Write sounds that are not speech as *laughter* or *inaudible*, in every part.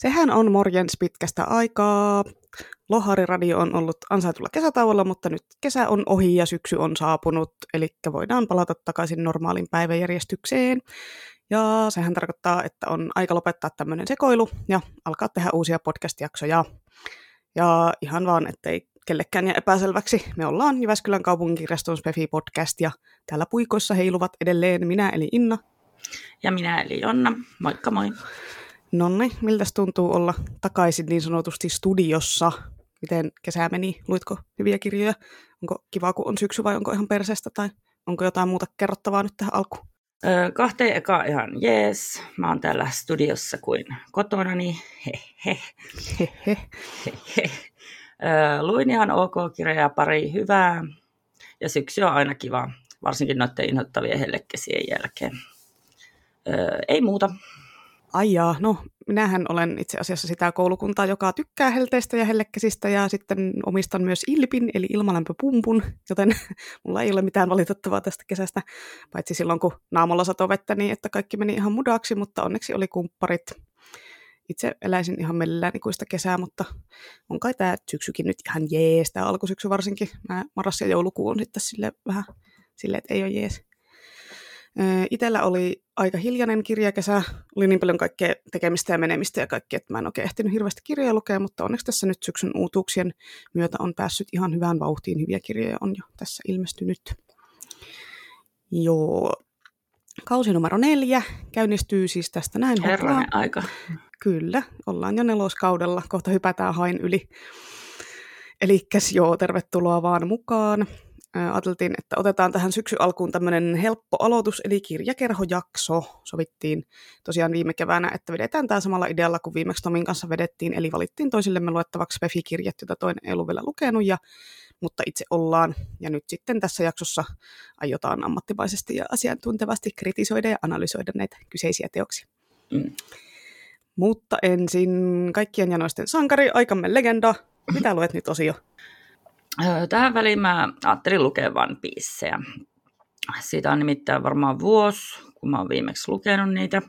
Sehän on morjens pitkästä aikaa. Lohari-radio on ollut ansaitulla kesätauolla, mutta nyt kesä on ohi ja syksy on saapunut, eli voidaan palata takaisin normaalin päiväjärjestykseen. Ja sehän tarkoittaa, että on aika lopettaa tämmöinen sekoilu ja alkaa tehdä uusia podcast-jaksoja. Ja ihan vaan, ettei kellekään ja epäselväksi, me ollaan Jyväskylän kaupunkikirjaston Spefi podcast ja täällä puikoissa heiluvat edelleen minä eli Inna. Ja minä eli Jonna. Moikka moi. Nonni, miltä tuntuu olla takaisin niin sanotusti studiossa? Miten kesä meni? Luitko hyviä kirjoja? Onko kiva, kun on syksy vai onko ihan perseestä tai onko jotain muuta kerrottavaa nyt tähän alkuun? Öö, kahteen eka ihan jees. Mä oon täällä studiossa kuin kotona, niin he he. Öö, luin ihan ok kirjaa, pari hyvää. Ja syksy on aina kiva, varsinkin noiden inhottavien hellekesien jälkeen. Öö, ei muuta. Ai jaa, no minähän olen itse asiassa sitä koulukuntaa, joka tykkää helteistä ja hellekäsistä ja sitten omistan myös Ilpin, eli ilmalämpöpumpun, joten *laughs* mulla ei ole mitään valitettavaa tästä kesästä, paitsi silloin kun naamolla sato vettä niin, että kaikki meni ihan mudaksi, mutta onneksi oli kumpparit. Itse eläisin ihan mellään ikuista kesää, mutta on kai tämä syksykin nyt ihan jees, tämä alkusyksy varsinkin. Mä marras ja joulukuu on sitten sille vähän silleen, että ei ole jees. Itellä oli aika hiljainen kirjakesä, oli niin paljon kaikkea tekemistä ja menemistä ja kaikkea, että mä en oikein ehtinyt hirveästi kirjoja lukea, mutta onneksi tässä nyt syksyn uutuuksien myötä on päässyt ihan hyvään vauhtiin. Hyviä kirjoja on jo tässä ilmestynyt. Joo. Kausi numero neljä käynnistyy siis tästä näin. Herranen aika. Kyllä, ollaan jo neloskaudella, kohta hypätään hain yli. Elikkäs joo, tervetuloa vaan mukaan ajateltiin, että otetaan tähän syksy alkuun tämmöinen helppo aloitus, eli kirjakerhojakso. Sovittiin tosiaan viime keväänä, että vedetään tämä samalla idealla kuin viimeksi Tomin kanssa vedettiin, eli valittiin toisillemme luettavaksi Pefi-kirjat, joita toinen ei ollut vielä lukenut, ja, mutta itse ollaan. Ja nyt sitten tässä jaksossa aiotaan ammattimaisesti ja asiantuntevasti kritisoida ja analysoida näitä kyseisiä teoksia. Mm. Mutta ensin kaikkien janoisten sankari, aikamme legenda. Mitä luet nyt osio? Tähän väliin mä ajattelin lukea One Pieceä. Siitä on nimittäin varmaan vuosi, kun mä oon viimeksi lukenut niitä.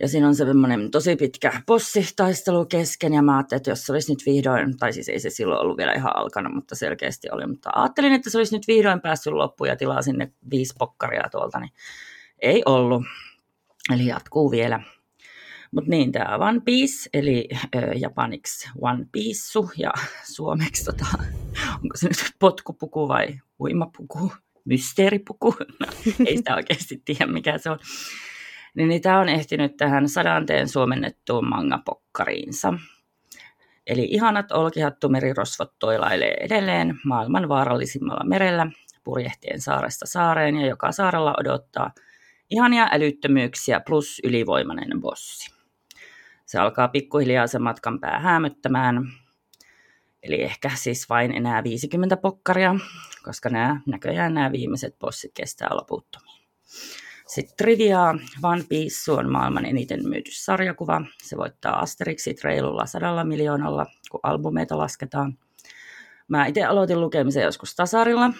Ja siinä on semmoinen tosi pitkä bossitaistelu kesken, ja mä ajattelin, että jos se olisi nyt vihdoin, tai siis ei se silloin ollut vielä ihan alkanut, mutta selkeästi oli, mutta ajattelin, että se olisi nyt vihdoin päässyt loppuun ja tilaa sinne viisi pokkaria tuolta, niin ei ollut. Eli jatkuu vielä. Mutta niin, tämä One Piece, eli ö, japaniksi One Piece ja *laughs* suomeksi, tota, onko se nyt potkupuku vai uimapuku, mysteeripuku, no, ei sitä oikeasti tiedä mikä se on. Niin, niin tämä on ehtinyt tähän sadanteen suomennettuun mangapokkariinsa. Eli ihanat olkihattumerirosvot toilailee edelleen maailman vaarallisimmalla merellä, purjehtien saaresta saareen ja joka saarella odottaa ihania älyttömyyksiä plus ylivoimainen bossi. Se alkaa pikkuhiljaa sen matkan pää häämöttämään. Eli ehkä siis vain enää 50 pokkaria, koska nämä, näköjään nämä viimeiset bossit kestää loputtomiin. Sitten trivia, One Piece on maailman eniten myyty sarjakuva. Se voittaa Asterixit reilulla sadalla miljoonalla, kun albumeita lasketaan. Mä itse aloitin lukemisen joskus tasarilla,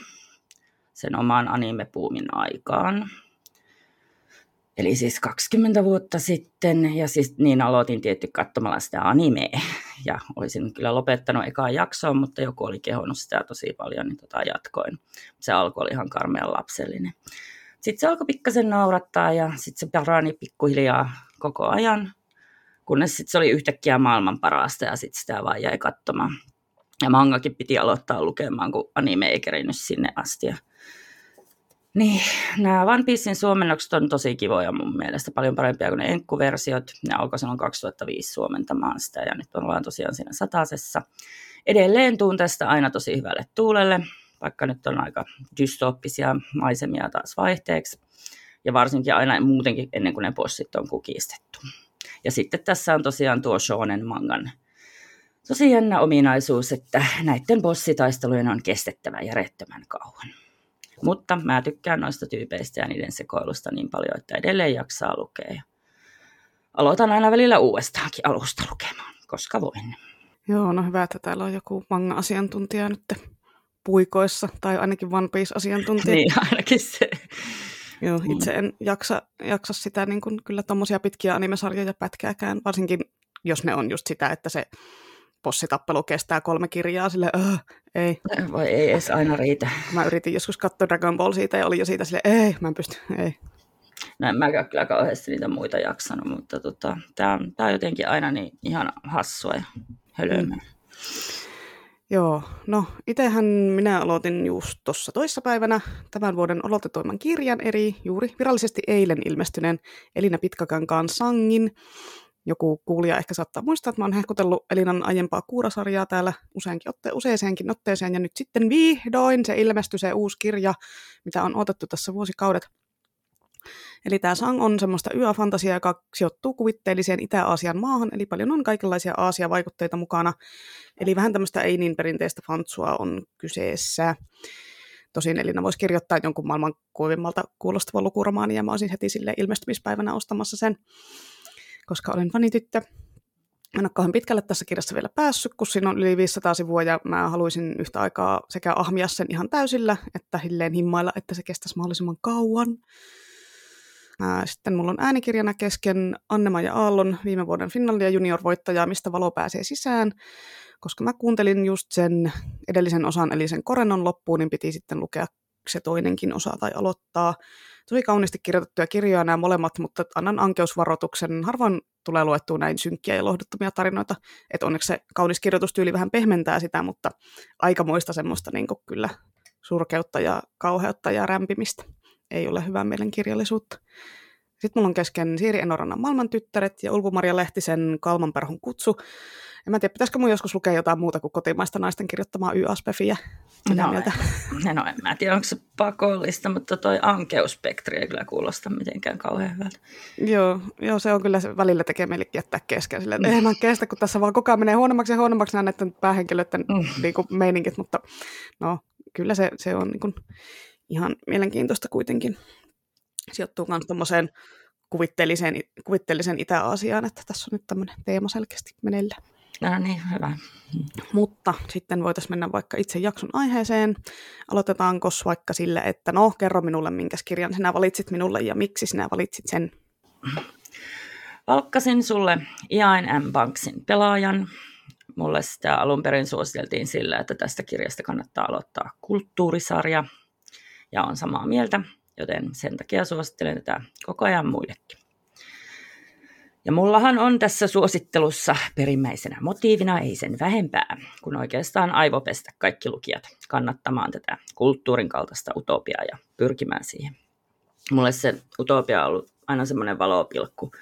sen oman animepuumin aikaan. Eli siis 20 vuotta sitten, ja siis niin aloitin tietty katsomalla sitä animea, *laughs* ja olisin kyllä lopettanut ekaa jaksoa, mutta joku oli kehonnut sitä tosi paljon, niin tota jatkoin. Se alkoi oli ihan karmean lapsellinen. Sitten se alkoi pikkasen naurattaa, ja sitten se parani pikkuhiljaa koko ajan, kunnes sitten se oli yhtäkkiä maailman parasta, ja sitten sitä vaan jäi katsomaan. Ja mangakin piti aloittaa lukemaan, kun anime ei kerinyt sinne asti. Ja niin, nämä One Piecein suomennokset on tosi kivoja mun mielestä, paljon parempia kuin ne enkkuversiot. Ne alkoi silloin 2005 suomentamaan sitä ja nyt ollaan tosiaan siinä satasessa. Edelleen tuun tästä aina tosi hyvälle tuulelle, vaikka nyt on aika dystooppisia maisemia taas vaihteeksi. Ja varsinkin aina muutenkin ennen kuin ne bossit on kukistettu. Ja sitten tässä on tosiaan tuo shonen mangan tosi jännä ominaisuus, että näiden bossitaistelujen on kestettävä järjettömän kauan. Mutta mä tykkään noista tyypeistä ja niiden sekoilusta niin paljon, että edelleen jaksaa lukea. aloitan aina välillä uudestaankin alusta lukemaan, koska voin. Joo, no hyvä, että täällä on joku manga-asiantuntija nyt puikoissa, tai ainakin One Piece-asiantuntija. niin, ainakin se. Joo, itse en jaksa, jaksa sitä niin kuin, kyllä tuommoisia pitkiä animesarjoja pätkääkään, varsinkin jos ne on just sitä, että se bossitappelu kestää kolme kirjaa, sille öö, ei. Voi ei edes aina riitä. Mä yritin joskus katsoa Dragon Ball siitä ja oli jo siitä sille ei, mä en pysty, ei. No en mäkään kyllä kauheasti niitä muita jaksanut, mutta tota, tämä on, tää on jotenkin aina niin ihan hassua ja hölömää. Mm. Joo, no itsehän minä aloitin just tuossa toissapäivänä tämän vuoden aloitetuimman kirjan eri juuri virallisesti eilen ilmestyneen Elina Pitkäkankaan Sangin. Joku kuulija ehkä saattaa muistaa, että mä oon hehkutellut Elinan aiempaa kuurasarjaa täällä useinkin otte, useaseenkin otteeseen, ja nyt sitten vihdoin se ilmestyi se uusi kirja, mitä on odotettu tässä vuosikaudet. Eli tämä Sang on semmoista yöfantasiaa, joka sijoittuu kuvitteelliseen Itä-Aasian maahan, eli paljon on kaikenlaisia Aasia-vaikutteita mukana. Eli vähän tämmöistä ei niin perinteistä fantsua on kyseessä. Tosin Elina voisi kirjoittaa jonkun maailman kuivimmalta kuulostavan lukuramaan, ja mä olisin heti sille ilmestymispäivänä ostamassa sen, koska olen fanityttö. En ole kauhean pitkälle tässä kirjassa vielä päässyt, kun siinä on yli 500 sivua ja mä haluaisin yhtä aikaa sekä ahmia sen ihan täysillä, että hilleen himmailla, että se kestäisi mahdollisimman kauan. Sitten mulla on äänikirjana kesken Annema ja Aallon viime vuoden Finlandia junior-voittajaa, mistä valo pääsee sisään. Koska mä kuuntelin just sen edellisen osan, eli sen korennon loppuun, niin piti sitten lukea se toinenkin osa tai aloittaa. Tosi kauniisti kirjoitettuja kirjoja nämä molemmat, mutta annan ankeusvaroituksen. Harvoin tulee luettua näin synkkiä ja lohduttomia tarinoita. Että onneksi se kaunis kirjoitustyyli vähän pehmentää sitä, mutta aikamoista semmoista niin kyllä surkeutta ja kauheutta ja rämpimistä ei ole hyvää mielenkirjallisuutta. Sitten mulla on kesken Siiri Enorannan maailman tyttäret ja Ulvu-Maria Lehtisen Kalmanperhon kutsu. En mä tiedä, pitäisikö mun joskus lukea jotain muuta kuin kotimaista naisten kirjoittamaa Y-aspefiä. Mitä no, mieltä? En, no en mä tiedä, onko se pakollista, mutta toi ankeusspektri ei kyllä kuulosta mitenkään kauhean hyvältä. Joo, joo, se on kyllä se välillä tekee meille jättää kesken. Silleen, että mm. mä kestä, kun tässä vaan koko ajan menee huonommaksi ja huonommaksi nämä näiden päähenkilöiden mm. niin kuin, meininkit, mutta no, kyllä se, se on niin kuin, ihan mielenkiintoista kuitenkin. Sijoittuu myös tuommoiseen kuvitteelliseen, kuvitteelliseen Itä-Aasiaan, että tässä on nyt tämmöinen teema selkeästi meneillä. No niin, hyvä. Mutta sitten voitaisiin mennä vaikka itse jakson aiheeseen. Aloitetaanko vaikka sille, että no, kerro minulle, minkä kirjan sinä valitsit minulle ja miksi sinä valitsit sen? Valkkasin sulle Ian M. Banksin pelaajan. Mulle sitä alun perin suositeltiin sillä, että tästä kirjasta kannattaa aloittaa kulttuurisarja – ja on samaa mieltä, joten sen takia suosittelen tätä koko ajan muillekin. Ja mullahan on tässä suosittelussa perimmäisenä motiivina ei sen vähempää, kun oikeastaan aivopestä kaikki lukijat kannattamaan tätä kulttuurin kaltaista utopiaa ja pyrkimään siihen. Mulle se utopia on ollut aina semmoinen valopilkku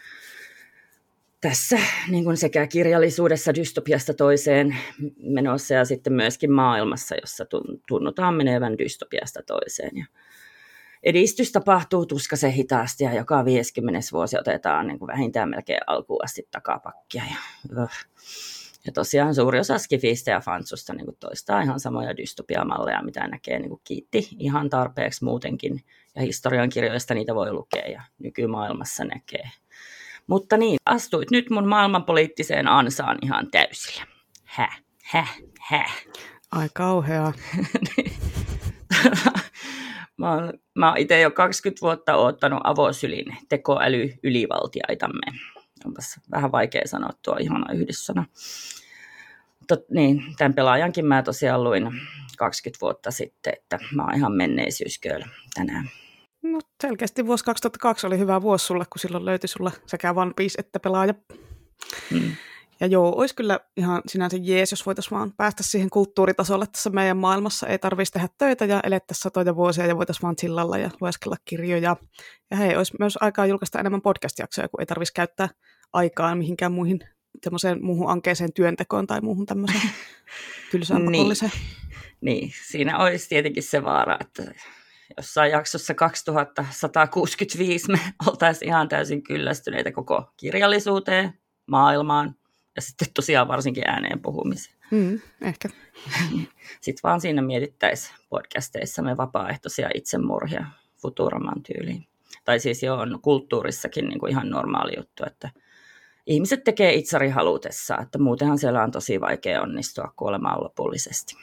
tässä niin kuin sekä kirjallisuudessa dystopiasta toiseen menossa ja sitten myöskin maailmassa, jossa tunnutaan menevän dystopiasta toiseen. Ja edistys tapahtuu tuskasen hitaasti ja joka 50 vuosi otetaan niin kuin vähintään melkein alkuun asti takapakkia. Ja, öh. ja tosiaan suuri osa skifistä ja fansusta niin kuin toistaa ihan samoja dystopiamalleja, mitä näkee niin kuin kiitti ihan tarpeeksi muutenkin. Ja historian kirjoista niitä voi lukea ja nykymaailmassa näkee mutta niin, astuit nyt mun maailmanpoliittiseen ansaan ihan täysillä. Häh, häh, häh. Ai kauhea. *laughs* mä oon, mä oon itse jo 20 vuotta oottanut avosylin tekoäly ylivaltiaitamme. Onpas vähän vaikea sanoa tuo ihana yhdyssana. Tot, niin, tämän pelaajankin mä tosiaan luin 20 vuotta sitten, että mä oon ihan menneisyysköyl tänään. No selkeästi vuosi 2002 oli hyvä vuosi sulle, kun silloin löytyi sulle sekä One Piece että pelaaja. Hmm. Ja joo, olisi kyllä ihan sinänsä jees, jos voitaisiin vaan päästä siihen kulttuuritasolle tässä meidän maailmassa. Ei tarvitsisi tehdä töitä ja elettäisiin satoja vuosia ja voitaisiin vaan chillalla ja lueskella kirjoja. Ja hei, olisi myös aikaa julkaista enemmän podcast-jaksoja, kun ei tarvitsisi käyttää aikaa mihinkään muihin semmoiseen muuhun ankeeseen työntekoon tai muuhun tämmöiseen *laughs* tylsään niin. niin, siinä olisi tietenkin se vaara, että jossain jaksossa 2165 me *laughs* oltaisiin ihan täysin kyllästyneitä koko kirjallisuuteen, maailmaan ja sitten tosiaan varsinkin ääneen puhumiseen. Mm, ehkä. *laughs* sitten vaan siinä mietittäisiin podcasteissa me vapaaehtoisia itsemurhia Futuraman tyyliin. Tai siis jo on kulttuurissakin niin kuin ihan normaali juttu, että ihmiset tekee itsari halutessa, että muutenhan siellä on tosi vaikea onnistua kuolemaan lopullisesti.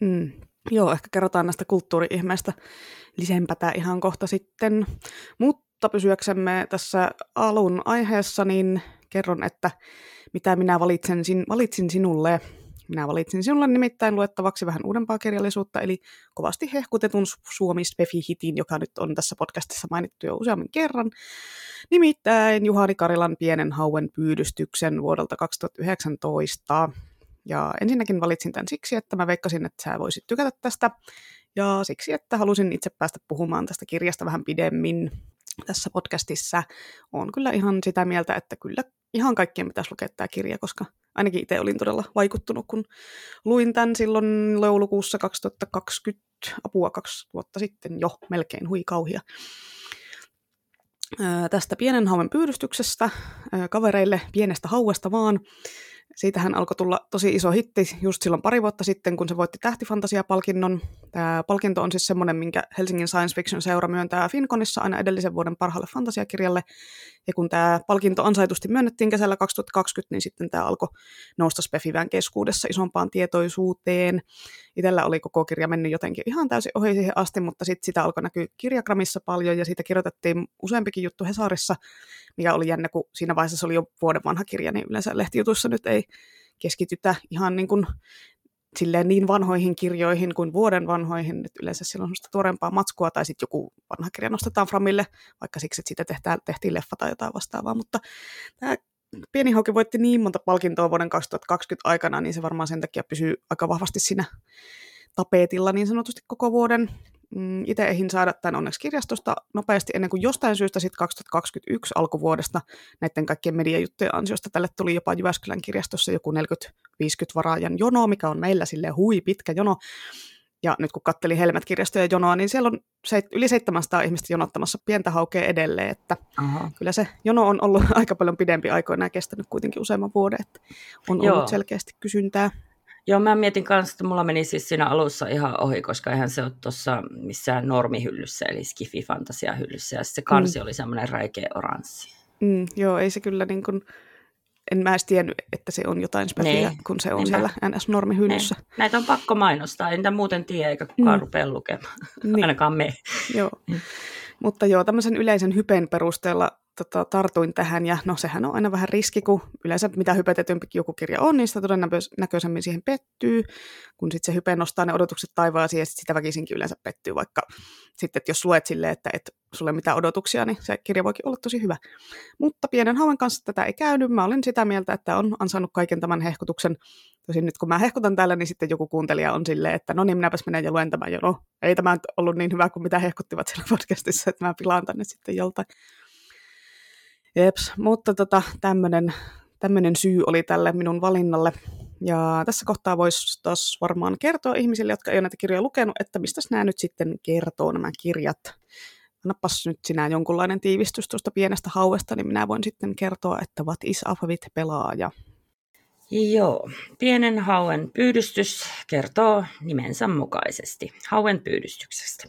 Mm, Joo, ehkä kerrotaan näistä kulttuuri-ihmeistä lisempätä ihan kohta sitten. Mutta pysyäksemme tässä alun aiheessa, niin kerron, että mitä minä valitsen, sin, valitsin sinulle. Minä valitsin sinulle nimittäin luettavaksi vähän uudempaa kirjallisuutta, eli kovasti hehkutetun Suomi Spefi-hitin, joka nyt on tässä podcastissa mainittu jo useammin kerran. Nimittäin Juhani Karilan pienen hauen pyydystyksen vuodelta 2019. Ja ensinnäkin valitsin tämän siksi, että mä veikkasin, että sä voisit tykätä tästä. Ja siksi, että halusin itse päästä puhumaan tästä kirjasta vähän pidemmin tässä podcastissa. Olen kyllä ihan sitä mieltä, että kyllä ihan kaikkien pitäisi lukea tämä kirja, koska ainakin itse olin todella vaikuttunut, kun luin tämän silloin joulukuussa 2020, apua kaksi vuotta sitten jo, melkein hui kauhia. tästä pienen hauen pyydystyksestä kavereille pienestä hauesta vaan siitähän alkoi tulla tosi iso hitti just silloin pari vuotta sitten, kun se voitti Tähtifantasia-palkinnon. Tämä palkinto on siis semmoinen, minkä Helsingin Science Fiction seura myöntää Finconissa aina edellisen vuoden parhaalle fantasiakirjalle. Ja kun tämä palkinto ansaitusti myönnettiin kesällä 2020, niin sitten tämä alkoi nousta Spefivän keskuudessa isompaan tietoisuuteen. Itellä oli koko kirja mennyt jotenkin ihan täysin ohi siihen asti, mutta sitten sitä alkoi näkyä kirjakramissa paljon ja siitä kirjoitettiin useampikin juttu Hesarissa, mikä oli jännä, kun siinä vaiheessa se oli jo vuoden vanha kirja, niin yleensä lehtijutuissa nyt ei keskitytä ihan niin kuin silleen niin vanhoihin kirjoihin kuin vuoden vanhoihin, että yleensä silloin on tuorempaa matskua tai sitten joku vanha kirja nostetaan framille, vaikka siksi, että siitä tehtiin leffa tai jotain vastaavaa, mutta tämä Pieni Hauki voitti niin monta palkintoa vuoden 2020 aikana, niin se varmaan sen takia pysyy aika vahvasti siinä tapetilla niin sanotusti koko vuoden. Mm, itse ehin saada tämän onneksi kirjastosta nopeasti ennen kuin jostain syystä sitten 2021 alkuvuodesta näiden kaikkien mediajuttujen ansiosta tälle tuli jopa Jyväskylän kirjastossa joku 40-50 varaajan jono, mikä on meillä sille hui pitkä jono. Ja nyt kun kattelin Helmet-kirjastoja jonoa, niin siellä on se, yli 700 ihmistä jonottamassa pientä haukea edelleen, että Aha. kyllä se jono on ollut *laughs* aika paljon pidempi aikoina ja kestänyt kuitenkin useamman vuoden, että on Joo. ollut selkeästi kysyntää. Joo, mä mietin kanssa, että mulla meni siis siinä alussa ihan ohi, koska eihän se ole tuossa missään normihyllyssä, eli skifi-fantasia hyllyssä, ja se kansi mm. oli semmoinen räikeä oranssi. Mm, joo, ei se kyllä niin kuin, en mä edes tiennyt, että se on jotain spesiaa, niin. kun se on Niinpä. siellä NS-normihyllyssä. Niin. Näitä on pakko mainostaa, entä muuten tiedä, eikä kukaan mm. rupea lukemaan, niin. ainakaan me. Joo. Mm. Mutta joo, tämmöisen yleisen hypen perusteella tota, tartuin tähän, ja no sehän on aina vähän riski, kun yleensä mitä hypetetympi joku kirja on, niin sitä todennäköisemmin siihen pettyy, kun sitten se hype nostaa ne odotukset taivaaseen, ja sit sitä väkisinkin yleensä pettyy, vaikka sitten, jos luet silleen, että et sulle mitään odotuksia, niin se kirja voikin olla tosi hyvä. Mutta pienen hauen kanssa tätä ei käynyt, mä olin sitä mieltä, että on ansainnut kaiken tämän hehkutuksen, Tosin nyt kun mä hehkutan täällä, niin sitten joku kuuntelija on silleen, että no niin, minäpäs menen ja luen tämän jo. No, ei tämä ollut niin hyvä kuin mitä hehkuttivat siellä podcastissa, että mä pilaan tänne sitten joltain. Jeps, mutta tota, tämmöinen tämmöinen syy oli tälle minun valinnalle. Ja tässä kohtaa voisi taas varmaan kertoa ihmisille, jotka ei ole näitä kirjoja lukenut, että mistä nämä nyt sitten kertoo nämä kirjat. Annapas nyt sinä jonkunlainen tiivistys tuosta pienestä hauesta, niin minä voin sitten kertoa, että What is Alphabet pelaaja. Joo, pienen hauen pyydystys kertoo nimensä mukaisesti hauen pyydystyksestä.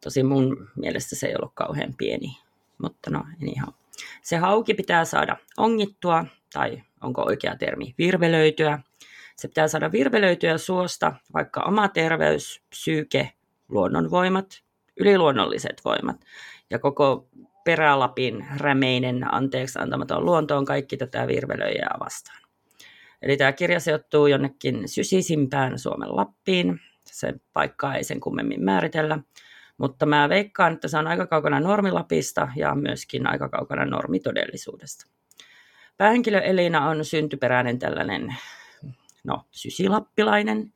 Tosi mun mielestä se ei ollut kauhean pieni, mutta no, ihan se hauki pitää saada ongittua, tai onko oikea termi, virvelöityä. Se pitää saada virvelöityä suosta, vaikka oma terveys, psyyke, luonnonvoimat, yliluonnolliset voimat ja koko perälapin rämeinen anteeksi antamaton luonto on kaikki tätä virvelöijää vastaan. Eli tämä kirja sijoittuu jonnekin sysisimpään Suomen Lappiin. Sen paikkaa ei sen kummemmin määritellä. Mutta mä veikkaan, että se on aika kaukana normilapista ja myöskin aika kaukana normitodellisuudesta. Päähenkilö Elina on syntyperäinen tällainen, no, sysilappilainen.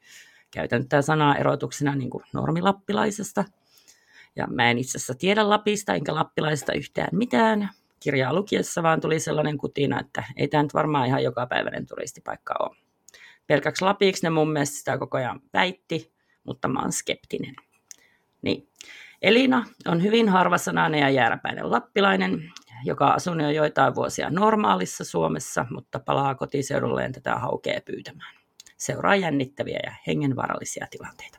Käytän tätä sanaa erotuksena niin kuin normilappilaisesta. Ja mä en itse asiassa tiedä Lapista enkä lappilaisesta yhtään mitään. Kirjaa lukiessa vaan tuli sellainen kutina, että ei tämä nyt varmaan ihan jokapäiväinen turistipaikka ole. Pelkäksi Lapiksi ne mun mielestä sitä koko ajan väitti, mutta mä oon skeptinen. Niin. Elina on hyvin harvasanainen ja jääräpäinen lappilainen, joka asunut jo joitain vuosia normaalissa Suomessa, mutta palaa kotiseudulleen tätä haukea pyytämään. Seuraa jännittäviä ja hengenvarallisia tilanteita.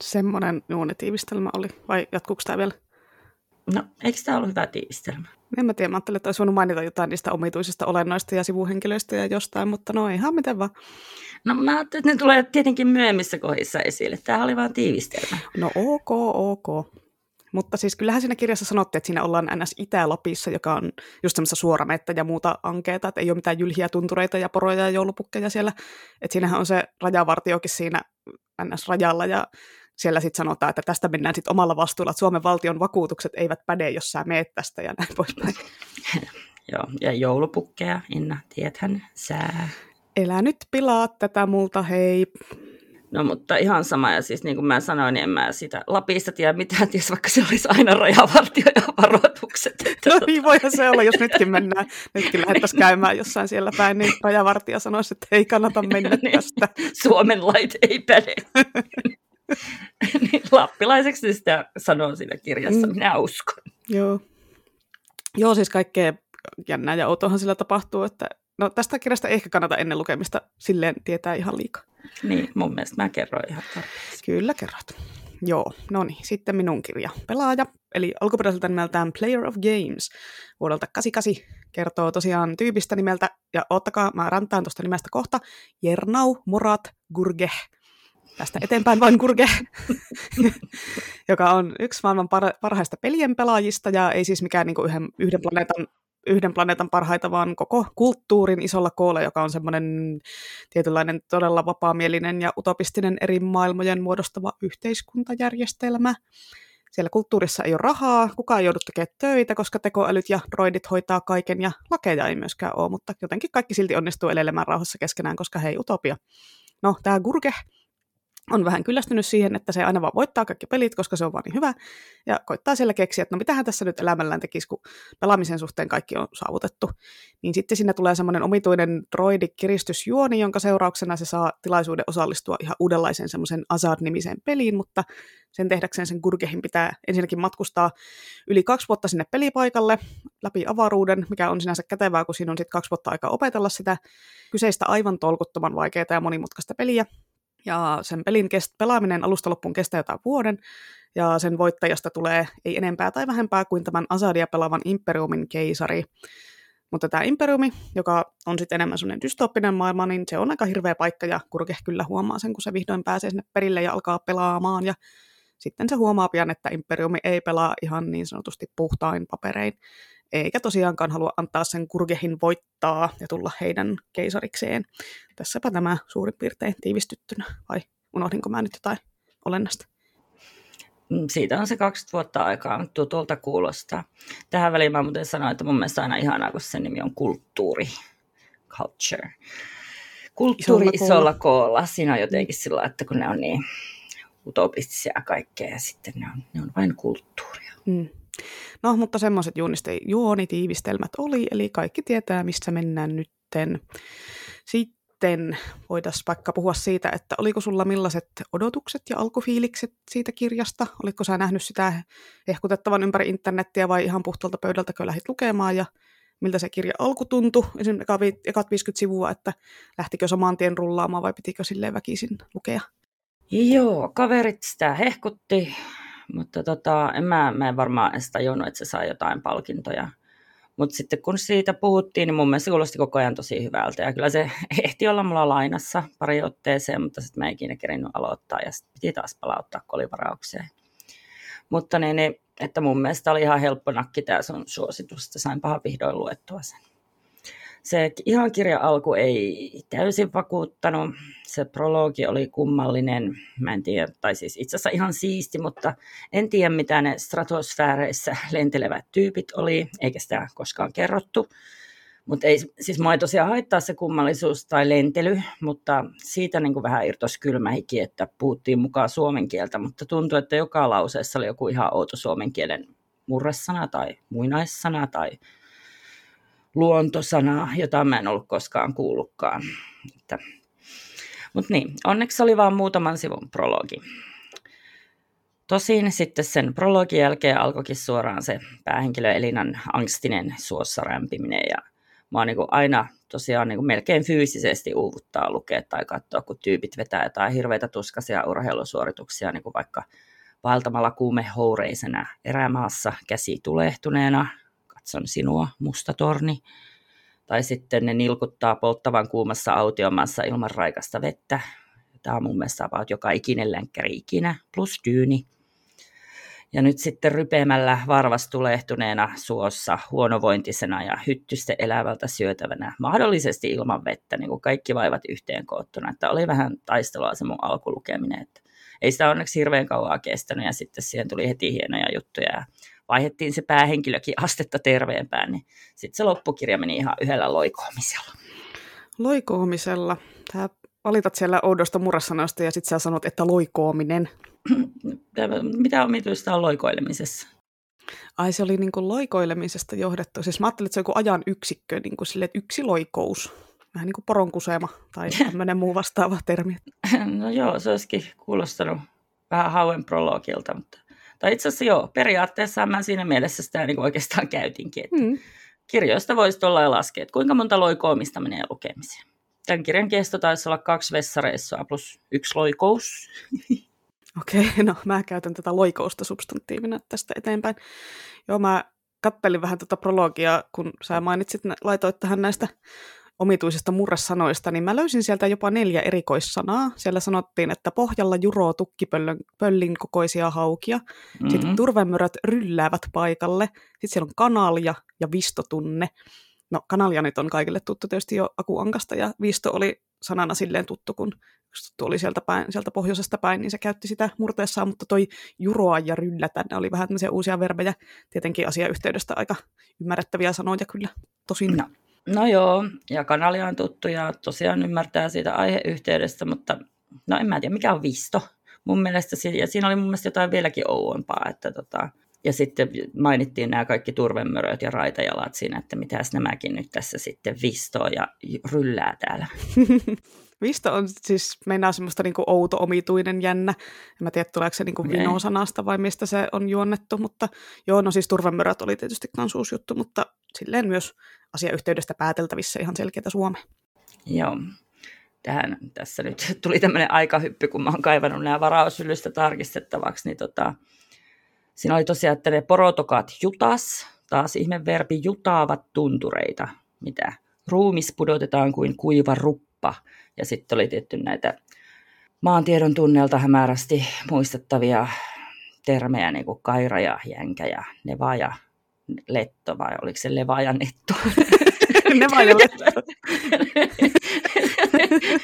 Semmoinen nuunetiivistelmä oli, vai jatkuuko tämä vielä? No, eikö tämä ollut hyvä tiivistelmä? En mä tiedä, mä ajattelin, että olisi voinut mainita jotain niistä omituisista olennoista ja sivuhenkilöistä ja jostain, mutta no ihan miten vaan. No mä ajattelin, että ne tulee tietenkin myöhemmissä kohdissa esille. Tämä oli vain tiivistelmä. No ok, ok. Mutta siis kyllähän siinä kirjassa sanottiin, että siinä ollaan NS Itä-Lapissa, joka on just semmoista suoramettä ja muuta ankeeta, että ei ole mitään jylhiä tuntureita ja poroja ja joulupukkeja siellä. Että siinähän on se rajavartiokin siinä NS-rajalla ja siellä sitten sanotaan, että tästä mennään sitten omalla vastuulla, että Suomen valtion vakuutukset eivät päde, jos sä meet tästä ja näin poispäin. *laughs* Joo, ja joulupukkeja, Inna, tiedäthän sää. Elä nyt pilaa tätä multa, hei. No mutta ihan sama, ja siis niin kuin mä sanoin, niin en mä sitä Lapista tiedä mitään, ties vaikka se olisi aina rajavartio ja varoitukset. Että *laughs* no niin, voihan se olla, jos nytkin mennään, nytkin lähdettäisiin käymään jossain siellä päin, niin rajavartija sanoisi, että ei kannata mennä *laughs* niin, tästä. Suomen lait ei päde. Niin lappilaiseksi sitä sanoo siinä kirjassa, mm. minä uskon. Joo. Joo, siis kaikkea jännää ja outoahan sillä tapahtuu, että no tästä kirjasta ei ehkä kannata ennen lukemista silleen tietää ihan liikaa. Niin, mun mielestä mä kerroin ihan tarpeeksi. Kyllä kerrot. Joo, no niin, sitten minun kirja. Pelaaja, eli alkuperäiseltä nimeltään Player of Games, vuodelta 88, kertoo tosiaan tyypistä nimeltä, ja ottakaa, mä rantaan tuosta nimestä kohta, Jernau Murat Gurgeh. Tästä eteenpäin vain Gurge, *laughs* joka on yksi maailman parhaista pelien pelaajista, ja ei siis mikään niin yhden, yhden planeetan yhden planeetan parhaita, vaan koko kulttuurin isolla koolla, joka on semmoinen tietynlainen todella vapaamielinen ja utopistinen eri maailmojen muodostava yhteiskuntajärjestelmä. Siellä kulttuurissa ei ole rahaa, kukaan ei joudu tekemään töitä, koska tekoälyt ja droidit hoitaa kaiken ja lakeja ei myöskään ole, mutta jotenkin kaikki silti onnistuu elelemään rauhassa keskenään, koska hei, utopia. No, tämä Gurge on vähän kyllästynyt siihen, että se aina vaan voittaa kaikki pelit, koska se on vaan niin hyvä, ja koittaa siellä keksiä, että no mitähän tässä nyt elämällään tekisi, kun pelaamisen suhteen kaikki on saavutettu. Niin sitten sinne tulee semmoinen omituinen droidi-kiristysjuoni, jonka seurauksena se saa tilaisuuden osallistua ihan uudenlaiseen semmoisen Azad-nimiseen peliin, mutta sen tehdäkseen sen Gurgehin pitää ensinnäkin matkustaa yli kaksi vuotta sinne pelipaikalle läpi avaruuden, mikä on sinänsä kätevää, kun siinä on sitten kaksi vuotta aikaa opetella sitä kyseistä aivan tolkuttoman vaikeaa ja monimutkaista peliä, ja sen pelin kest- pelaaminen alusta loppuun kestää jotain vuoden, ja sen voittajasta tulee ei enempää tai vähempää kuin tämän Asadia pelaavan Imperiumin keisari. Mutta tämä Imperiumi, joka on sitten enemmän sellainen dystooppinen maailma, niin se on aika hirveä paikka, ja Kurke kyllä huomaa sen, kun se vihdoin pääsee sinne perille ja alkaa pelaamaan, ja sitten se huomaa pian, että Imperiumi ei pelaa ihan niin sanotusti puhtain paperein, eikä tosiaankaan halua antaa sen kurgehin voittaa ja tulla heidän keisarikseen. Tässäpä tämä suurin piirtein tiivistyttynä, vai unohdinko mä nyt jotain olennasta? Mm, siitä on se 20 vuotta aikaa, tutulta kuulostaa. Tähän väliin mä muuten sanoin, että mun mielestä aina ihanaa, kun sen nimi on kulttuuri, culture. Kulttuuri isolla, isolla koolla. Siinä on jotenkin sillä, että kun ne on niin utopistisia kaikkea ja sitten ne on, ne on vain kulttuuria. Mm. No, mutta semmoiset juonitiivistelmät oli, eli kaikki tietää, missä mennään nytten. Sitten voidaan vaikka puhua siitä, että oliko sulla millaiset odotukset ja alkufiilikset siitä kirjasta? Oliko sä nähnyt sitä ehkutettavan ympäri internettiä vai ihan puhtaalta pöydältä, kun lähdit lukemaan ja miltä se kirja alku tuntui, esimerkiksi ekat 50 sivua, että lähtikö saman tien rullaamaan vai pitikö silleen väkisin lukea? Joo, kaverit sitä hehkutti mutta tota, en mä, mä en varmaan edes tajunnut, että se saa jotain palkintoja. Mutta sitten kun siitä puhuttiin, niin mun mielestä se kuulosti koko ajan tosi hyvältä. Ja kyllä se *laughs* ehti olla mulla lainassa pari otteeseen, mutta sitten mä en ikinä kerinyt aloittaa ja sitten piti taas palauttaa kolivaraukseen. Mutta niin, niin, että mun mielestä oli ihan helppo nakki tämä sun suositus, että sain pahan vihdoin luettua sen se ihan kirja alku ei täysin vakuuttanut. Se prologi oli kummallinen, mä en tiedä, tai siis itse asiassa ihan siisti, mutta en tiedä mitä ne stratosfääreissä lentelevät tyypit oli, eikä sitä koskaan kerrottu. Mutta ei, siis mua ei tosiaan haittaa se kummallisuus tai lentely, mutta siitä niin kuin vähän irtos kylmä hiki, että puhuttiin mukaan suomen kieltä, mutta tuntui, että joka lauseessa oli joku ihan outo suomen kielen murresana tai muinaissana tai luontosanaa, jota mä en ollut koskaan kuullutkaan. Mutta niin, onneksi oli vain muutaman sivun prologi. Tosin sitten sen prologin jälkeen alkoikin suoraan se päähenkilö Elinan angstinen suossa rämpiminen ja mä oon niin aina tosiaan niin melkein fyysisesti uuvuttaa lukea tai katsoa, kun tyypit vetää jotain hirveitä tuskaisia urheilusuorituksia, niin kuin vaikka vaeltamalla kuumehoureisena erämaassa käsi tulehtuneena, katson sinua, musta torni. Tai sitten ne nilkuttaa polttavan kuumassa autiomassa ilman raikasta vettä. Tämä on mun mielestä about joka ikinen länkkäri ikinä, plus dyyni. Ja nyt sitten rypeämällä varvastulehtuneena suossa, huonovointisena ja hyttyste elävältä syötävänä, mahdollisesti ilman vettä, niin kuin kaikki vaivat yhteen koottuna. Että oli vähän taistelua se mun alkulukeminen, että ei sitä onneksi hirveän kauaa kestänyt ja sitten siihen tuli heti hienoja juttuja ja vaihettiin se päähenkilökin astetta terveempään, niin sitten se loppukirja meni ihan yhdellä loikoamisella. Loikoamisella. Tämä valitat siellä oudosta murrasanoista ja sitten sä sanot, että loikoominen. *clears throat* Mitä omituista on loikoilemisessa? Ai se oli niin kuin loikoilemisesta johdettu. Siis mä ajattelin, että se on joku ajan yksikkö, niin kuin sille, että yksi loikous. Vähän niin kuin poronkusema tai *laughs* tämmöinen muu vastaava termi. No joo, se olisikin kuulostanut vähän hauen prologilta, mutta tai itse asiassa joo, periaatteessa mä siinä mielessä sitä niin oikeastaan käytinkin, että mm. kirjoista voisi olla ja laskea, että kuinka monta loikoomista menee lukemiseen. Tämän kirjan kesto taisi olla kaksi vessareissoa plus yksi loikous. *laughs* Okei, okay, no mä käytän tätä loikousta substantiivina tästä eteenpäin. Joo, mä kattelin vähän tuota prologia, kun sä mainitsit, laitoit tähän näistä omituisista murresanoista, niin mä löysin sieltä jopa neljä erikoissanaa. Siellä sanottiin, että pohjalla juroo tukkipöllin kokoisia haukia. Mm-hmm. Sitten turvemöröt rylläävät paikalle. Sitten siellä on kanalja ja vistotunne. No kanalia nyt on kaikille tuttu tietysti jo akuankasta ja visto oli sanana silleen tuttu, kun tuttu oli sieltä, päin, sieltä pohjoisesta päin, niin se käytti sitä murteessaan, mutta toi juroa ja ryllätä, ne oli vähän tämmöisiä uusia verbejä, tietenkin asiayhteydestä aika ymmärrettäviä sanoja kyllä, tosin. No, no joo, ja kanalia on tuttu ja tosiaan ymmärtää siitä aiheyhteydestä, mutta no en mä tiedä, mikä on visto. Mun mielestä, ja siinä oli mun mielestä jotain vieläkin ouompaa, että tota, ja sitten mainittiin nämä kaikki turvemöröt ja raitajalat siinä, että mitäs nämäkin nyt tässä sitten vistoo ja ryllää täällä. *laughs* Visto on siis, meinaa semmoista niinku outo, omituinen, jännä. En mä tiedä, tuleeko se niinku vino-sanasta vai mistä se on juonnettu, mutta joo, no siis turvemöröt oli tietysti kans uusi juttu, mutta silleen myös asiayhteydestä pääteltävissä ihan selkeätä Suomea. Joo, tähän tässä nyt *laughs* tuli tämmöinen aikahyppy, kun mä oon kaivannut nämä varausyllystä tarkistettavaksi, niin tota, Siinä oli tosiaan, että ne porotokat jutas, taas ihmeverbi jutaavat tuntureita, mitä ruumis pudotetaan kuin kuiva ruppa. Ja sitten oli tietty näitä maantiedon tunnelta hämärästi muistettavia termejä, niin kuin kaira ja jänkä ja neva ja letto, vai oliko se leva ja netto? *laughs* ja letto.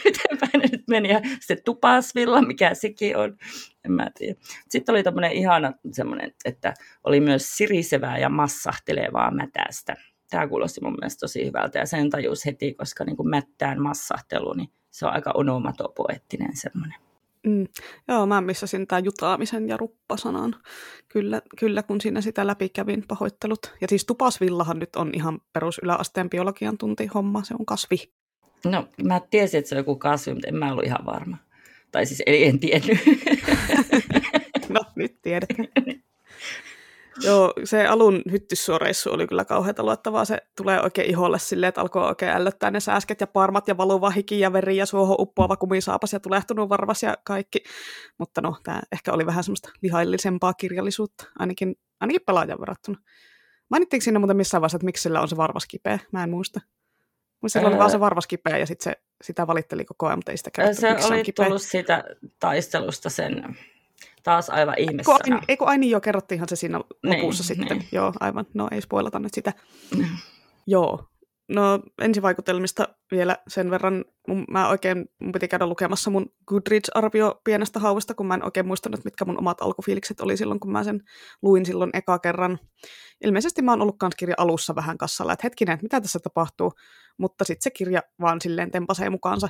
Mitenpä ne nyt meni. Ja sitten tupasvilla, mikä sekin on, en mä tiedä. Sitten oli tämmöinen ihana semmoinen, että oli myös sirisevää ja massahtelevaa mätästä. Tämä kuulosti mun mielestä tosi hyvältä ja sen tajus heti, koska niin kuin mättään massahtelu, niin se on aika onomatopoettinen semmoinen. Mm. Joo, mä missasin tämän jutaamisen ja ruppasanan. Kyllä, kyllä, kun siinä sitä läpi kävin pahoittelut. Ja siis tupasvillahan nyt on ihan perus yläasteen biologian tunti homma, se on kasvi. No, mä tiesin, että se on joku kasvi, mutta en mä ollut ihan varma. Tai siis en, en tiennyt. *laughs* no, nyt tiedetään. *laughs* Joo, se alun hyttyssuoreissu oli kyllä kauheata luettavaa. Se tulee oikein iholle silleen, että alkoi oikein ällöttää ne sääsket ja parmat ja valuva hiki ja veri ja suohon uppoava kumisaapas ja tulehtunut varvas ja kaikki. Mutta no, tämä ehkä oli vähän semmoista lihaillisempaa kirjallisuutta, ainakin, ainakin pelaajan verrattuna. Mainittiinko siinä muuten missään vaiheessa, että miksi sillä on se varvas kipeä? Mä en muista. Muista öö... oli vaan se varvas kipeä ja sitten se, sitä valitteli koko ajan, mutta ei sitä kerrottu, Se oli tullut siitä taistelusta sen taas aivan ihmeessä. Eikö, aini jo kerrottiinhan se siinä niin, lopussa niin, sitten. Niin. Joo, aivan. No ei spoilata nyt sitä. Joo. No ensivaikutelmista vielä sen verran, mun, mä oikein, mun piti käydä lukemassa mun Goodreads-arvio pienestä hauvasta, kun mä en oikein muistanut, mitkä mun omat alkufiilikset oli silloin, kun mä sen luin silloin eka kerran. Ilmeisesti mä oon ollut kans kirja alussa vähän kassalla, että hetkinen, että mitä tässä tapahtuu, mutta sitten se kirja vaan silleen tempasee mukaansa.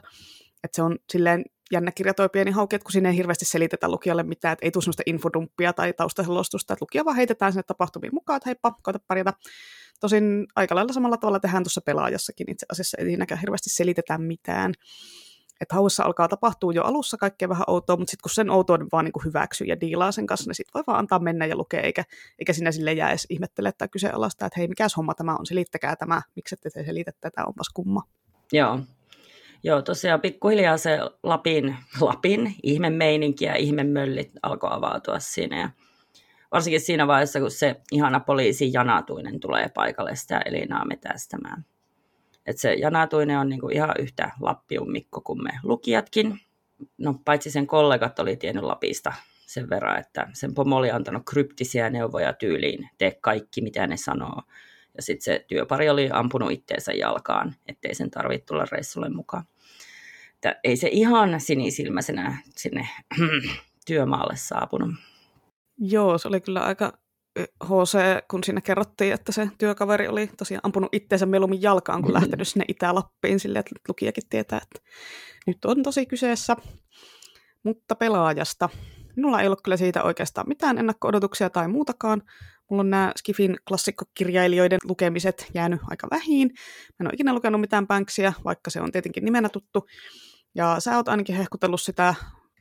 Että se on silleen jännä kirja toi pieni hauki, kun sinne ei hirveästi selitetä lukijalle mitään, että ei tule sellaista infodumppia tai taustaselostusta, että lukija vaan heitetään sinne tapahtumiin mukaan, että heippa, koita pärjätä. Tosin aika lailla samalla tavalla tehdään tuossa pelaajassakin itse asiassa, ei siinäkään hirveästi selitetä mitään. Että haussa alkaa tapahtua jo alussa kaikkea vähän outoa, mutta sitten kun sen outouden vaan niin hyväksyy ja diilaa sen kanssa, niin sitten voi vaan antaa mennä ja lukea, eikä, eikä sinä sille jää edes ihmettele tai kyseenalaista, että hei, mikäs homma tämä on, selittäkää tämä, miksi ette te selitä tätä, onpas kumma. Joo, Joo, tosiaan pikkuhiljaa se Lapin, Lapin ihmemeininki ja ihmemöllit alkoi avautua siinä. Ja varsinkin siinä vaiheessa, kun se ihana poliisi Janatuinen tulee paikalle sitä Elinaa metästämään. Et se Janatuinen on niinku ihan yhtä Lappiummikko kuin me lukijatkin. No, paitsi sen kollegat oli tiennyt Lapista sen verran, että sen pomo oli antanut kryptisiä neuvoja tyyliin, tee kaikki mitä ne sanoo. Ja sitten se työpari oli ampunut itteensä jalkaan, ettei sen tarvitse tulla reissulle mukaan. Että ei se ihan sinisilmäisenä sinne *clears throat* työmaalle saapunut. Joo, se oli kyllä aika HC, kun siinä kerrottiin, että se työkaveri oli tosiaan ampunut itteensä mieluummin jalkaan, kun *laughs* lähtenyt sinne Itä-Lappiin silleen, että lukijakin tietää, että nyt on tosi kyseessä. Mutta pelaajasta. Minulla ei ollut kyllä siitä oikeastaan mitään ennakko-odotuksia tai muutakaan. Mulla on nämä Skifin klassikkokirjailijoiden lukemiset jäänyt aika vähiin. Mä en ole ikinä lukenut mitään Banksia, vaikka se on tietenkin nimenä tuttu. Ja sä oot ainakin hehkutellut sitä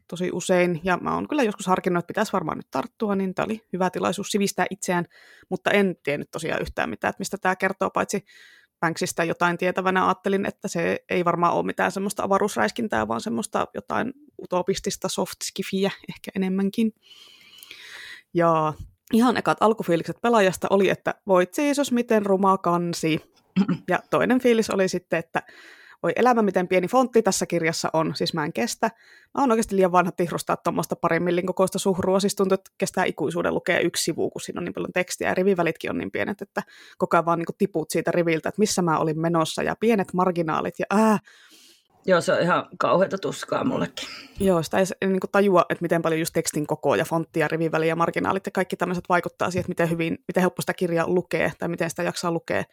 tosi usein, ja mä oon kyllä joskus harkinnut, että pitäisi varmaan nyt tarttua, niin tämä oli hyvä tilaisuus sivistää itseään, mutta en tiennyt tosiaan yhtään mitään, että mistä tämä kertoo, paitsi Banksista jotain tietävänä ajattelin, että se ei varmaan ole mitään semmoista avaruusräiskintää, vaan semmoista jotain utopistista soft skifiä ehkä enemmänkin. Ja ihan ekat alkufiilikset pelaajasta oli, että voit siis, miten ruma kansi. *clears throat* Ja toinen fiilis oli sitten, että voi elämä, miten pieni fontti tässä kirjassa on, siis mä en kestä. Mä oon oikeasti liian vanha tihrustaa tuommoista parin millin kokoista suhrua, siis tuntuu, että kestää ikuisuuden lukea yksi sivu, kun siinä on niin paljon tekstiä, ja rivivälitkin on niin pienet, että koko ajan vaan niin tiput siitä riviltä, että missä mä olin menossa, ja pienet marginaalit, ja ää, Joo, se on ihan kauheata tuskaa mullekin. Joo, sitä ei niin kuin tajua, että miten paljon just tekstin koko ja fontti ja riviväli ja marginaalit ja kaikki tämmöiset vaikuttaa siihen, että miten, hyvin, miten helppo sitä kirjaa lukee tai miten sitä jaksaa lukea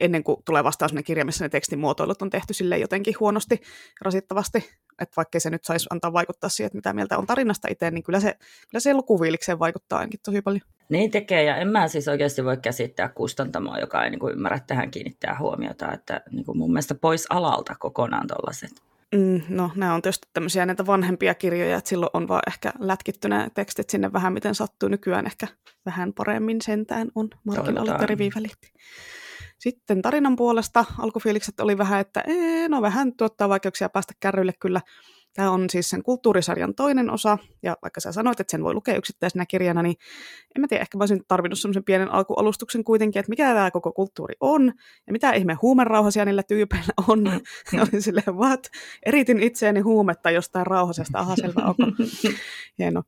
ennen kuin tulee vastaan sellainen kirja, missä ne tekstin muotoilut on tehty sille jotenkin huonosti, rasittavasti, että vaikkei se nyt saisi antaa vaikuttaa siihen, että mitä mieltä on tarinasta itse, niin kyllä se, kyllä se lukuviilikseen vaikuttaa ainakin tosi paljon. Niin tekee, ja en mä siis oikeasti voi käsittää kustantamoa, joka ei niin kuin ymmärrä tähän kiinnittää huomiota, että niin kuin mun mielestä pois alalta kokonaan tollaset. Mm, no, nämä on tietysti tämmöisiä näitä vanhempia kirjoja, että silloin on vaan ehkä lätkitty nämä tekstit sinne vähän miten sattuu. Nykyään ehkä vähän paremmin sentään on ja rivivälit. Sitten tarinan puolesta alkufiilikset oli vähän, että ee, no vähän tuottaa vaikeuksia päästä kärryille kyllä. Tämä on siis sen kulttuurisarjan toinen osa, ja vaikka sä sanoit, että sen voi lukea yksittäisenä kirjana, niin en mä tiedä, ehkä mä olisin tarvinnut semmoisen pienen alkualustuksen kuitenkin, että mikä tämä koko kulttuuri on, ja mitä ihme huumerauhasia niillä tyypeillä on. *laughs* Ja olin silleen, what? Eritin itseäni huumetta jostain rauhasesta, aha selvä, ok. *laughs* Hieno.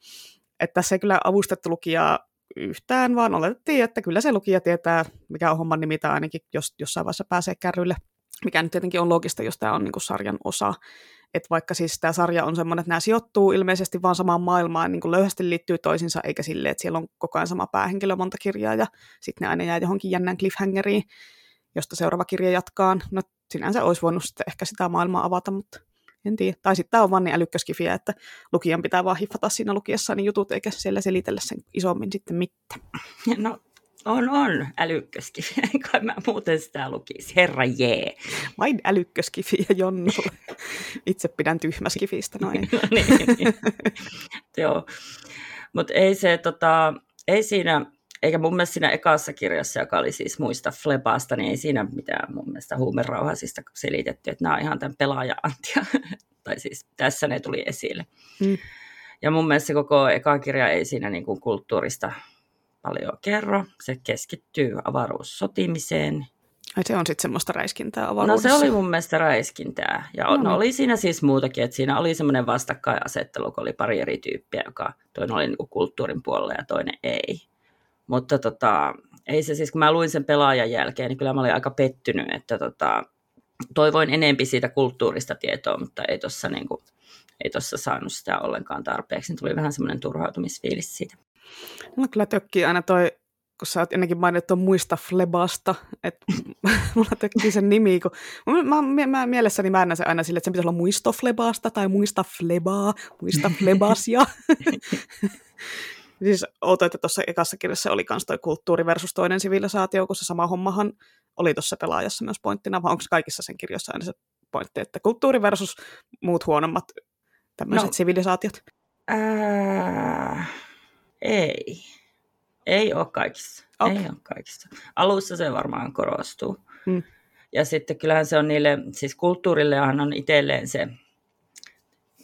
Että tässä ei kyllä avustettu lukijaa yhtään, vaan oletettiin, että kyllä se lukija tietää, mikä on homman nimi, tai ainakin jos, jossain vaiheessa pääsee kärryille, mikä nyt tietenkin on logista, jos tämä on niin kuin sarjan osa. Että vaikka siis tämä sarja on semmoinen, että nämä sijoittuu ilmeisesti vaan samaan maailmaan, niin kuin löyhästi liittyy toisinsa, eikä silleen, että siellä on koko ajan sama päähenkilö monta kirjaa, ja sitten ne aina jää johonkin jännän cliffhangeriin, josta seuraava kirja jatkaa. No sinänsä olisi voinut sitten ehkä sitä maailmaa avata, mutta en tiedä. Tai sitten tämä on vaan niin älykköskifiä, että lukijan pitää vaan hiffata siinä lukiessa niin jutut, eikä siellä selitellä sen isommin sitten mitään. No on, on älykköskifiä, *laughs* kai mä muuten sitä lukisi. Herra jee. Vain älykköskifiä Jonnolle. *laughs* Itse pidän tyhmäskifistä, noin. no niin. *laughs* Joo, mutta ei se, tota, ei siinä eikä mun mielestä siinä ekassa kirjassa, joka oli siis muista Flebaasta, niin ei siinä mitään mun mielestä huumerauhasista selitetty, että nämä on ihan tämän pelaaja-antia. *laughs* tai siis tässä ne tuli esille. Mm. Ja mun mielestä koko eka kirja ei siinä niin kuin kulttuurista paljon kerro. Se keskittyy avaruussotimiseen. Ai se on sitten semmoista räiskintää avaruudessa? No se oli mun mielestä räiskintää. Ja no, no niin. oli siinä siis muutakin, että siinä oli semmoinen vastakkainasettelu, kun oli pari eri tyyppiä, joka toinen oli niin kuin kulttuurin puolella ja toinen ei. Mutta tota, ei se siis, kun mä luin sen pelaajan jälkeen, niin kyllä mä olin aika pettynyt, että tota, toivoin enempi siitä kulttuurista tietoa, mutta ei tuossa niin kuin, ei tossa saanut sitä ollenkaan tarpeeksi. Niin tuli vähän semmoinen turhautumisfiilis siitä. Mulla kyllä tökkii aina toi, kun sä oot ennenkin mainittu muista Flebasta, että *laughs* mulla tökkii sen nimi, kun mä, mä, mä mielessäni mäännän se aina sille, että sen pitäisi olla muisto Flebasta tai muista Flebaa, muista Flebasia. *laughs* Siis outo, että tuossa ekassa kirjassa oli myös toi kulttuuri versus toinen sivilisaatio, kun se sama hommahan oli tuossa pelaajassa myös pointtina, vai onko kaikissa sen kirjoissa aina se pointti, että kulttuuri versus muut huonommat tämmöiset no, sivilisaatiot? Ää, ei. Ei ole kaikissa. Okay. Ei ole kaikissa. Alussa se varmaan korostuu. Hmm. Ja sitten kyllähän se on niille, siis kulttuurillehan on itselleen se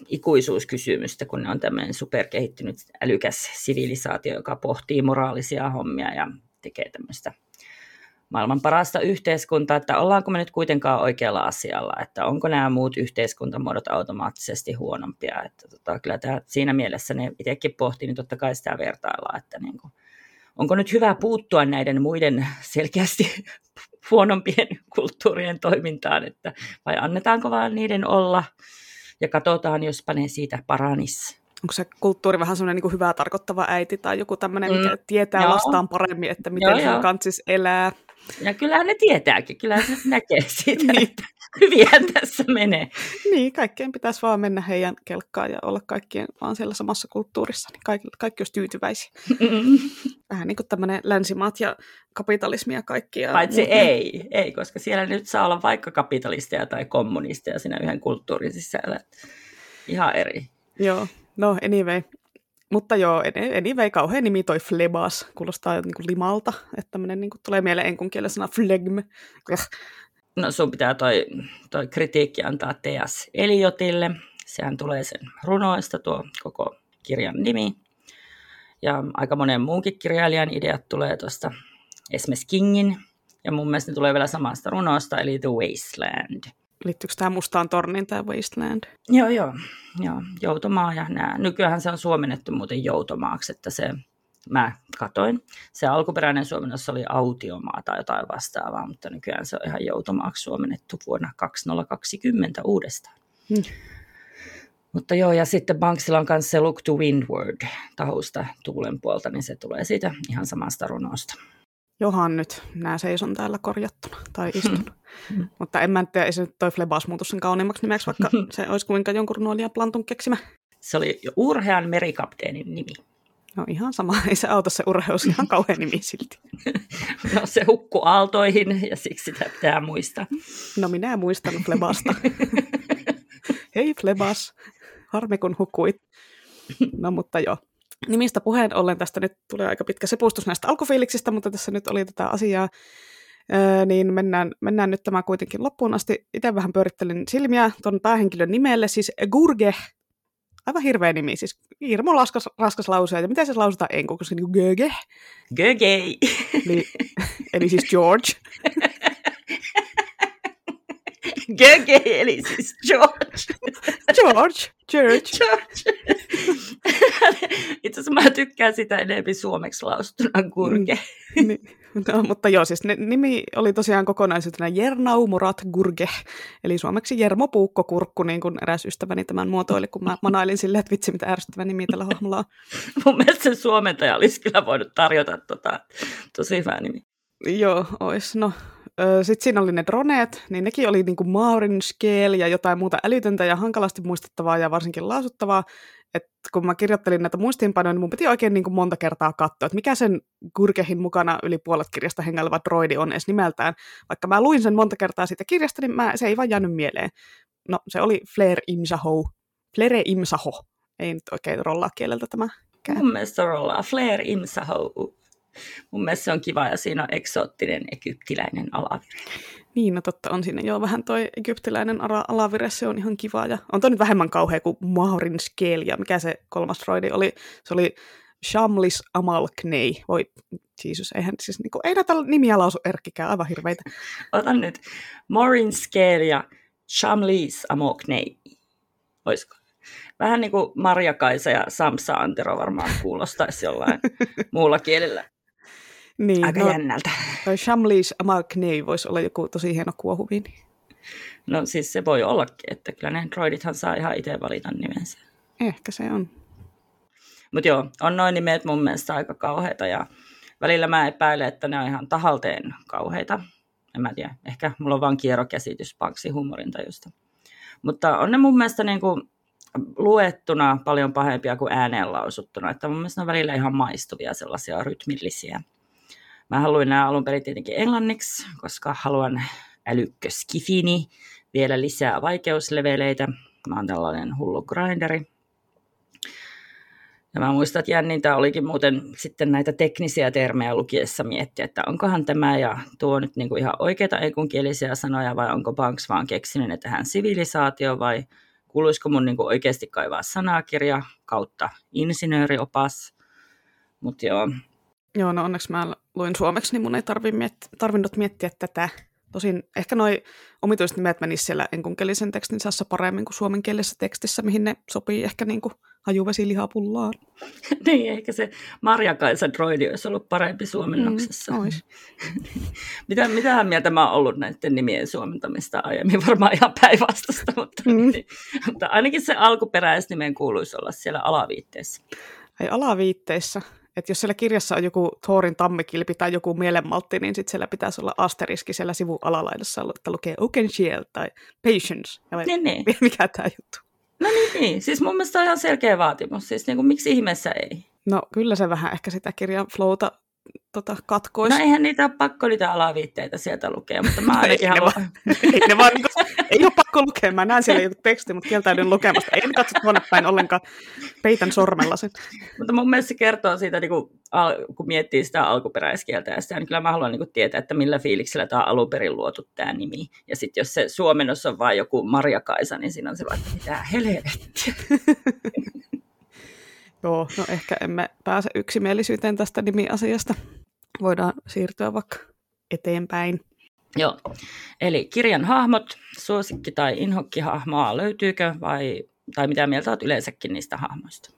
ikuisuuskysymystä, kun ne on tämmöinen superkehittynyt älykäs sivilisaatio, joka pohtii moraalisia hommia ja tekee tämmöistä maailman parasta yhteiskuntaa, että ollaanko me nyt kuitenkaan oikealla asialla, että onko nämä muut yhteiskuntamuodot automaattisesti huonompia. Että tota, kyllä tämä, siinä mielessä ne itsekin pohtii, niin totta kai sitä vertaillaan, että niin kuin, onko nyt hyvä puuttua näiden muiden selkeästi *laughs* huonompien kulttuurien toimintaan, että vai annetaanko vaan niiden olla ja katsotaan, jospa ne siitä paranisi. Onko se kulttuuri vähän semmoinen niin hyvää tarkoittava äiti tai joku tämmöinen, mikä mm. tietää Joo. lastaan paremmin, että miten Joo, hän kantsis elää? Ja kyllähän ne tietääkin, kyllähän se näkee *laughs* siitä, niin. että hyvihän tässä menee. Niin, kaikkien pitäisi vaan mennä heidän kelkkaan ja olla kaikkien vaan siellä samassa kulttuurissa, niin kaikki, kaikki olisi tyytyväisiä. Mm-mm. *laughs* Vähän niin kuin tämmöinen länsimaat ja kapitalismi ja kaikki. Ja Paitsi muut. ei, ei, koska siellä nyt saa olla vaikka kapitalisteja tai kommunisteja siinä yhden kulttuurin sisällä. Ihan eri. Joo, no anyway, mutta joo, anyway, kauhean nimi toi Flebas, kuulostaa niin kuin limalta, että tämmöinen niin kuin tulee mieleen enkun kielen sana flegm. No sun pitää toi, toi kritiikki antaa T.S. Eliotille, sehän tulee sen runoista tuo koko kirjan nimi. Ja aika monen muunkin kirjailijan ideat tulee tuosta esimerkiksi Kingin, ja mun mielestä ne tulee vielä samasta runosta, eli The Wasteland liittyykö tämä Mustaan torniin tämä Wasteland? Joo, joo, joo. Joutomaa ja nämä. Nykyään se on suomennettu muuten joutomaaksi, että se, mä katoin. Se alkuperäinen suomennos oli autiomaa tai jotain vastaavaa, mutta nykyään se on ihan joutomaaksi suomennettu vuonna 2020 uudestaan. Hmm. Mutta joo, ja sitten Banksilla on myös se Look to Windward tahusta tuulen puolta, niin se tulee siitä ihan samasta runosta. Johan nyt, nämä seison täällä korjattuna tai istun. Mm. *laughs* Mutta en mä tiedä, ei se nyt toi Flebas muutu sen kauniimmaksi nimeksi, vaikka *laughs* se olisi kuinka jonkun runoilija Plantun keksimä. Se oli jo urhean merikapteenin nimi. No ihan sama, ei se auta se urheus, ihan *laughs* kauhean nimi silti. no se hukku aaltoihin ja siksi sitä pitää muistaa. No minä muistan Flebasta. Hei Flebas, harmi kun hukuit. No mutta joo, nimistä puheen ollen tästä nyt tulee aika pitkä sepustus näistä alkufiiliksistä, mutta tässä nyt oli tätä asiaa, öö, niin mennään, mennään nyt tämä kuitenkin loppuun asti. Itse vähän pyörittelin silmiä tuon päähenkilön nimelle, siis Gurge, aivan hirveä nimi, siis hirmo raskas, raskas lause, ja miten se lausutaan enkuksi, niin kuin Göge. Göge. Eli, eli siis George. *laughs* *laughs* Göge, eli siis George. George, George. George. *laughs* Itse asiassa mä tykkään sitä enemmän suomeksi lausuttuna Gurge. Mm, *laughs* niin. No, mutta joo, siis ne, nimi oli tosiaan kokonaisuutena Jernau Murat Gurge, eli suomeksi Jermo Puukko Kurkku, niin kuin eräs ystäväni tämän muotoili, kun mä manailin silleen, että vitsi, mitä ärsyttävä nimi tällä hahmolla on. Mun mielestä sen suomentaja olisi kyllä voinut tarjota tota, tosi hyvä nimi. Joo, ois. No, sitten siinä oli ne droneet, niin nekin oli niinku Maurin Scale ja jotain muuta älytöntä ja hankalasti muistettavaa ja varsinkin lausuttavaa. Et kun mä kirjoittelin näitä muistiinpanoja, niin mun piti oikein niin kuin monta kertaa katsoa, että mikä sen Gurkehin mukana yli puolet kirjasta hengaileva droidi on edes nimeltään. Vaikka mä luin sen monta kertaa siitä kirjasta, niin mä, se ei vaan jäänyt mieleen. No, se oli Flair Imsaho. Flair Imsaho. Ei nyt oikein rollaa kieleltä tämä. Mun mielestä rollaa. Flair Imsaho. Mun mielestä se on kiva ja siinä on eksoottinen egyptiläinen alavire. Niin, no totta on siinä jo vähän toi egyptiläinen alavire, se on ihan kiva. Ja on toi nyt vähemmän kauhea kuin Mahorin Scale ja mikä se kolmas droidi oli. Se oli Shamlis Amalknei. Voi, Jeesus, eihän siis niinku, ei näitä nimiä lausu Erkkikään, aivan hirveitä. *laughs* Otan nyt Maureen Scale ja Shamlis Amalknei. Olisiko? Vähän niin kuin Marja Kaisa ja Samsa Antero varmaan kuulostaisi jollain *laughs* muulla kielellä. Niin, Aika no, jännältä. Toi Shamlis Amalknei voisi olla joku tosi hieno kuohuvi. No siis se voi ollakin, että kyllä ne droidithan saa ihan itse valita nimensä. Ehkä se on. Mutta joo, on noin nimet mun mielestä aika kauheita ja välillä mä epäilen, että ne on ihan tahalteen kauheita. En mä tiedä, ehkä mulla on vaan kierrokäsitys paksi huumorintajusta. Mutta on ne mun mielestä niin kuin luettuna paljon pahempia kuin ääneen lausuttuna. Että mun mielestä ne on välillä ihan maistuvia sellaisia rytmillisiä. Mä haluin nämä alun perin tietenkin englanniksi, koska haluan älykköskifini, vielä lisää vaikeusleveleitä. Mä oon tällainen hullu grinderi. Ja mä muistan, että jännintä olikin muuten sitten näitä teknisiä termejä lukiessa miettiä, että onkohan tämä ja tuo nyt niin kuin ihan oikeita enkunkielisiä sanoja vai onko Banks vaan keksinyt, että tähän sivilisaatio vai kuuluisiko mun niin kuin oikeasti kaivaa sanakirja kautta insinööriopas. Mutta joo, Joo, no onneksi mä luin suomeksi, niin mun ei tarvi miet- tarvinnut miettiä tätä. Tosin ehkä noi omituiset nimet menisivät siellä enkunkelisen tekstin sassa paremmin kuin suomenkielisessä tekstissä, mihin ne sopii ehkä niin kuin hajuvesilihapullaan. *laughs* niin, ehkä se Marja-Kaisa droidi olisi ollut parempi suomennoksessa. Mm, *laughs* Mitä, mitähän mieltä mä oon ollut näiden nimien suomentamista aiemmin? *laughs* Varmaan ihan päinvastaista, mutta, mm. niin, mutta ainakin se alkuperäisnimen kuuluisi olla siellä alaviitteessä. Ei alaviitteissä. Että jos siellä kirjassa on joku Thorin tammikilpi tai joku mielenmaltti, niin sitten siellä pitäisi olla asteriski siellä sivun alalaidassa, että lukee Open Shield tai Patience. Ja niin, niin. *laughs* Mikä tämä juttu? No niin, niin. Siis mun mielestä on ihan selkeä vaatimus. Siis niin kuin, miksi ihmeessä ei? No kyllä se vähän ehkä sitä kirjan flowta tota, katkoisi. No eihän niitä ole pakko niitä alaviitteitä sieltä lukea, mutta mä ainakin no, haluan... ei, ne vaan, niin ei ole pakko lukea, mä näen siellä joku teksti, mutta kieltäydyn lukemasta. Ei katso tuonne päin ollenkaan, peitän sormella sen. mutta mun mielestä se kertoo siitä, niin kun, kun miettii sitä alkuperäiskieltä, ja sitä, niin kyllä mä haluan niin tietää, että millä fiiliksellä tämä on alun perin luotu tämä nimi. Ja sitten jos se suomennos on vain joku Maria Kaisa, niin siinä on se vaikka mitä helvettiä. *laughs* Joo, no ehkä emme pääse yksimielisyyteen tästä nimiasiasta. Voidaan siirtyä vaikka eteenpäin. Joo, eli kirjan hahmot, suosikki- tai inhokkihahmoa löytyykö vai, tai mitä mieltä olet yleensäkin niistä hahmoista?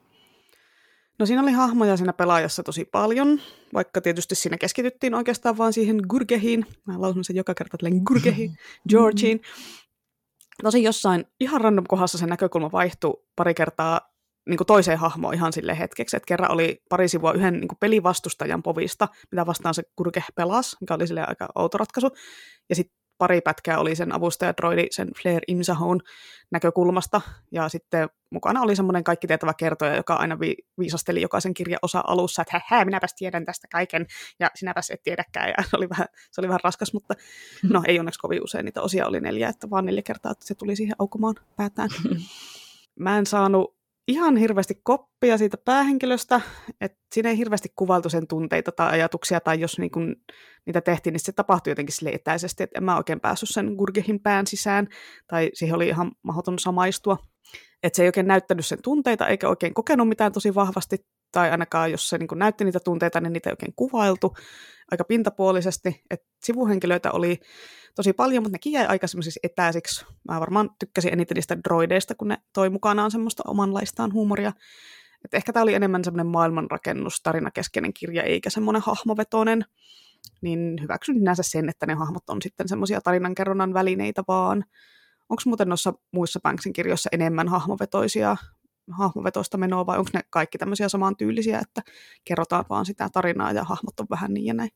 No siinä oli hahmoja siinä pelaajassa tosi paljon, vaikka tietysti siinä keskityttiin oikeastaan vaan siihen Gurgehiin. Mä lausun sen joka kerta tälleen Gurgehiin, *laughs* Georgiin. Tosi jossain ihan random kohdassa se näkökulma vaihtui pari kertaa niin kuin toiseen hahmoon ihan sille hetkeksi. Että kerran oli pari sivua yhden niin kuin pelivastustajan povista, mitä vastaan se kurke pelasi, mikä oli sille aika outo ratkaisu. Ja sitten pari pätkää oli sen avustajadroidi, sen Flair Imsahon näkökulmasta, ja sitten mukana oli semmoinen kaikki tietävä kertoja, joka aina vi- viisasteli jokaisen kirjan osa alussa, että hä, minäpäs tiedän tästä kaiken, ja sinäpäs et tiedäkään, ja se oli vähän, se oli vähän raskas, mutta no ei onneksi kovin usein, niitä osia oli neljä, että vaan neljä kertaa, että se tuli siihen aukomaan päätään. *laughs* Mä en saanut ihan hirveästi koppia siitä päähenkilöstä, että siinä ei hirveästi kuvailtu sen tunteita tai ajatuksia, tai jos niin kun niitä tehtiin, niin se tapahtui jotenkin sille etäisesti, että en mä oikein päässyt sen Gurgehin pään sisään, tai siihen oli ihan mahdoton samaistua. Että se ei oikein näyttänyt sen tunteita, eikä oikein kokenut mitään tosi vahvasti, tai ainakaan jos se niin näytti niitä tunteita, niin niitä ei oikein kuvailtu aika pintapuolisesti. Että sivuhenkilöitä oli tosi paljon, mutta nekin jäi aika etäisiksi. Mä varmaan tykkäsin eniten niistä droideista, kun ne toi mukanaan semmoista omanlaistaan huumoria. Et ehkä tämä oli enemmän semmoinen maailmanrakennus, tarinakeskeinen kirja, eikä semmoinen hahmovetoinen. Niin hyväksyn sinänsä sen, että ne hahmot on sitten semmoisia tarinankerronnan välineitä vaan. Onko muuten noissa muissa Banksin kirjoissa enemmän hahmovetoisia, hahmovetoista menoa vai onko ne kaikki tämmöisiä samantyylisiä, että kerrotaan vaan sitä tarinaa ja hahmot on vähän niin ja näin?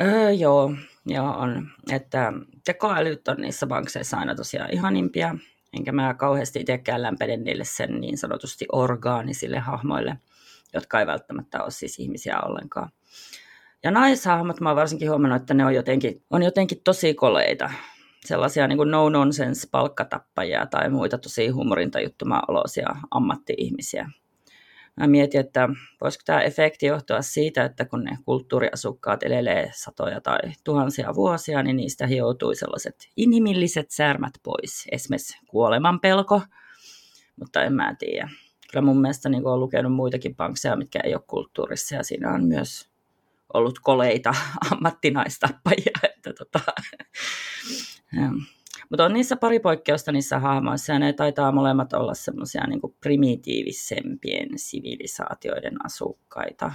Öö, joo, joo on. Että tekoälyt on niissä bankseissa aina tosiaan ihanimpia, enkä mä kauheasti itsekään lämpene niille sen niin sanotusti orgaanisille hahmoille, jotka ei välttämättä ole siis ihmisiä ollenkaan. Ja naishahmot mä oon varsinkin huomannut, että ne on jotenkin, on jotenkin tosi koleita. Sellaisia niin no-nonsense palkkatappajia tai muita tosi huumorintajuttumaa olosia ammatti-ihmisiä. Mä mietin, että voisiko tämä efekti johtua siitä, että kun ne kulttuuriasukkaat elelee satoja tai tuhansia vuosia, niin niistä hioutui sellaiset inhimilliset särmät pois, esimerkiksi kuoleman pelko, mutta en mä tiedä. Kyllä mun mielestä niin olen lukenut muitakin pankseja, mitkä ei ole kulttuurissa, ja siinä on myös ollut koleita *laughs* ammattinaistappajia. Että tota, *laughs* mutta on niissä pari poikkeusta niissä hahmoissa, ja ne taitaa molemmat olla semmoisia niin primitiivisempien sivilisaatioiden asukkaita.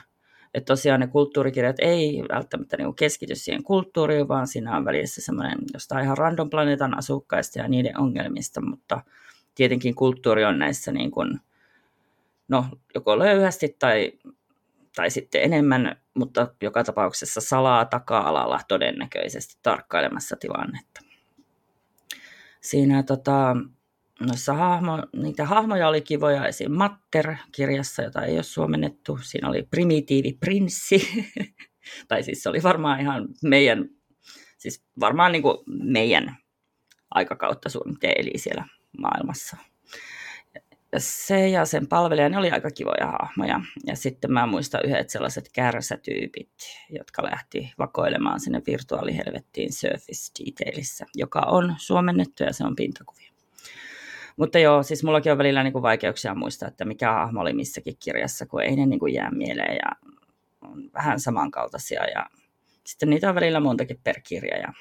Että tosiaan ne kulttuurikirjat ei välttämättä niin keskity siihen kulttuuriin, vaan siinä on välissä semmoinen jostain ihan random planeetan asukkaista ja niiden ongelmista, mutta tietenkin kulttuuri on näissä niin kuin, no, joko löyhästi tai, tai sitten enemmän, mutta joka tapauksessa salaa taka-alalla todennäköisesti tarkkailemassa tilannetta siinä tota, noissa hahmo, niitä hahmoja oli kivoja esim. Matter-kirjassa, jota ei ole suomennettu. Siinä oli primitiivi prinssi, *laughs* tai siis se oli varmaan ihan meidän, siis varmaan niin kuin meidän aikakautta suunnitteen eli siellä maailmassa. Se ja sen palvelija, ne oli aika kivoja hahmoja. Ja sitten mä muistan yhdet sellaiset kärsätyypit, jotka lähti vakoilemaan sinne virtuaalihelvettiin Surface Detailissa, joka on suomennettu ja se on pintakuvia. Mutta joo, siis mullakin on välillä niin kuin vaikeuksia muistaa, että mikä hahmo oli missäkin kirjassa, kun ei ne niin kuin jää mieleen. Ja on vähän samankaltaisia ja sitten niitä on välillä montakin per kirja. Ja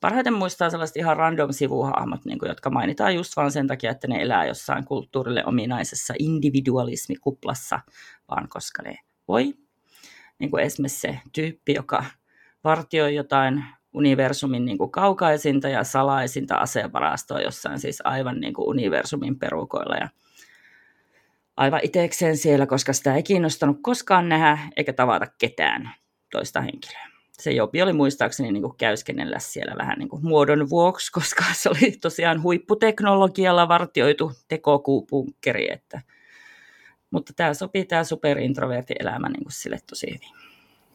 parhaiten muistaa sellaiset ihan random sivuhahmot, niin kuin, jotka mainitaan just vain sen takia, että ne elää jossain kulttuurille ominaisessa individualismikuplassa, vaan koska ne voi. Niin kuin esimerkiksi se tyyppi, joka vartioi jotain universumin niin kuin kaukaisinta ja salaisinta asevarastoa jossain siis aivan niin kuin universumin perukoilla. Ja aivan itsekseen siellä, koska sitä ei kiinnostanut koskaan nähdä eikä tavata ketään toista henkilöä. Se Jopi oli muistaakseni niin kuin käyskennellä siellä vähän niin kuin muodon vuoksi, *laughs* koska se oli tosiaan huipputeknologialla vartioitu tekokuupunkkeri. Että... Mutta tämä sopii tämä superintroverti elämä niin kuin sille tosi hyvin.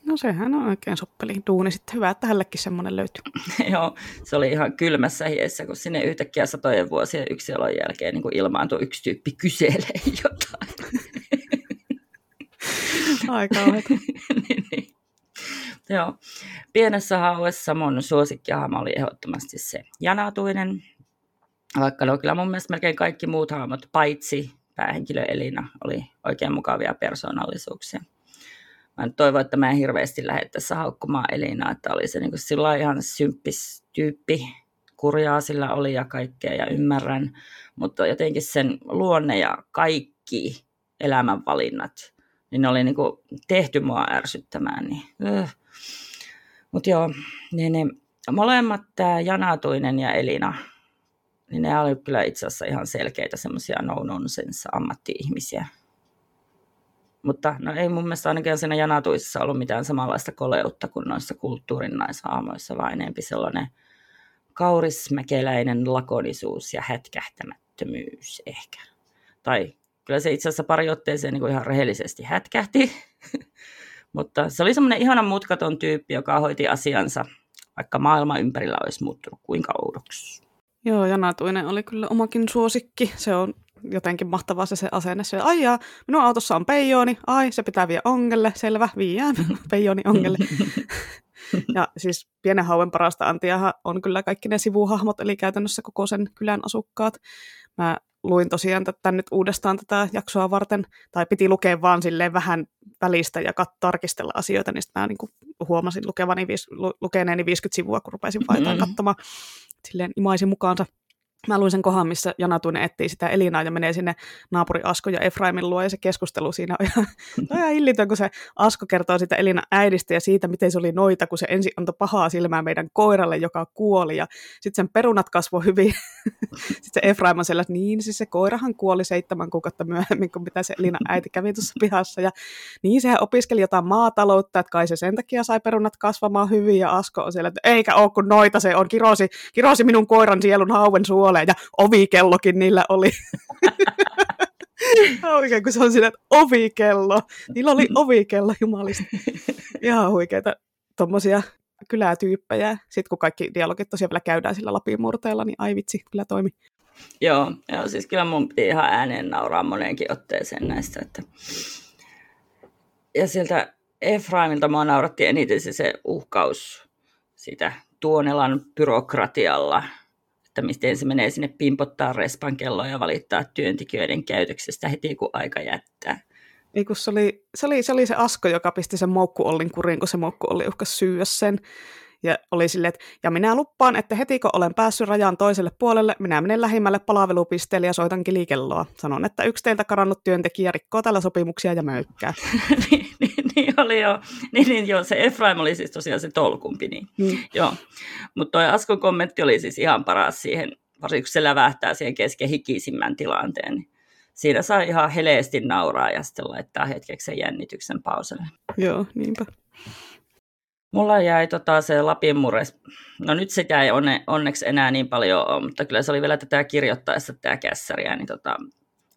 No sehän on oikein soppeli duuni. Sitten hyvä, että hänellekin semmoinen löytyy. *laughs* Joo, se oli ihan kylmässä hiessä, kun sinne yhtäkkiä satojen vuosien yksilön jälkeen niin kuin ilmaantui yksi tyyppi kyselee jotain. *laughs* Aika niin, niin. Joo. Pienessä hauessa mun suosikkihahmo oli ehdottomasti se janatuinen. Vaikka no kyllä mun mielestä melkein kaikki muut hahmot, paitsi päähenkilö Elina, oli oikein mukavia persoonallisuuksia mä toivon, että mä en hirveästi lähde tässä haukkumaan Elinaa, että oli se niin sillä ihan symppis tyyppi, kurjaa sillä oli ja kaikkea ja ymmärrän, mutta jotenkin sen luonne ja kaikki elämänvalinnat, niin ne oli niin tehty mua ärsyttämään. Niin, öh. Mutta joo, niin, niin, molemmat, tämä Janatuinen ja Elina, niin ne oli kyllä itse asiassa ihan selkeitä semmoisia no-nonsense ammatti-ihmisiä. Mutta no ei mun mielestä ainakaan siinä janatuisessa ollut mitään samanlaista koleutta kuin noissa kulttuurin naishaamoissa, vaan enempi sellainen kaurismäkeläinen lakonisuus ja hätkähtämättömyys ehkä. Tai kyllä se itse asiassa pari otteeseen niin ihan rehellisesti hätkähti, *laughs* mutta se oli semmoinen ihana mutkaton tyyppi, joka hoiti asiansa, vaikka maailma ympärillä olisi muuttunut kuinka oudoksi. Joo, Janatuinen oli kyllä omakin suosikki. Se on jotenkin mahtavaa se, se asenne. Se, ai jaa, minun autossa on peijooni, ai se pitää viedä ongelle, selvä, viiään *laughs* peijooni ongelle. *laughs* ja siis pienen hauen parasta antiahan on kyllä kaikki ne sivuhahmot, eli käytännössä koko sen kylän asukkaat. Mä luin tosiaan tätä nyt uudestaan tätä jaksoa varten, tai piti lukea vaan silleen vähän välistä ja kat- tarkistella asioita, niin sitten mä niin huomasin lukevani, lu- lukeneeni 50 sivua, kun rupesin vain mm-hmm. katsomaan silleen imaisin mukaansa Mä luin sen kohan, missä Janatuinen etsii sitä Elinaa ja menee sinne naapuri Asko ja Efraimin luo ja se keskustelu siinä on ihan, on ihan hillitön, kun se Asko kertoo sitä Elina äidistä ja siitä, miten se oli noita, kun se ensin antoi pahaa silmää meidän koiralle, joka kuoli ja sitten sen perunat kasvoi hyvin. *laughs* sitten se Efraim on sellainen, niin siis se koirahan kuoli seitsemän kuukautta myöhemmin kuin mitä se Elina äiti kävi tuossa pihassa. Ja niin sehän opiskeli jotain maataloutta, että kai se sen takia sai perunat kasvamaan hyvin ja Asko on siellä, että eikä ole kun noita se on, kirosi, kirosi minun koiran sielun hauen suolen puoleen ja ovikellokin niillä oli. *laughs* Oikein, kun se on siinä, että ovikello. Niillä oli ovikello, jumalista. *laughs* Ihan huikeita tuommoisia kylätyyppejä. Sitten kun kaikki dialogit tosiaan vielä käydään sillä Lapin murteella, niin ai vitsi, kyllä toimi. Joo, joo, siis kyllä mun piti ihan ääneen nauraa moneenkin otteeseen näistä. Että... Ja sieltä Efraimilta mua nauratti eniten se, se uhkaus sitä Tuonelan byrokratialla että miten se menee sinne pimpottaa respan kelloa ja valittaa työntekijöiden käytöksestä heti kun aika jättää. Ei, kun se, oli, se, oli, se oli se Asko, joka pisti sen Moukku-Ollin kuriin, kun se Moukku-Olli uhkas syyä sen. Ja oli silleen, että ja minä luppaan, että heti kun olen päässyt rajan toiselle puolelle, minä menen lähimmälle palvelupisteelle ja soitan kilikelloa. Sanon, että yksi teiltä karannut työntekijä rikkoo tällä sopimuksia ja möykkää. *laughs* niin, niin, niin, oli jo. Niin, niin, joo, se Efraim oli siis tosiaan se tolkumpi. Niin. Mm. Joo. Mutta tuo Askon kommentti oli siis ihan paras siihen, varsinkin kun se lävähtää siihen kesken hikisimmän tilanteen. Niin siinä saa ihan heleesti nauraa ja sitten laittaa hetkeksi sen jännityksen pauselle. Joo, niinpä. Mulla jäi tota se Lapin mures, no nyt se jäi onne, onneksi enää niin paljon, mutta kyllä se oli vielä tätä kirjoittaessa tämä kässäriä, niin tota,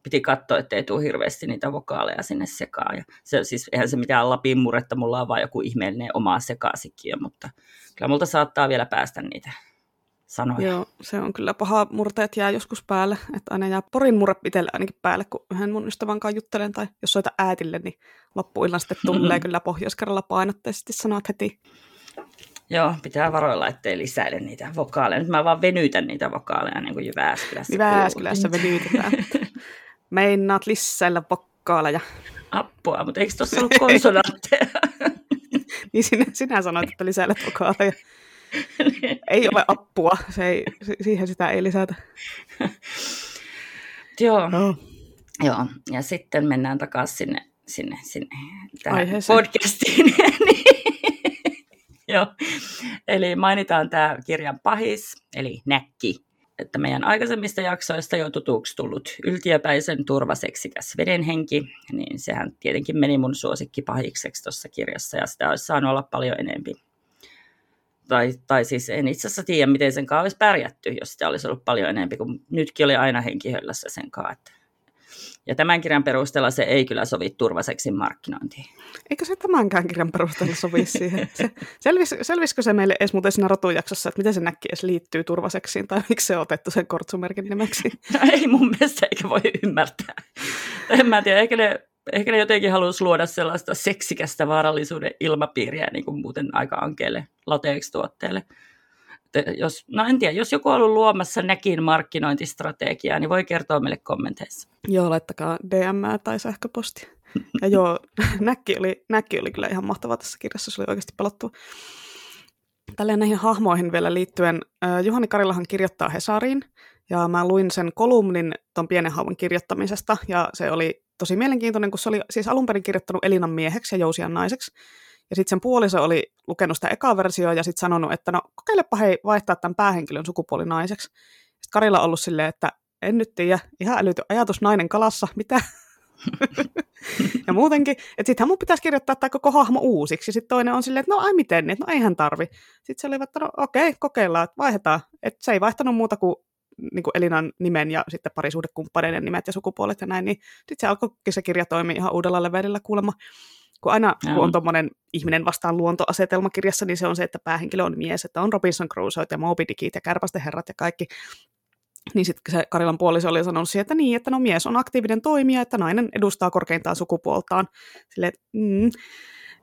piti katsoa, ettei tule hirveästi niitä vokaaleja sinne sekaan. Ja se, siis eihän se mitään Lapin muretta, mulla on vaan joku ihmeellinen oma sekasikki, mutta kyllä multa saattaa vielä päästä niitä sanoja. Joo, se on kyllä paha. Murteet jää joskus päälle. Että aina jää porin murre itselle ainakin päälle, kun yhden mun ystävän kanssa juttelen. Tai jos soita äätille, niin loppuillan sitten tulee *laughs* kyllä pohjois painotteisesti sanat heti. Joo, pitää varoilla, ettei lisäile niitä vokaaleja. Nyt mä vaan venytän niitä vokaaleja niin kuin Jyväskylässä. Jyväskylässä venytetään. *laughs* Meinaat lisäillä vokaaleja. Appua, mutta eikö tuossa ollut konsonantteja? *laughs* niin sinä, sinä sanoit, että lisäilet vokaaleja. *laughs* ei ole appua, se ei, siihen sitä ei lisätä. *laughs* Joo. No. Joo, ja sitten mennään takaisin sinne, sinne, sinne tähän Aiheeseen. podcastiin. *laughs* Niin. Joo. Eli mainitaan tämä kirjan pahis, eli näkki. Että meidän aikaisemmista jaksoista jo tutuksi tullut yltiöpäisen turvaseksikäs vedenhenki, niin sehän tietenkin meni mun suosikki pahikseksi tuossa kirjassa, ja sitä olisi saanut olla paljon enempi. Tai, tai siis en itse asiassa tiedä, miten sen kanssa olisi pärjätty, jos sitä olisi ollut paljon enempi, kun nytkin oli aina henkihöllässä sen kanssa. Ja tämän kirjan perusteella se ei kyllä sovi turvaseksin markkinointiin. Eikö se tämänkään kirjan perusteella sovi siihen? Se, selvis, selvisikö se meille edes muuten siinä rotujaksossa, että miten se näkki edes liittyy turvaseksiin, tai miksi se on otettu sen kortsumerkin nimeksi? No ei mun mielestä, eikä voi ymmärtää. En mä tiedä, ehkä ne, ehkä ne jotenkin haluaisi luoda sellaista seksikästä vaarallisuuden ilmapiiriä niin kuin muuten aika ankeelle lateeksi-tuotteelle jos, no en tiedä, jos joku on ollut luomassa näkin markkinointistrategiaa, niin voi kertoa meille kommenteissa. Joo, laittakaa DM tai sähköposti. Ja joo, *laughs* näkki oli, näkki oli kyllä ihan mahtava tässä kirjassa, se oli oikeasti pelottu. Tälleen näihin hahmoihin vielä liittyen, Juhani Karilahan kirjoittaa Hesariin, ja mä luin sen kolumnin ton pienen haavun kirjoittamisesta, ja se oli tosi mielenkiintoinen, kun se oli siis alun perin kirjoittanut Elinan mieheksi ja Jousian naiseksi, ja sitten sen puoliso oli lukenut sitä ekaa versioa ja sitten sanonut, että no kokeilepa hei vaihtaa tämän päähenkilön sukupuolinaiseksi. Sitten Karilla on ollut silleen, että en nyt tiedä, ihan älytön ajatus nainen kalassa, mitä? *laughs* ja muutenkin, että sittenhän mun pitäisi kirjoittaa tämä koko hahmo uusiksi. Sitten toinen on silleen, että no ai miten, niin, no eihän tarvi. Sitten se oli, että no okei, kokeillaan, että vaihdetaan. Että se ei vaihtanut muuta kuin, niin kuin Elinan nimen ja sitten parisuhdekumppaneiden nimet ja sukupuolet ja näin, niin sitten se alkoikin se kirja toimii ihan uudella levelillä kuulemma. Kun aina kun on tuommoinen ihminen vastaan luontoasetelma kirjassa, niin se on se, että päähenkilö on mies, että on Robinson Crusoe ja Moby Dickit ja Kärpästen herrat ja kaikki. Niin sitten se Karilan puoliso oli sanonut siihen, että niin, että no mies on aktiivinen toimija, että nainen edustaa korkeintaan sukupuoltaan. Silleen, mm.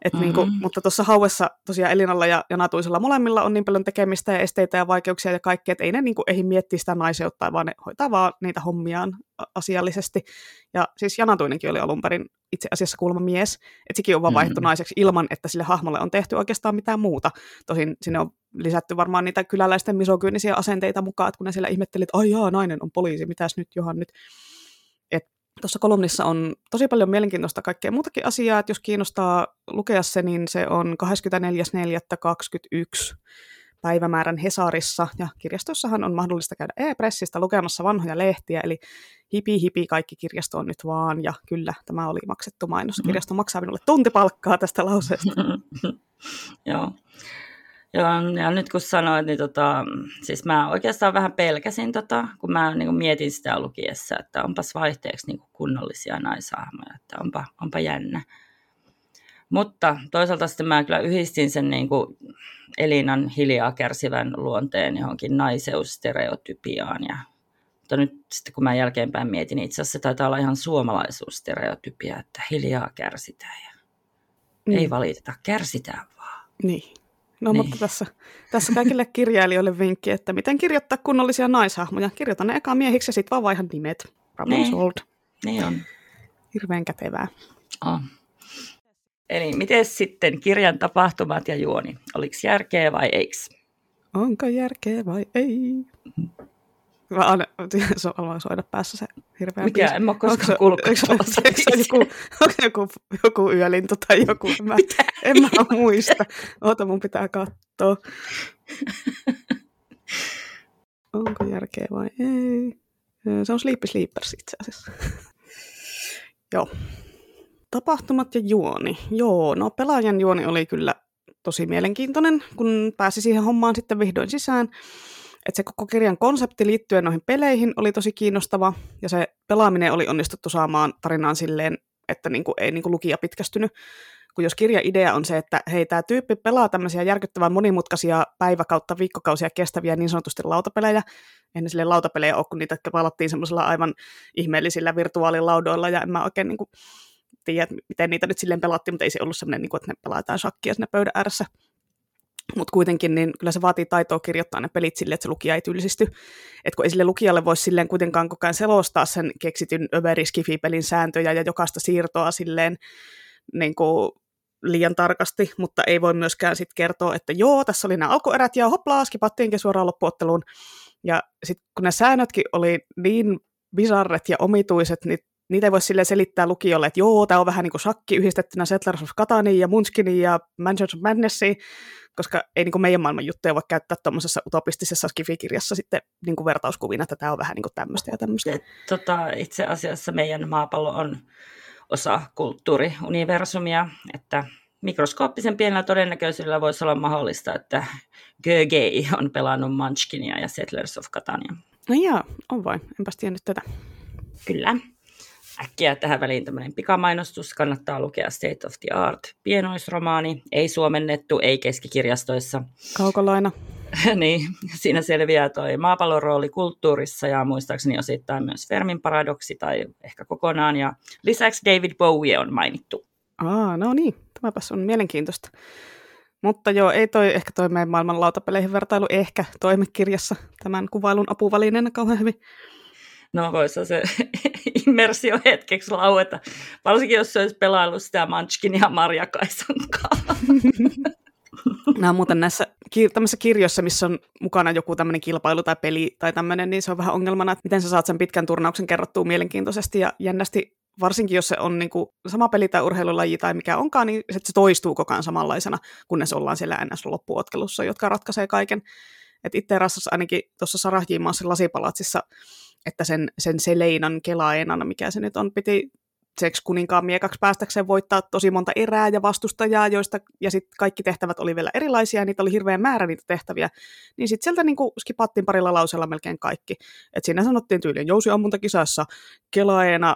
Et mm-hmm. niinku, mutta tuossa hauessa tosiaan Elinalla ja, ja Natuisella molemmilla on niin paljon tekemistä ja esteitä ja vaikeuksia ja kaikkea, että ei ne niinku ehdi miettiä sitä naiseutta, vaan ne hoitaa vaan niitä hommiaan asiallisesti. Ja siis Janatuinenkin oli alun perin itse asiassa kuulemma mies, että sekin on vaan vaihtu mm-hmm. naiseksi ilman, että sille hahmolle on tehty oikeastaan mitään muuta. Tosin sinne on lisätty varmaan niitä kyläläisten misokyynisiä asenteita mukaan, että kun ne siellä ihmettelit, että ai jaa, nainen on poliisi, mitäs nyt Johan nyt. Tuossa kolumnissa on tosi paljon mielenkiintoista kaikkea muutakin asiaa, että jos kiinnostaa lukea se, niin se on 24.4.21 päivämäärän Hesarissa, ja kirjastossahan on mahdollista käydä e-pressistä lukemassa vanhoja lehtiä, eli hipi hipi kaikki kirjasto on nyt vaan, ja kyllä, tämä oli maksettu mainos. Kirjasto maksaa minulle tuntipalkkaa tästä lauseesta. *laughs* Joo. Joo, ja nyt kun sanoit, niin tota, siis mä oikeastaan vähän pelkäsin, tota, kun mä niin kuin mietin sitä lukiessa, että onpas vaihteeksi niin kuin kunnollisia naisahmoja, että onpa, onpa jännä. Mutta toisaalta sitten mä kyllä yhdistin sen niin kuin Elinan hiljaa kärsivän luonteen johonkin naiseusstereotypiaan. Ja, mutta nyt sitten kun mä jälkeenpäin mietin, niin itse asiassa se taitaa olla ihan suomalaisuusstereotypia, että hiljaa kärsitään ja mm. ei valiteta, kärsitään vaan. Niin. No niin. mutta tässä, tässä kaikille kirjailijoille vinkki, että miten kirjoittaa kunnollisia naishahmoja. Kirjoita ne eka miehiksi ja sitten vaan vaihan nimet. Niin. niin on. Hirveän kätevää. Oh. Eli miten sitten kirjan tapahtumat ja juoni? Oliko järkeä vai eikö? Onko järkeä vai ei? Mä aina, se on soida päässä se hirveä Mikä? Biisi. En mä koskaan kuullut joku, onko joku, joku yölintu tai joku? En mä, en mä muista. Oota, mun pitää katsoa. Onko järkeä vai ei? Se on Sleepy Sleepers itse asiassa. Joo. Tapahtumat ja juoni. Joo, no pelaajan juoni oli kyllä tosi mielenkiintoinen, kun pääsi siihen hommaan sitten vihdoin sisään että se koko kirjan konsepti liittyen noihin peleihin oli tosi kiinnostava, ja se pelaaminen oli onnistuttu saamaan tarinaan silleen, että niinku, ei niinku lukija pitkästynyt. Kun jos kirja-idea on se, että hei, tämä tyyppi pelaa tämmöisiä järkyttävän monimutkaisia päivä- kautta viikkokausia kestäviä niin sanotusti lautapelejä, ennen sille lautapelejä ole, kun niitä pelattiin semmoisella aivan ihmeellisillä virtuaalilaudoilla, ja en mä oikein niinku tiedä, miten niitä nyt silleen pelattiin, mutta ei se ollut semmoinen, niinku, että ne pelataan shakkia sinne pöydän ääressä mutta kuitenkin niin kyllä se vaatii taitoa kirjoittaa ne pelit silleen, että se lukija ei tylsisty. Että kun ei sille lukijalle voi silleen kuitenkaan koko ajan selostaa sen keksityn överiskifi-pelin sääntöjä ja jokaista siirtoa silleen niin kuin liian tarkasti, mutta ei voi myöskään sit kertoa, että joo, tässä oli nämä alkuerät ja hoplaa, skipattiinkin suoraan loppuotteluun. Ja sitten kun ne säännötkin oli niin bizarret ja omituiset, niin niitä ei voi sille selittää lukijolle, että joo, tämä on vähän niin kuin shakki yhdistettynä Settlers of Cataniin ja Munchkiniin ja Manchester of Madnessiin, koska ei niin kuin meidän maailman juttuja voi käyttää tuommoisessa utopistisessa skifikirjassa sitten niin kuin vertauskuvina, että tämä on vähän niin kuin tämmöistä ja tämmöistä. Tota, itse asiassa meidän maapallo on osa kulttuuriuniversumia, että mikroskooppisen pienellä todennäköisyydellä voisi olla mahdollista, että Gögei on pelannut Munchkinia ja Settlers of Catania. No joo, on vain. Enpäs tiennyt tätä. Kyllä. Äkkiä tähän väliin tämmöinen pikamainostus. Kannattaa lukea State of the Art pienoisromaani. Ei suomennettu, ei keskikirjastoissa. Kaukolaina. *laughs* niin, siinä selviää toi maapallon rooli kulttuurissa ja muistaakseni osittain myös Fermin paradoksi tai ehkä kokonaan. Ja lisäksi David Bowie on mainittu. Aa, no niin, tämäpäs on mielenkiintoista. Mutta joo, ei toi ehkä toi meidän maailman lautapeleihin vertailu ehkä toimi kirjassa tämän kuvailun apuvälineenä kauhean hyvin. No voisi se *laughs* immersio hetkeksi laueta, varsinkin jos se olisi pelaillut sitä Munchkinia Marja Kaisankaan. *laughs* Nämä on muuten näissä tämmöisissä kirjoissa, missä on mukana joku tämmöinen kilpailu tai peli tai tämmöinen, niin se on vähän ongelmana, että miten sä saat sen pitkän turnauksen kerrottua mielenkiintoisesti ja jännästi varsinkin jos se on niin kuin sama peli tai urheilulaji tai mikä onkaan, niin se toistuu koko ajan samanlaisena, kunnes ollaan siellä NS-loppuottelussa, jotka ratkaisee kaiken. Et itse rassassa ainakin tuossa Sarahjimaassa lasipalatsissa, että sen, sen Seleinan kelaenana, mikä se nyt on, piti seks kuninkaan miekaksi päästäkseen voittaa tosi monta erää ja vastustajaa, joista, ja sitten kaikki tehtävät oli vielä erilaisia, ja niitä oli hirveän määrä niitä tehtäviä, niin sitten sieltä niinku skipattiin parilla lauseella melkein kaikki. Et siinä sanottiin tyyliin jousiammuntakisassa, kelaena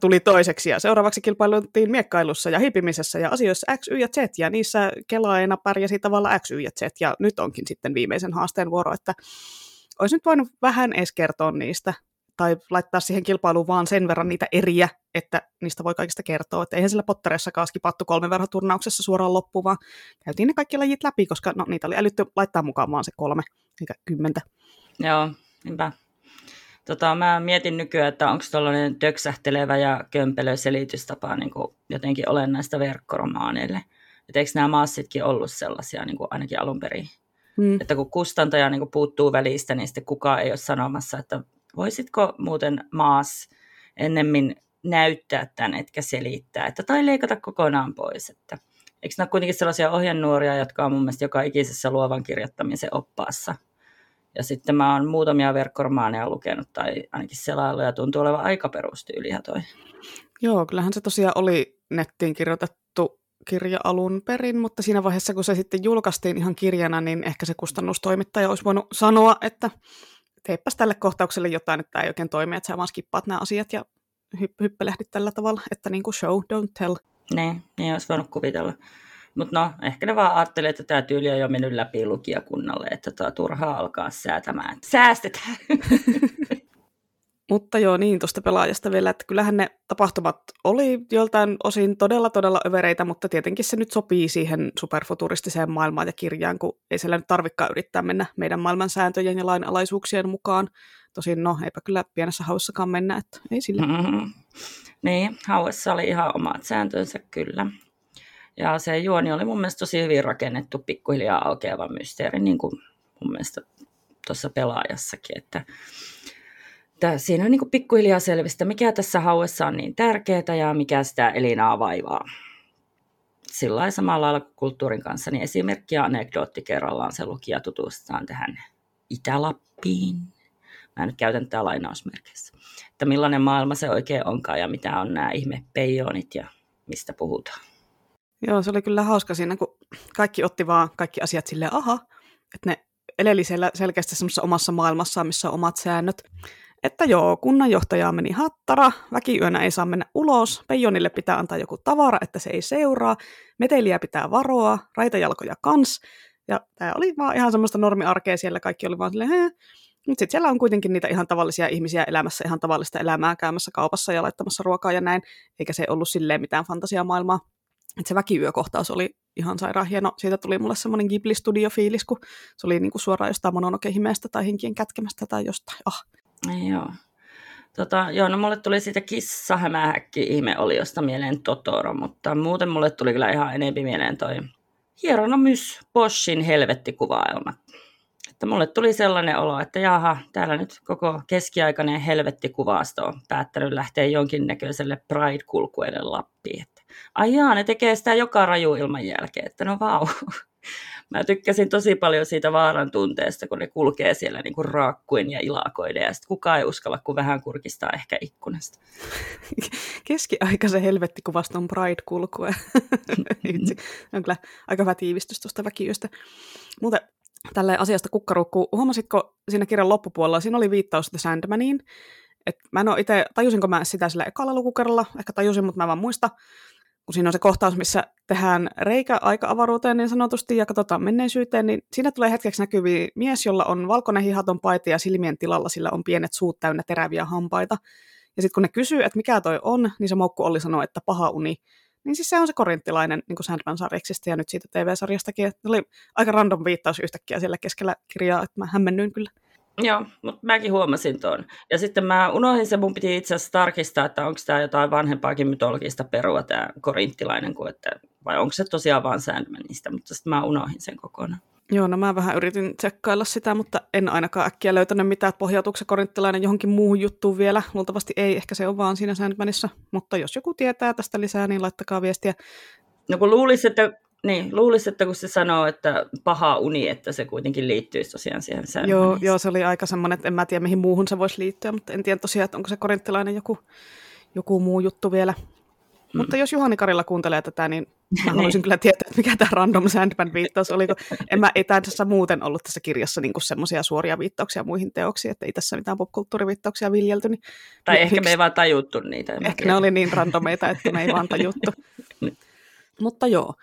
tuli toiseksi, ja seuraavaksi kilpailuttiin miekkailussa ja hiipimisessä ja asioissa X, Y ja Z, ja niissä kelaena pärjäsi tavalla X, Y ja Z, ja nyt onkin sitten viimeisen haasteen vuoro, että olisi nyt voinut vähän edes kertoa niistä, tai laittaa siihen kilpailuun vaan sen verran niitä eriä, että niistä voi kaikista kertoa. Että eihän sillä Potteressakaan skipattu kolmen verran turnauksessa suoraan loppuun, vaan käytiin ne kaikki lajit läpi, koska no, niitä oli älytty laittaa mukaan vaan se kolme, eikä kymmentä. Joo, niinpä. Tota, mä mietin nykyään, että onko tuollainen töksähtelevä ja kömpelö selitystapa niin kuin jotenkin olennaista verkkoromaaneille. Että eikö nämä maassitkin ollut sellaisia niin kuin ainakin alun perin? Hmm. Että kun kustantaja niin kuin puuttuu välistä, niin sitten kukaan ei ole sanomassa, että voisitko muuten maas ennemmin näyttää tämän, etkä selittää, että, tai leikata kokonaan pois. Että, eikö nämä ole kuitenkin sellaisia ohjenuoria, jotka on mun mielestä joka ikisessä luovan kirjoittamisen oppaassa. Ja sitten mä oon muutamia verkkoromaaneja lukenut tai ainakin selailla ja tuntuu olevan aika perustyyliä toi. Joo, kyllähän se tosiaan oli nettiin kirjoitettu kirja alun perin, mutta siinä vaiheessa, kun se sitten julkaistiin ihan kirjana, niin ehkä se kustannustoimittaja olisi voinut sanoa, että teeppäs tälle kohtaukselle jotain, että tämä ei oikein toimi, että sä vaan skippaat nämä asiat ja hy- hyppelehdit tällä tavalla, että niin kuin show, don't tell. Niin, niin olisi voinut kuvitella. Mutta no, ehkä ne vaan ajattelee, että tämä tyyli on jo mennyt läpi lukijakunnalle, että tämä turhaa alkaa säätämään. Säästetään! *laughs* Mutta joo, niin tuosta pelaajasta vielä, että kyllähän ne tapahtumat oli joltain osin todella todella övereitä, mutta tietenkin se nyt sopii siihen superfuturistiseen maailmaan ja kirjaan, kun ei siellä nyt tarvikaan yrittää mennä meidän maailman sääntöjen ja lainalaisuuksien mukaan. Tosin no, eipä kyllä pienessä hauissakaan mennä, että ei sillä. Mm-hmm. Niin, hauessa oli ihan omat sääntönsä kyllä. Ja se juoni oli mun mielestä tosi hyvin rakennettu, pikkuhiljaa aukeava mysteeri, niin kuin mun mielestä tuossa pelaajassakin, että että siinä on niin pikkuhiljaa selvistä, mikä tässä hauessa on niin tärkeää ja mikä sitä Elinaa vaivaa. Sillä samalla lailla kulttuurin kanssa, niin esimerkki ja anekdootti kerrallaan se lukija tutustaan tähän Itä-Lappiin. Mä nyt käytän tätä lainausmerkissä. Että millainen maailma se oikein onkaan ja mitä on nämä ihme peijonit ja mistä puhutaan. Joo, se oli kyllä hauska siinä, kun kaikki otti vaan kaikki asiat silleen, aha, että ne eleli siellä selkeästi semmoisessa omassa maailmassaan, missä on omat säännöt että joo, kunnanjohtaja meni hattara, väkiyönä ei saa mennä ulos, Peijonille pitää antaa joku tavara, että se ei seuraa, meteliä pitää varoa, raitajalkoja kans, ja tämä oli vaan ihan semmoista normiarkea siellä, kaikki oli vaan silleen. Mutta sitten siellä on kuitenkin niitä ihan tavallisia ihmisiä elämässä, ihan tavallista elämää käymässä kaupassa ja laittamassa ruokaa ja näin, eikä se ollut silleen mitään fantasiamaailmaa. että se väkiyökohtaus oli ihan sairaan hieno. Siitä tuli mulle semmoinen Ghibli-studio-fiilis, kun se oli niinku suoraan jostain Mononoke-himeestä tai henkien kätkemästä tai jostain. Ah. Joo. Tota, joo, no mulle tuli siitä kissahämähäkki ihme oli josta mieleen Totoro, mutta muuten mulle tuli kyllä ihan enempi mieleen toi Hieronymus Boschin helvettikuvaelma. Että mulle tuli sellainen olo, että jaha, täällä nyt koko keskiaikainen helvettikuvaasto on päättänyt lähteä jonkinnäköiselle Pride-kulkueelle Lappiin. Että, ai jaa, ne tekee sitä joka raju ilman jälkeen, että no vau. Mä tykkäsin tosi paljon siitä vaaran tunteesta, kun ne kulkee siellä niin kuin raakkuin ja ilakoiden, ja sitten kukaan ei uskalla, kun vähän kurkistaa ehkä ikkunasta. *laughs* Keskiaikaisen helvettikuvaston Pride-kulkue. *laughs* on kyllä aika hyvä tiivistys tuosta väkiyöstä. Muuten tälle asiasta kukkarukku, huomasitko siinä kirjan loppupuolella, siinä oli viittaus The Sandmaniin, et mä en ole itse, tajusinko mä sitä sillä ekalla lukukerralla, ehkä tajusin, mutta mä en vaan muista, kun siinä on se kohtaus, missä tehdään reikä aika-avaruuteen niin sanotusti ja katsotaan menneisyyteen, niin siinä tulee hetkeksi näkyviä mies, jolla on valkoinen hihaton paita ja silmien tilalla sillä on pienet suut täynnä teräviä hampaita. Ja sitten kun ne kysyy, että mikä toi on, niin se moukku oli sanoa, että paha uni. Niin siis se on se korinttilainen niin Sandman-sarjaksista ja nyt siitä TV-sarjastakin. Että oli aika random viittaus yhtäkkiä siellä keskellä kirjaa, että mä hämmennyin kyllä. Joo, mutta mäkin huomasin tuon. Ja sitten mä unohdin se, mun piti itse asiassa tarkistaa, että onko tämä jotain vanhempaakin mytologista perua, tämä korinttilainen, kuin että, vai onko se tosiaan vaan Sandmanista, mutta sitten mä unohdin sen kokonaan. Joo, no mä vähän yritin tsekkailla sitä, mutta en ainakaan äkkiä löytänyt mitään, pohjautuuko se korinttilainen johonkin muuhun juttuun vielä. Luultavasti ei, ehkä se on vaan siinä Sandmanissa, mutta jos joku tietää tästä lisää, niin laittakaa viestiä. No kun luulisi, että niin, luulisi, että kun se sanoo, että paha uni, että se kuitenkin liittyisi tosiaan siihen sen. Joo, joo, se oli aika semmoinen, että en mä tiedä mihin muuhun se voisi liittyä, mutta en tiedä tosiaan, että onko se korinttilainen joku, joku muu juttu vielä. Mm. Mutta jos Juhani Karilla kuuntelee tätä, niin mä *laughs* niin. haluaisin kyllä tietää, että mikä tämä random Sandman viittaus oli, kun en mä ei tässä muuten ollut tässä kirjassa niin semmoisia suoria viittauksia muihin teoksiin, että ei tässä mitään popkulttuuriviittauksia viljelty. Niin tai ehkä me ei vaan tajuttu niitä. Ehkä ne oli niin randomeita, että me ei vaan tajuttu. *laughs* Niin. Mutta joo,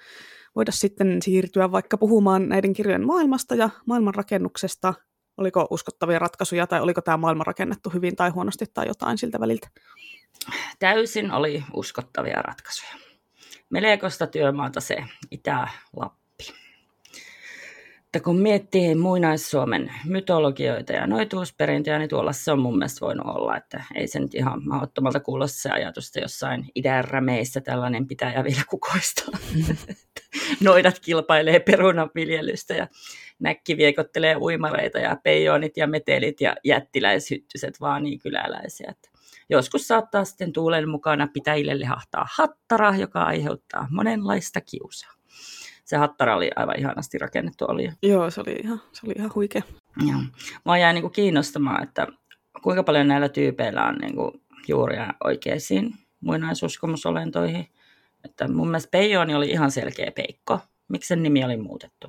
voida sitten siirtyä vaikka puhumaan näiden kirjojen maailmasta ja maailmanrakennuksesta. Oliko uskottavia ratkaisuja tai oliko tämä maailma rakennettu hyvin tai huonosti tai jotain siltä väliltä? Täysin oli uskottavia ratkaisuja. Melekosta työmaata se Itä-Lappi. Että kun miettii muinais-Suomen mytologioita ja noituusperintöjä, niin tuolla se on mun mielestä voinut olla, että ei se nyt ihan mahdottomalta kuulosta se ajatus, että jossain idänrämeissä tällainen pitäjä vielä kukoistaa. *laughs* noidat kilpailee perunanviljelystä ja näkki viekottelee uimareita ja peijonit ja metelit ja jättiläishyttyset vaan niin kyläläisiä. Että joskus saattaa sitten tuulen mukana pitäjille lehahtaa hattara, joka aiheuttaa monenlaista kiusaa. Se hattara oli aivan ihanasti rakennettu oli. Joo, se oli ihan, se oli ihan huikea. Joo. Mua jäi niin kuin kiinnostamaan, että kuinka paljon näillä tyypeillä on niin kuin juuria oikeisiin muinaisuskomusolentoihin. Että mun mielestä Peijoni oli ihan selkeä peikko. Miksi sen nimi oli muutettu?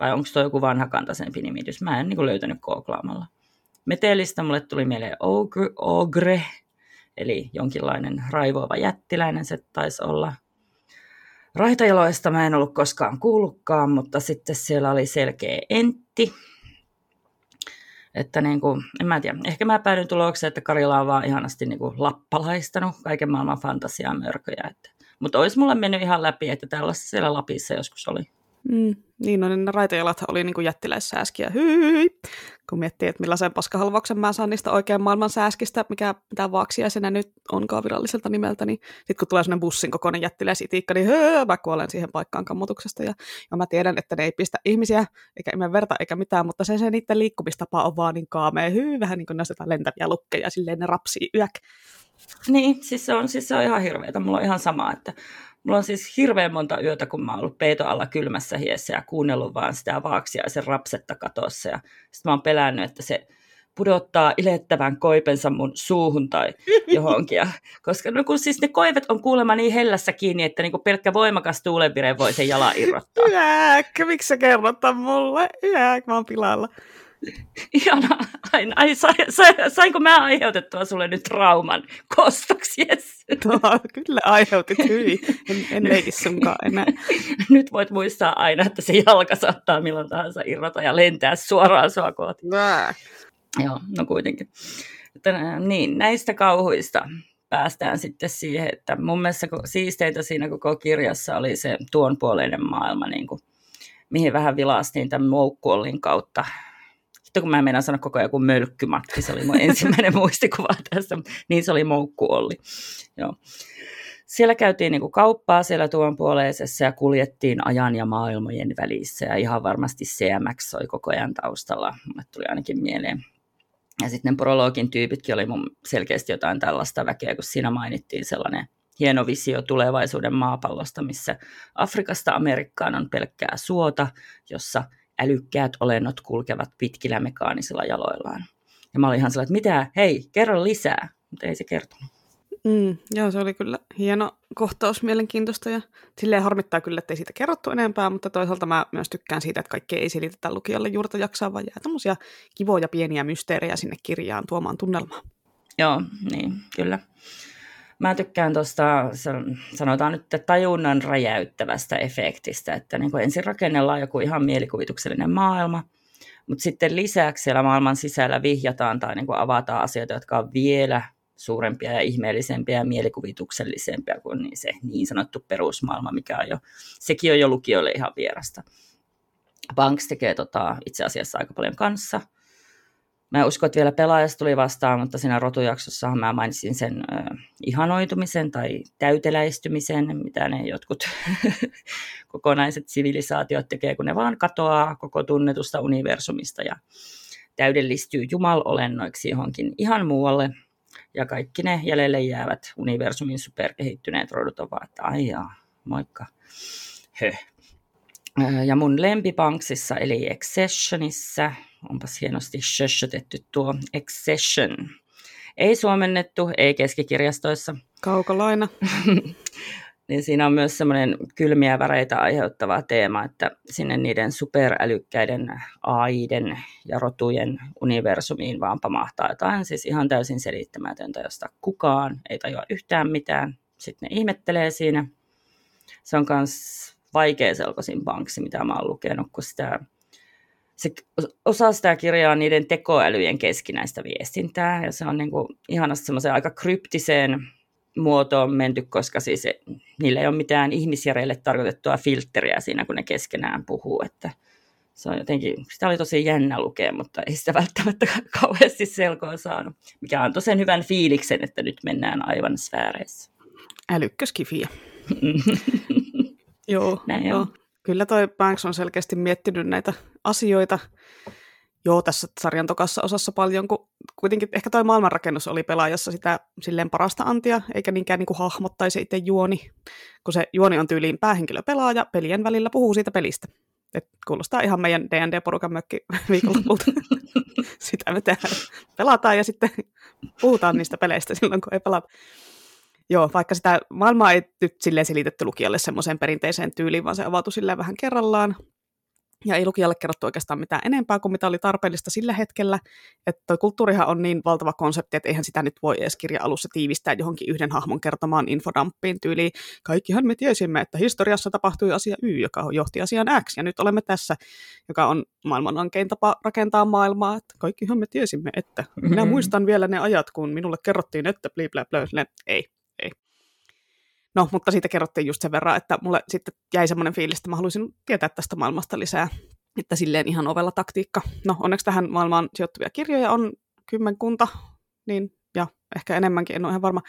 Vai onko tuo joku vanha kantaisempi nimitys? Mä en niin kuin löytänyt kooklaamalla. Metelistä mulle tuli mieleen ogre, ogre, eli jonkinlainen raivoava jättiläinen se taisi olla. Raitajaloista mä en ollut koskaan kuullutkaan, mutta sitten siellä oli selkeä entti. Että niin kuin, en mä tiedä, ehkä mä päädyin tulokseen, että Karila on vaan ihanasti niin kuin lappalaistanut kaiken maailman fantasiaa mörköjä. Että mutta olisi mulle mennyt ihan läpi, että tällaista siellä Lapissa joskus oli. Mm, niin, no niin raitajalat oli niin kuin jättiläissääskiä. Hyi! Kun miettii, että millaisen paskahalvauksen mä saan niistä oikean maailman sääskistä, mikä mitä vaaksiaisena nyt onkaan viralliselta nimeltä, niin sitten kun tulee sellainen bussin kokoinen jättiläisitiikka, niin höö, mä kuolen siihen paikkaan kammotuksesta. Ja, ja mä tiedän, että ne ei pistä ihmisiä, eikä ime verta eikä mitään, mutta se, se niiden liikkumistapa on vaan niin kaamea. Hyy, vähän niin kuin ne lentäviä lukkeja, silleen ne rapsii yök. Niin, siis se on, siis se on ihan hirveätä. Mulla on ihan sama, että mulla on siis hirveän monta yötä, kun mä oon ollut peito alla kylmässä hiessä ja kuunnellut vaan sitä vaaksia ja sen rapsetta katossa. Ja sitten mä oon pelännyt, että se pudottaa ilettävän koipensa mun suuhun tai *laughs* johonkin. Ja, koska no kun siis ne koivet on kuulemma niin hellässä kiinni, että niinku pelkkä voimakas tuulenvire voi sen jala irrottaa. Jääk, miksi sä kerrot mulle? Jääk, mä oon pilalla. *laughs* Ihana, aina. Ai, sai, sai, sainko mä aiheutettua sulle nyt trauman kostoksi? Yes. No, kyllä aiheutit hyvin. En, en leiki sunkaan enää. *laughs* Nyt voit muistaa aina, että se jalka saattaa milloin tahansa irrota ja lentää suoraan sua kohti. Nää. Joo, no kuitenkin. Että, niin, näistä kauhuista päästään sitten siihen, että mun mielestä siisteintä siinä koko kirjassa oli se tuonpuoleinen maailma, niin kuin, mihin vähän vilastiin tämän moukkuollin kautta. Sitten kun mä meinaan sanoa koko ajan joku mölkkymatti, se oli mun *laughs* ensimmäinen muistikuva tässä, niin se oli moukkuolli. Joo. Siellä käytiin niin kuin kauppaa siellä tuon puoleisessa ja kuljettiin ajan ja maailmojen välissä ja ihan varmasti CMX soi koko ajan taustalla, mulle tuli ainakin mieleen. Ja sitten prologin tyypitkin oli mun selkeästi jotain tällaista väkeä, kun siinä mainittiin sellainen hieno visio tulevaisuuden maapallosta, missä Afrikasta Amerikkaan on pelkkää suota, jossa älykkäät olennot kulkevat pitkillä mekaanisilla jaloillaan. Ja mä olin ihan sellainen, että mitä, hei, kerro lisää, mutta ei se kertonut. Mm, joo, se oli kyllä hieno kohtaus, mielenkiintoista ja silleen harmittaa kyllä, että ei siitä kerrottu enempää, mutta toisaalta mä myös tykkään siitä, että kaikki ei selitetä lukijalle juurta jaksaa, vaan jää tämmöisiä kivoja pieniä mysteerejä sinne kirjaan tuomaan tunnelmaa. Joo, niin, kyllä. Mä tykkään tuosta, sanotaan nyt, tajunnan räjäyttävästä efektistä, että niin kuin ensin rakennellaan joku ihan mielikuvituksellinen maailma, mutta sitten lisäksi siellä maailman sisällä vihjataan tai niin kuin avataan asioita, jotka on vielä suurempia ja ihmeellisempiä ja mielikuvituksellisempia kuin niin se niin sanottu perusmaailma, mikä on jo, sekin on jo lukijoille ihan vierasta. Banks tekee tota, itse asiassa aika paljon kanssa. Mä en usko, että vielä pelaajasta tuli vastaan, mutta siinä rotujaksossa mä mainitsin sen äh, ihanoitumisen tai täyteläistymisen, mitä ne jotkut *laughs* kokonaiset sivilisaatiot tekee, kun ne vaan katoaa koko tunnetusta universumista ja täydellistyy jumalolennoiksi johonkin ihan muualle, ja kaikki ne jäljelle jäävät universumin superkehittyneet rodut on vaan, että aijaa, moikka. Höh. Ja mun lempipanksissa eli Accessionissa, onpas hienosti shöshötetty tuo Accession. Ei suomennettu, ei keskikirjastoissa. Kaukolaina. *laughs* niin siinä on myös semmoinen kylmiä väreitä aiheuttava teema, että sinne niiden superälykkäiden aiden ja rotujen universumiin vaan pamahtaa jotain siis ihan täysin selittämätöntä, josta kukaan ei tajua yhtään mitään. Sitten ne ihmettelee siinä. Se on myös vaikea selkoisin banksi, mitä mä oon lukenut, kun sitä, se, osa sitä kirjaa niiden tekoälyjen keskinäistä viestintää, ja se on niin kuin ihanasti semmoiseen aika kryptiseen muotoon menty, koska siis niillä ei ole mitään ihmisjärjelle tarkoitettua filtteriä siinä, kun ne keskenään puhuu, että se on jotenkin, sitä oli tosi jännä lukea, mutta ei sitä välttämättä kauheasti selkoa saanut, mikä antoi sen hyvän fiiliksen, että nyt mennään aivan sfääreissä. Älykköskifiä. *laughs* joo, Näin joo. Kyllä toi Banks on selkeästi miettinyt näitä asioita Joo, tässä sarjan tokassa osassa paljon, kun kuitenkin ehkä toi maailmanrakennus oli pelaajassa sitä silleen parasta antia, eikä niinkään niin kuin hahmottaisi itse juoni, kun se juoni on tyyliin päähenkilö pelaaja, pelien välillä puhuu siitä pelistä. Et kuulostaa ihan meidän D&D-porukan mökki *laughs* viikonlopulta. *laughs* sitä me tehdään. Pelataan ja sitten puhutaan niistä peleistä silloin, kun ei pelata. Joo, vaikka sitä maailmaa ei nyt silleen selitetty lukijalle semmoiseen perinteiseen tyyliin, vaan se avautui silleen vähän kerrallaan. Ja ei lukijalle kerrottu oikeastaan mitään enempää kuin mitä oli tarpeellista sillä hetkellä. Että toi kulttuurihan on niin valtava konsepti, että eihän sitä nyt voi edes kirja-alussa tiivistää johonkin yhden hahmon kertomaan infodamppiin tyyliin. Kaikkihan me tiesimme, että historiassa tapahtui asia Y, joka johti asiaan X, ja nyt olemme tässä, joka on maailman ankein tapa rakentaa maailmaa. Että kaikkihan me tiesimme, että minä mm-hmm. muistan vielä ne ajat, kun minulle kerrottiin, että bli bla bla. Ei, No, mutta siitä kerrottiin just sen verran, että mulle sitten jäi semmoinen fiilis, että mä haluaisin tietää tästä maailmasta lisää. Että silleen ihan ovella taktiikka. No, onneksi tähän maailmaan sijoittuvia kirjoja on kymmenkunta, niin ja ehkä enemmänkin, en ole ihan varma.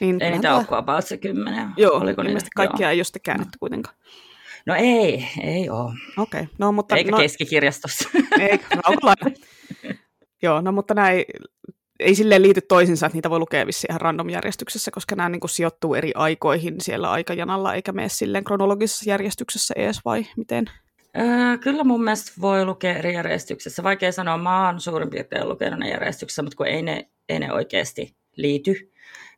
Niin ei niitä ole about se kymmenen. Joo, Oliko ilmeisesti niitä? kaikkia Joo. ei ole sitten käännetty no. kuitenkaan. No ei, ei ole. Okei, okay. no mutta... Eikä no, keskikirjastossa. Eikä, *laughs* Joo, no mutta näin ei silleen liity toisinsa, että niitä voi lukea vissiin ihan random järjestyksessä, koska nämä niin kuin sijoittuu eri aikoihin siellä aikajanalla, eikä mene silleen kronologisessa järjestyksessä edes, vai miten? Öö, kyllä mun mielestä voi lukea eri järjestyksessä. Vaikea sanoa, mä oon suurin piirtein lukenut ne järjestyksessä, mutta kun ei ne, ei ne oikeasti liity.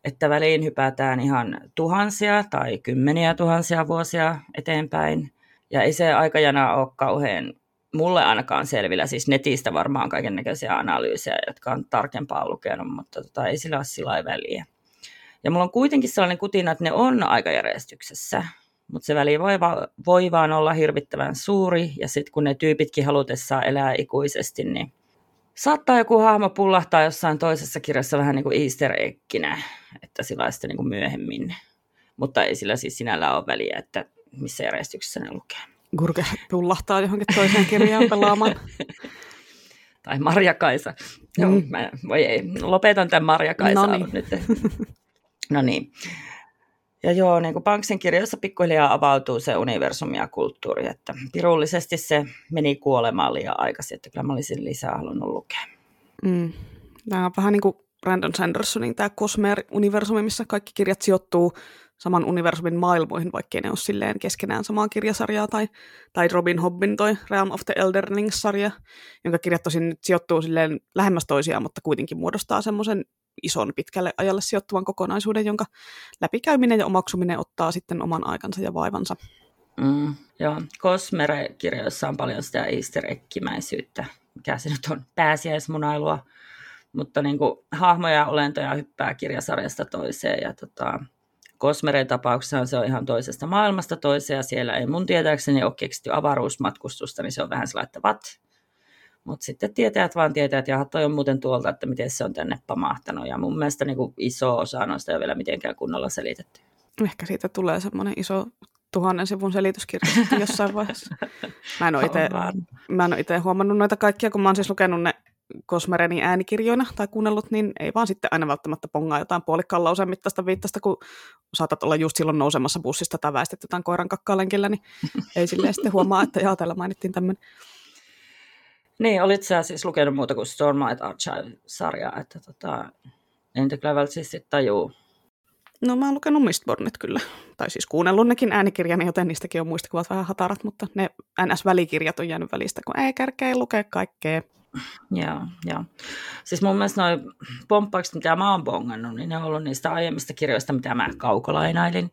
Että väliin hypätään ihan tuhansia tai kymmeniä tuhansia vuosia eteenpäin. Ja ei se aikajana ole kauhean mulle ainakaan selvillä, siis netistä varmaan kaiken näköisiä analyysejä, jotka on tarkempaa lukenut, mutta tota, ei sillä ole sillä väliä. Ja mulla on kuitenkin sellainen kutina, että ne on aikajärjestyksessä, mutta se väli voi, va- voi vaan olla hirvittävän suuri, ja sitten kun ne tyypitkin halutessaan elää ikuisesti, niin saattaa joku hahmo pullahtaa jossain toisessa kirjassa vähän niin kuin easter egginä, että sillä sitten niin kuin myöhemmin. Mutta ei sillä siis sinällään ole väliä, että missä järjestyksessä ne lukee. Gurke pullahtaa johonkin toiseen kirjaan pelaamaan. *laughs* tai Marja Kaisa. Mm. No, mä, voi ei, lopetan tämän Marja Kaisa nyt. *laughs* no niin. Ja joo, niin kuin Banksin kirjoissa pikkuhiljaa avautuu se universumi ja kulttuuri, että pirullisesti se meni kuolemaan liian aikaisin, että kyllä mä olisin lisää halunnut lukea. Mm. Tämä on vähän niin kuin Brandon Sandersonin tämä Cosmere-universumi, missä kaikki kirjat sijoittuu saman universumin maailmoihin, vaikkei ne ole silleen keskenään samaa kirjasarjaa, tai, tai Robin Hobbin toi Realm of the Elderlings-sarja, jonka kirjat tosin nyt sijoittuu silleen lähemmäs toisiaan, mutta kuitenkin muodostaa semmoisen ison pitkälle ajalle sijoittuvan kokonaisuuden, jonka läpikäyminen ja omaksuminen ottaa sitten oman aikansa ja vaivansa. Mm, joo, Cosmere-kirjoissa on paljon sitä easter mikä se nyt on, pääsiäismunailua, mutta niin kuin, hahmoja ja olentoja hyppää kirjasarjasta toiseen ja tota, Kosmeren tapauksessa se on ihan toisesta maailmasta toiseen ja siellä ei mun tietääkseni ole keksitty avaruusmatkustusta, niin se on vähän sellainen, että? Mutta sitten tietäjät vaan tietävät, ja toi on muuten tuolta, että miten se on tänne pamahtanut. Ja mun mielestä niin kuin iso osa noista ei ole vielä mitenkään kunnolla selitetty. Ehkä siitä tulee semmoinen iso tuhannen sivun selityskirja jossain vaiheessa. *laughs* Mä en ole itse huomannut noita kaikkia, kun mä oon siis lukenut ne Kosmerenin äänikirjoina tai kuunnellut, niin ei vaan sitten aina välttämättä pongaa jotain puolikkaan lauseen mittaista viittasta, kun saatat olla just silloin nousemassa bussista tai väistet jotain koiran kakkalenkillä, niin *laughs* ei silleen sitten huomaa, että jaa, täällä mainittiin tämmöinen. Niin, olit sä siis lukenut muuta kuin Stormlight Archive-sarjaa, että tota, en kyllä välttämättä tajuu. No mä oon lukenut Mistbornit kyllä, tai siis kuunnellut nekin äänikirjani, joten niistäkin on muistikuvat vähän hatarat, mutta ne NS-välikirjat on jäänyt välistä, kun ei kärkeä lukea kaikkea. Joo, joo. Siis mun mielestä noin pomppaukset, mitä mä oon bongannut, niin ne on ollut niistä aiemmista kirjoista, mitä mä kaukolainailin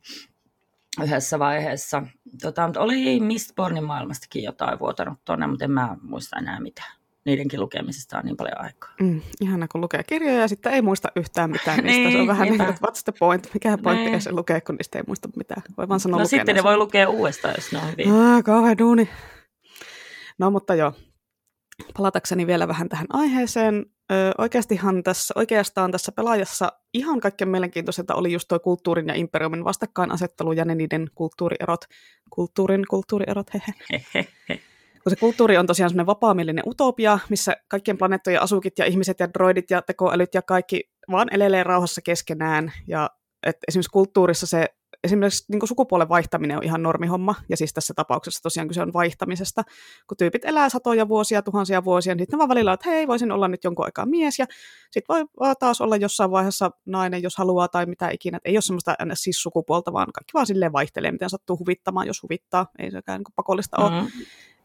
yhdessä vaiheessa. Tota, mutta oli Mistbornin maailmastakin jotain vuotanut tuonne, mutta en mä muista enää mitään. Niidenkin lukemisesta on niin paljon aikaa. Mm, ihana, kun lukee kirjoja ja sitten ei muista yhtään mitään niistä. niin, se on vähän niin kuin, what's the point? Mikä pointti niin. se lukee, kun niistä ei muista mitään. Voi vaan sanoa No sitten ne voi lukea uudestaan, jos ne on hyvin. Ah, kauhean duuni. No mutta joo, palatakseni vielä vähän tähän aiheeseen, ö, oikeastihan tässä, oikeastaan tässä pelaajassa ihan kaikkein mielenkiintoisinta oli just tuo kulttuurin ja imperiumin vastakkainasettelu ja ne niiden kulttuurierot, kulttuurin kulttuurierot, hehe. *laughs* Kun se kulttuuri on tosiaan semmoinen vapaamielinen utopia, missä kaikkien planeettojen asukit ja ihmiset ja droidit ja tekoälyt ja kaikki vaan elelee rauhassa keskenään. Ja että esimerkiksi kulttuurissa se esimerkiksi niin sukupuolen vaihtaminen on ihan normihomma, ja siis tässä tapauksessa tosiaan kyse on vaihtamisesta, kun tyypit elää satoja vuosia, tuhansia vuosia, niin sitten vaan välillä että hei, voisin olla nyt jonkun aikaa mies, ja sitten voi taas olla jossain vaiheessa nainen, jos haluaa, tai mitä ikinä, että ei ole semmoista siis sukupuolta, vaan kaikki vaan silleen vaihtelee, miten sattuu huvittamaan, jos huvittaa, ei sekään niin pakollista mm-hmm. ole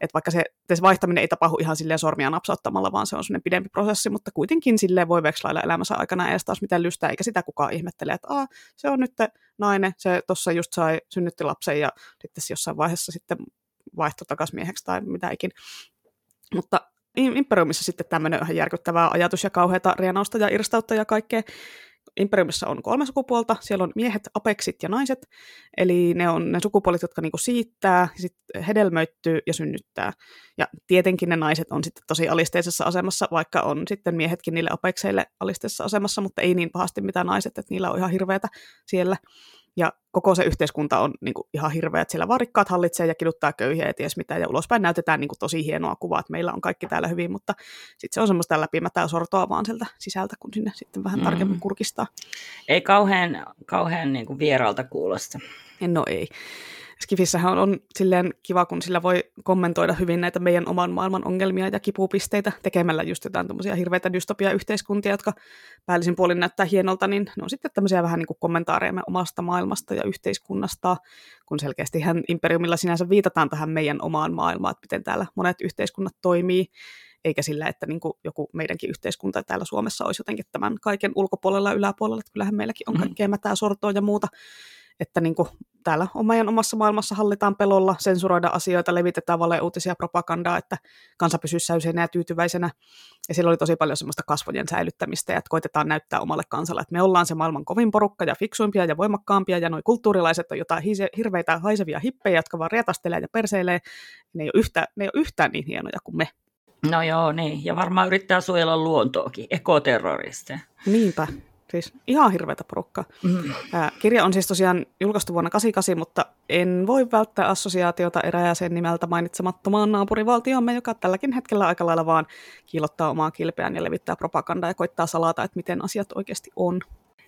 että vaikka se, se vaihtaminen ei tapahdu ihan silleen sormia napsauttamalla, vaan se on sellainen pidempi prosessi, mutta kuitenkin silleen voi vekslailla elämänsä aikana edes taas mitään lystää, eikä sitä kukaan ihmettele, että Aa, se on nyt nainen, se tuossa just sai synnytti lapsen ja sitten jossain vaiheessa sitten vaihtoi takaisin mieheksi tai mitä ikin. Mutta Imperiumissa sitten tämmöinen ihan järkyttävää ajatus ja kauheata rienausta ja irstautta ja kaikkea. Imperiumissa on kolme sukupuolta, siellä on miehet, apeksit ja naiset, eli ne on ne sukupuolet, jotka niinku siittää, sit hedelmöittyy ja synnyttää. Ja tietenkin ne naiset on sitten tosi alisteisessa asemassa, vaikka on sitten miehetkin niille apekseille alisteisessa asemassa, mutta ei niin pahasti mitä naiset, että niillä on ihan hirveätä siellä. Ja koko se yhteiskunta on niin kuin, ihan hirveä, että siellä varikkaat hallitsee ja kiduttaa köyhiä ja ties mitä, ja ulospäin näytetään niin kuin, tosi hienoa kuvaa, että meillä on kaikki täällä hyvin, mutta sitten se on semmoista läpimätää sortoa vaan sieltä sisältä, kun sinne sitten vähän tarkemmin mm. kurkistaa. Ei kauhean, kauhean niin kuin vieraalta kuulosta. No ei. Skifissähän on, on silleen kiva, kun sillä voi kommentoida hyvin näitä meidän oman maailman ongelmia ja kipupisteitä tekemällä just jotain tämmöisiä hirveitä dystopia-yhteiskuntia, jotka päällisin puolin näyttää hienolta, niin ne on sitten tämmöisiä vähän niin kuin kommentaareja omasta maailmasta ja yhteiskunnasta, kun selkeästi hän imperiumilla sinänsä viitataan tähän meidän omaan maailmaan, että miten täällä monet yhteiskunnat toimii, eikä sillä, että niin kuin joku meidänkin yhteiskunta täällä Suomessa olisi jotenkin tämän kaiken ulkopuolella ja yläpuolella, että kyllähän meilläkin on mm-hmm. kaikkea mätää sortoa ja muuta, että niin kuin täällä meidän omassa maailmassa hallitaan pelolla, sensuroida asioita, levitetään valeuutisia, propagandaa, että kansa pysyy säyseinä ja tyytyväisenä. Ja siellä oli tosi paljon semmoista kasvojen säilyttämistä, ja että koitetaan näyttää omalle kansalle, että me ollaan se maailman kovin porukka ja fiksuimpia ja voimakkaampia, ja noi kulttuurilaiset on jotain hirveitä haisevia hippejä, jotka vaan rietastelee ja perseilee. Ne ei ole yhtään, ne ei ole yhtään niin hienoja kuin me. No joo, niin. Ja varmaan yrittää suojella luontoakin, ekoterroristeja. Niinpä. Siis ihan hirveätä porukkaa. Mm. kirja on siis tosiaan julkaistu vuonna 88, mutta en voi välttää assosiaatiota erääseen nimeltä mainitsemattomaan naapurivaltiomme, joka tälläkin hetkellä aika lailla vaan kiilottaa omaa kilpeään ja levittää propagandaa ja koittaa salata, että miten asiat oikeasti on.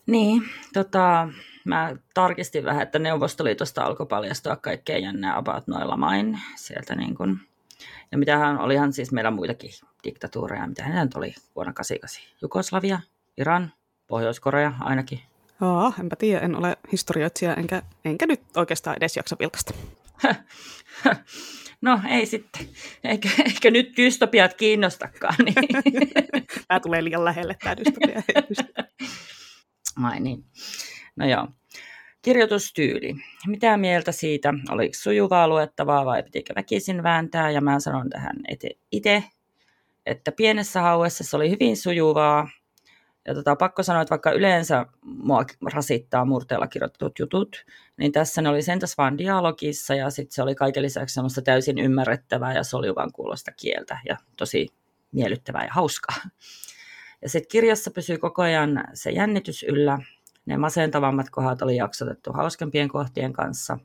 Niin, tota, mä tarkistin vähän, että Neuvostoliitosta alkoi paljastua kaikkea jännää about noilla main. Sieltä niin kun, ja mitähän olihan siis meillä muitakin diktatuureja, mitä nyt oli vuonna 88. Jugoslavia, Iran, Pohjois-Korea ainakin. Aa, enpä tiedä, en ole historioitsija, enkä, enkä nyt oikeastaan edes jaksa vilkasta. *laughs* No ei sitten, eikä, eikä nyt dystopiat kiinnostakaan. Niin. *laughs* Tämä tulee liian lähelle tämä dystopia. *laughs* Ai niin. No joo. Kirjoitustyyli. Mitä mieltä siitä? Oliko sujuvaa luettavaa vai pitikö väkisin vääntää? Ja mä sanon tähän itse, että pienessä hauessa se oli hyvin sujuvaa. Ja tota, pakko sanoa, että vaikka yleensä mua rasittaa murteella kirjoitetut jutut, niin tässä ne oli sentäs vaan dialogissa ja sitten se oli kaiken lisäksi semmoista täysin ymmärrettävää ja soljuvan kuulosta kieltä ja tosi miellyttävää ja hauskaa. Ja sitten kirjassa pysyy koko ajan se jännitys yllä. Ne masentavammat kohdat oli jaksotettu hauskempien kohtien kanssa.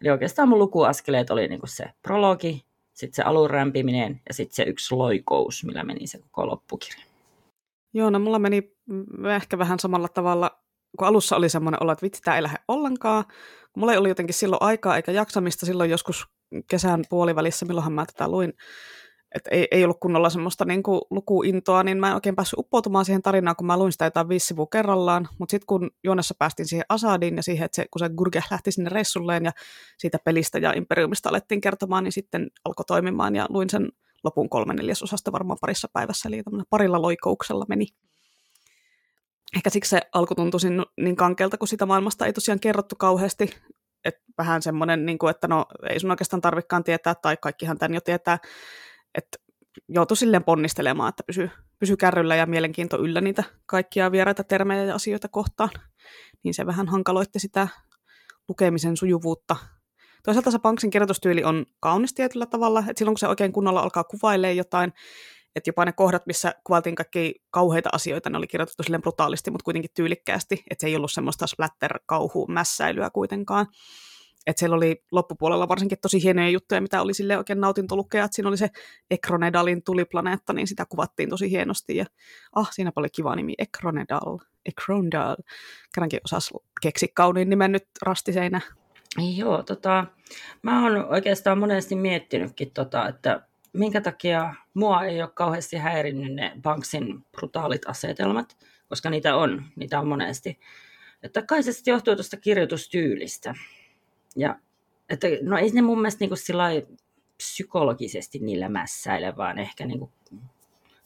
Eli oikeastaan mun lukuaskeleet oli niinku se prologi, sitten se alun rämpiminen ja sitten se yksi loikous, millä meni se koko loppukirja. Joo, no mulla meni ehkä vähän samalla tavalla, kun alussa oli semmoinen olo, että vitsi, tämä ei lähde ollenkaan. Mulla ei ollut jotenkin silloin aikaa eikä jaksamista silloin joskus kesän puolivälissä, milloinhan mä tätä luin että ei, ei ollut kunnolla semmoista niin kuin lukuintoa, niin mä en oikein päässyt uppoutumaan siihen tarinaan, kun mä luin sitä jotain viisi sivua kerrallaan, mutta sitten kun juonessa päästiin siihen Asadiin ja siihen, että se, kun se Gurge lähti sinne reissulleen ja siitä pelistä ja imperiumista alettiin kertomaan, niin sitten alkoi toimimaan ja luin sen lopun kolme neljäsosasta varmaan parissa päivässä, eli parilla loikouksella meni. Ehkä siksi se alku tuntui niin kankelta, kun sitä maailmasta ei tosiaan kerrottu kauheasti, että vähän semmoinen, niin kuin, että no ei sun oikeastaan tarvikaan tietää, tai kaikkihan tämän jo tietää, että joutui silleen ponnistelemaan, että pysyy, pysy kärryllä ja mielenkiinto yllä niitä kaikkia vieraita termejä ja asioita kohtaan. Niin se vähän hankaloitti sitä lukemisen sujuvuutta. Toisaalta se Panksin kirjoitustyyli on kaunis tietyllä tavalla, että silloin kun se oikein kunnolla alkaa kuvailemaan jotain, että jopa ne kohdat, missä kuvaltiin kaikki kauheita asioita, ne oli kirjoitettu silleen brutaalisti, mutta kuitenkin tyylikkäästi, että se ei ollut semmoista splatter-kauhu-mässäilyä kuitenkaan. Että siellä oli loppupuolella varsinkin tosi hienoja juttuja, mitä oli sille oikein nautinto lukea. Että siinä oli se Ekronedalin tuliplaneetta, niin sitä kuvattiin tosi hienosti. Ja ah, siinä oli kiva nimi, Ekronedal. Ekronedal. Kerrankin osasi keksi kauniin nimen nyt rastiseinä. Joo, tota, mä oon oikeastaan monesti miettinytkin, tota, että minkä takia mua ei ole kauheasti häirinnyt ne Banksin brutaalit asetelmat, koska niitä on, niitä on monesti. Että kai se sitten johtuu tuosta kirjoitustyylistä. Ja että, no ei ne mun mielestä niin psykologisesti niillä mässäile, vaan ehkä niin kuin,